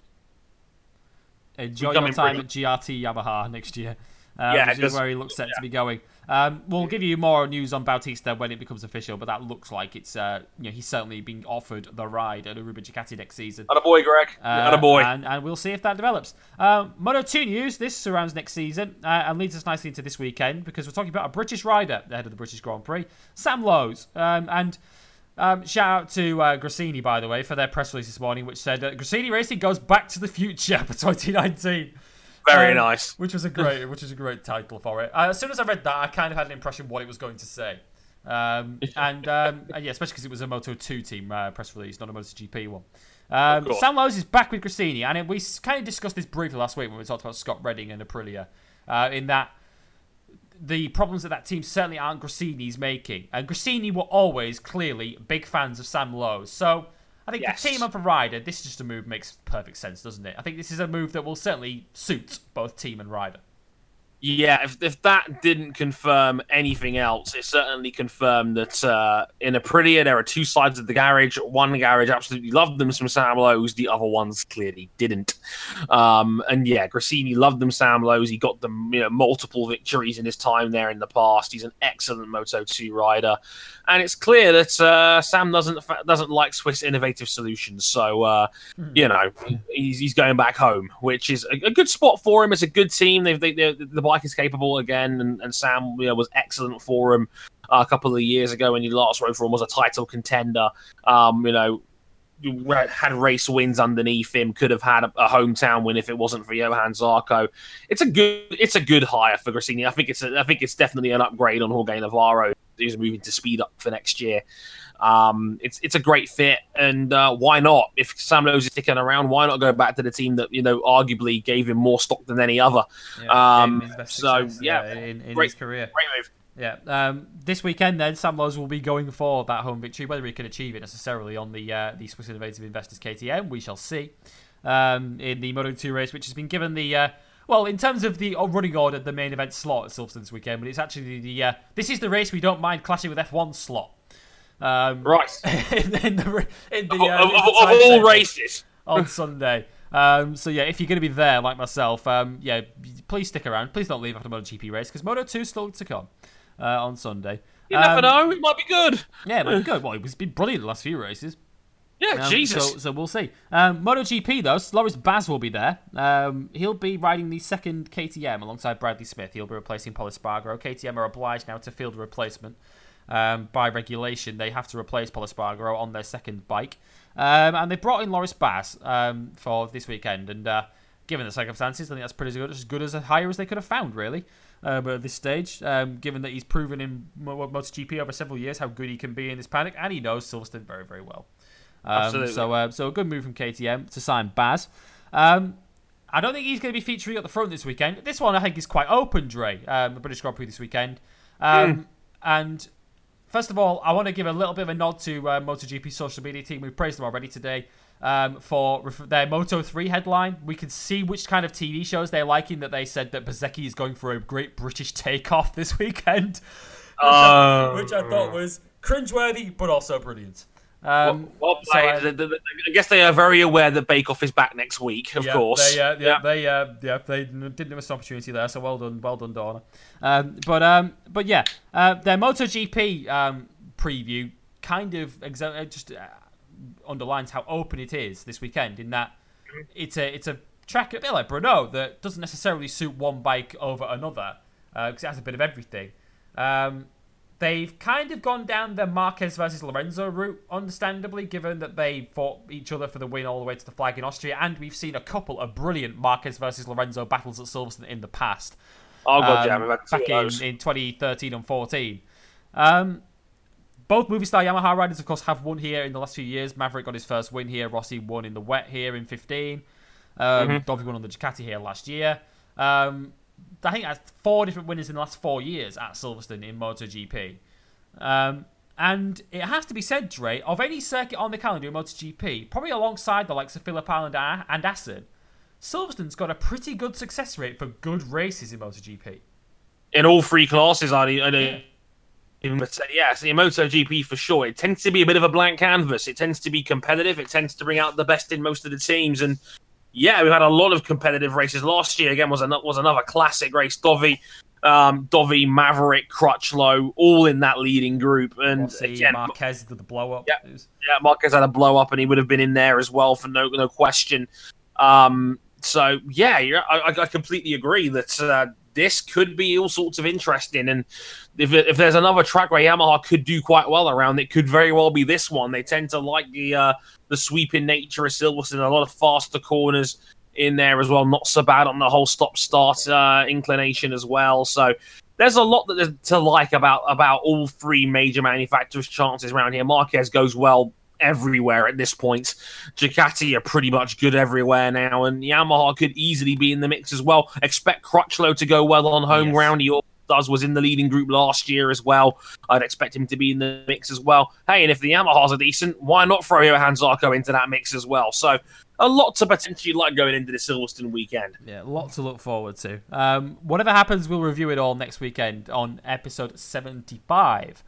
S1: Enjoy your time at GRT Yamaha next year. Um, yeah, which is where he looks set yeah. to be going. Um, we'll give you more news on Bautista when it becomes official, but that looks like it's uh, you know he's certainly being offered the ride at Aruba Ducati next season.
S2: And a boy, Greg. Uh, a boy.
S1: And, and, we'll see if that develops. Um, Moto 2 news. This surrounds next season uh, and leads us nicely into this weekend because we're talking about a British rider ahead of the British Grand Prix, Sam Lowes, um, and. Um, shout out to uh, Gresini, by the way, for their press release this morning, which said that Gresini Racing goes back to the future <laughs> for 2019.
S2: Very um, nice.
S1: Which was a great, <laughs> which is a great title for it. Uh, as soon as I read that, I kind of had an impression what it was going to say. Um, <laughs> and, um, and, yeah, especially because it was a Moto 2 team uh, press release, not a Moto GP one. Um, Sam Lowes is back with Gresini, and we kind of discussed this briefly last week when we talked about Scott Redding and Aprilia. Uh, in that the problems that that team certainly aren't Gresini's making. And Gresini were always clearly big fans of Sam Lowes. So I think yes. the team of a rider, this is just a move makes perfect sense, doesn't it? I think this is a move that will certainly suit both team and rider.
S2: Yeah, if, if that didn't confirm anything else, it certainly confirmed that uh, in Aprilia there are two sides of the garage. One garage absolutely loved them some Sam Lowes, the other ones clearly didn't. Um, and yeah, Gresini loved them Sam Lowes. He got them you know multiple victories in his time there in the past. He's an excellent Moto 2 rider, and it's clear that uh, Sam doesn't doesn't like Swiss innovative solutions. So uh, mm. you know he's, he's going back home, which is a, a good spot for him. It's a good team. They've they, the bike is capable again, and, and Sam you know, was excellent for him uh, a couple of years ago when he last rode for him was a title contender. Um, you know, had race wins underneath him, could have had a, a, hometown win if it wasn't for Johann Zarco. It's a good, it's a good hire for Gresini. I think it's, a, I think it's definitely an upgrade on Jorge Navarro. He's moving to speed up for next year. Um, it's it's a great fit, and uh, why not? If Sam Lowes is sticking around, why not go back to the team that you know arguably gave him more stock than any other? Yeah, um, so yeah,
S1: in, in
S2: great,
S1: his career,
S2: great move.
S1: Yeah. Um, this weekend, then Sam Lowes will be going for that home victory. Whether he can achieve it necessarily on the uh, the Swiss Innovative Investors KTM, we shall see. Um, in the Moto 2 race, which has been given the uh, well, in terms of the running order, the main event slot at Silverstone this weekend, but it's actually the uh, this is the race we don't mind clashing with F1 slot.
S2: Um, right. <laughs>
S1: in, in the, in the,
S2: of, uh, of, of, of all races
S1: on <laughs> Sunday. Um, so yeah, if you're going to be there like myself, um, yeah, please stick around. Please don't leave after MotoGP race because Moto 2 is still to come uh, on Sunday.
S2: You never um, know; it might be good.
S1: Yeah, it might be <laughs> good. Well, it's been brilliant the last few races.
S2: Yeah, um, Jesus.
S1: So, so, we'll see. Um, MotoGP though, Loris Baz will be there. Um, he'll be riding the second KTM alongside Bradley Smith. He'll be replacing Pol Espargaro. KTM are obliged now to field a replacement. Um, by regulation, they have to replace Pol Espargaro on their second bike. Um, and they brought in Loris Baz um, for this weekend. And uh, given the circumstances, I think that's pretty good, as good as a hire as they could have found, really. Uh, but at this stage, um, given that he's proven in MotoGP over several years how good he can be in this paddock, and he knows Silverstone very, very well. Um, Absolutely. So, uh, so a good move from KTM to sign Baz. Um, I don't think he's going to be featuring at the front this weekend. This one I think is quite open, Dre. Um, the British Grand Prix this weekend, mm. and First of all, I want to give a little bit of a nod to uh, MotoGP social media team. We've praised them already today um, for their Moto 3 headline. We can see which kind of TV shows they're liking that they said that Bezzecchi is going for a great British <laughs> takeoff this weekend. Which, uh, I, which I thought was cringeworthy, but also brilliant. Um,
S2: well, well so I, I, guess they are very aware that Bake Off is back next week. Of
S1: yeah,
S2: course,
S1: they, uh, yeah, yeah, they, uh, yeah, they didn't miss an opportunity there. So well done, well done, Dorna. Um, but um, but yeah, uh, their MotoGP um, preview kind of exa- uh, just uh, underlines how open it is this weekend. In that it's a it's a track a bit like Brno that doesn't necessarily suit one bike over another because uh, it has a bit of everything. Um, They've kind of gone down the Marquez versus Lorenzo route, understandably, given that they fought each other for the win all the way to the flag in Austria, and we've seen a couple of brilliant Marquez versus Lorenzo battles at Silverstone in the past.
S2: Oh god, um,
S1: yeah, back in, in 2013 and 14. Um, both Movistar Yamaha riders, of course, have won here in the last few years. Maverick got his first win here. Rossi won in the wet here in 15. Um, mm-hmm. Dovi won on the Ducati here last year. Um, I think that's four different winners in the last four years at Silverstone in MotoGP. Um, and it has to be said, Dre, of any circuit on the calendar in MotoGP, probably alongside the likes of Phillip Island and Assen, Silverstone's got a pretty good success rate for good races in MotoGP.
S2: In all three classes, I, I even say yes, in MotoGP for sure. It tends to be a bit of a blank canvas. It tends to be competitive. It tends to bring out the best in most of the teams. And yeah, we've had a lot of competitive races. Last year again was another, was another classic race. Dovi um, Dovi, Maverick, Crutchlow, all in that leading group. And
S1: Rossi, again, Marquez did the blow up.
S2: Yeah, yeah, Marquez had a blow up, and he would have been in there as well for no no question. Um, so yeah, I, I completely agree that uh, this could be all sorts of interesting. And if, if there's another track where Yamaha could do quite well around, it could very well be this one. They tend to like the uh, the sweeping nature of Silverstone, a lot of faster corners in there as well. Not so bad on the whole stop start uh, inclination as well. So there's a lot that to like about about all three major manufacturers' chances around here. Marquez goes well everywhere at this point. Ducati are pretty much good everywhere now, and Yamaha could easily be in the mix as well. Expect Crutchlow to go well on home yes. ground. He does was in the leading group last year as well. I'd expect him to be in the mix as well. Hey, and if the Yamahas are decent, why not throw Johann Zarco into that mix as well? So a lot to potentially like going into the Silverstone weekend.
S1: Yeah, a lot to look forward to. Um, whatever happens, we'll review it all next weekend on episode 75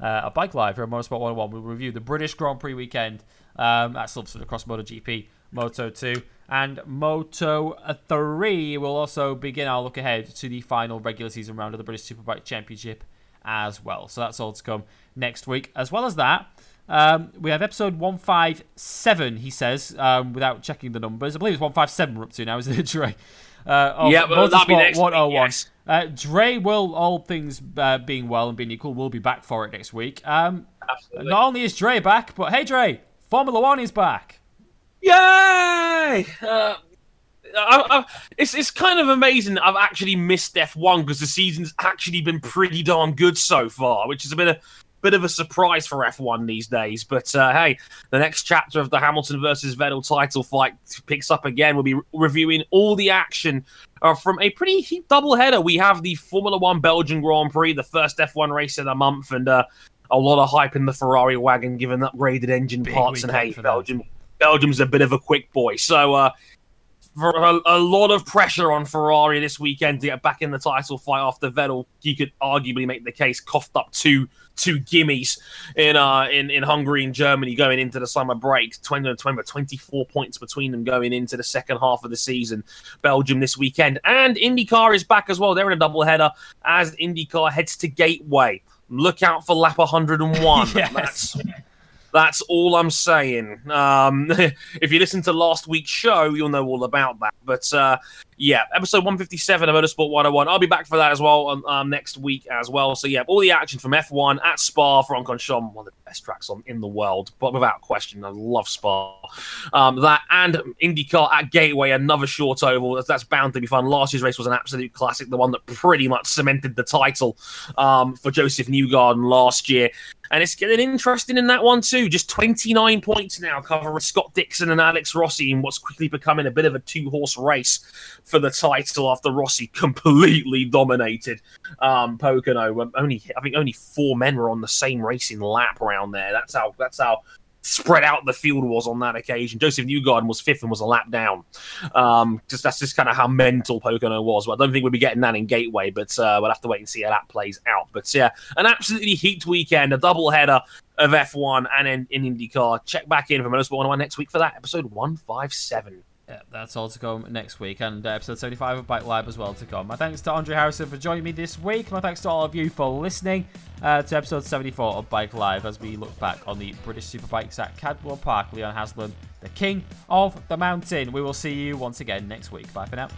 S1: uh, Bike Live here on Motorsport 101. We'll review the British Grand Prix weekend um, at Silverstone across MotoGP, Moto 2, and Moto 3. We'll also begin our look ahead to the final regular season round of the British Superbike Championship as well. So that's all to come next week. As well as that, um, we have episode 157, he says, um, without checking the numbers. I believe it's 157 we're up to now, isn't it, Dre?
S2: Uh, yeah, but that'll be next 101. Week, yes.
S1: Uh, Dre will, all things uh, being well and being equal, will be back for it next week. Um, Absolutely. Not only is Dre back, but hey, Dre, Formula One is back.
S2: Yay! Uh, I, I, it's it's kind of amazing. I've actually missed F1 because the season's actually been pretty darn good so far, which is a bit of bit of a surprise for F1 these days. But uh, hey, the next chapter of the Hamilton versus Vettel title fight picks up again. We'll be reviewing all the action uh, from a pretty double header. We have the Formula One Belgian Grand Prix, the first F1 race of the month, and uh, a lot of hype in the Ferrari wagon given upgraded engine Big parts. And hey, Belgium. Belgium's a bit of a quick boy. So uh, for a, a, lot of pressure on Ferrari this weekend to get back in the title fight after Vettel. You could arguably make the case coughed up two two gimmies in uh in, in Hungary and Germany going into the summer break. 20, 20, 24 points between them going into the second half of the season. Belgium this weekend and IndyCar is back as well. They're in a double header as IndyCar heads to Gateway. Look out for lap 101. <laughs> yes. That's that's all I'm saying. Um, <laughs> if you listen to last week's show, you'll know all about that. But uh, yeah, episode 157 of Motorsport 101. I'll be back for that as well um, um, next week as well. So yeah, all the action from F1 at Spa, Francorchamps, one of the best tracks on in the world, but without question, I love Spa. Um, that and IndyCar at Gateway, another short oval. That's, that's, bound to be fun. Last year's race was an absolute classic, the one that pretty much cemented the title um, for Josef Newgarden last year. And it's getting interesting in that one too. Just 29 points now covering Scott Dixon and Alex Rossi in what's quickly becoming a bit of a two horse race for the title after Rossi completely dominated um, Pocono. Only I think only four men were on the same racing lap around there. That's how that's how spread out the field was on that occasion. Josef Newgarden was fifth and was a lap down. Um, just that's just kind of how mental Pocono was. Well, I don't think we'll be getting that in Gateway, but uh, we'll have to wait and see how that plays out. But yeah, an absolutely heat weekend, a double header of F1 and in, in IndyCar. Check back in for Motorsport 101 next week for that episode 157.
S1: Yeah, that's all to come next week, and uh, episode 75 of Bike Live as well to come. My thanks to Andre Harrison for joining me this week. My thanks to all of you for listening uh, to episode 74 of Bike Live as we look back on the British Superbikes at Cadwell Park. Leon Haslam, the king of the mountain. We will see you once again next week. Bye for now.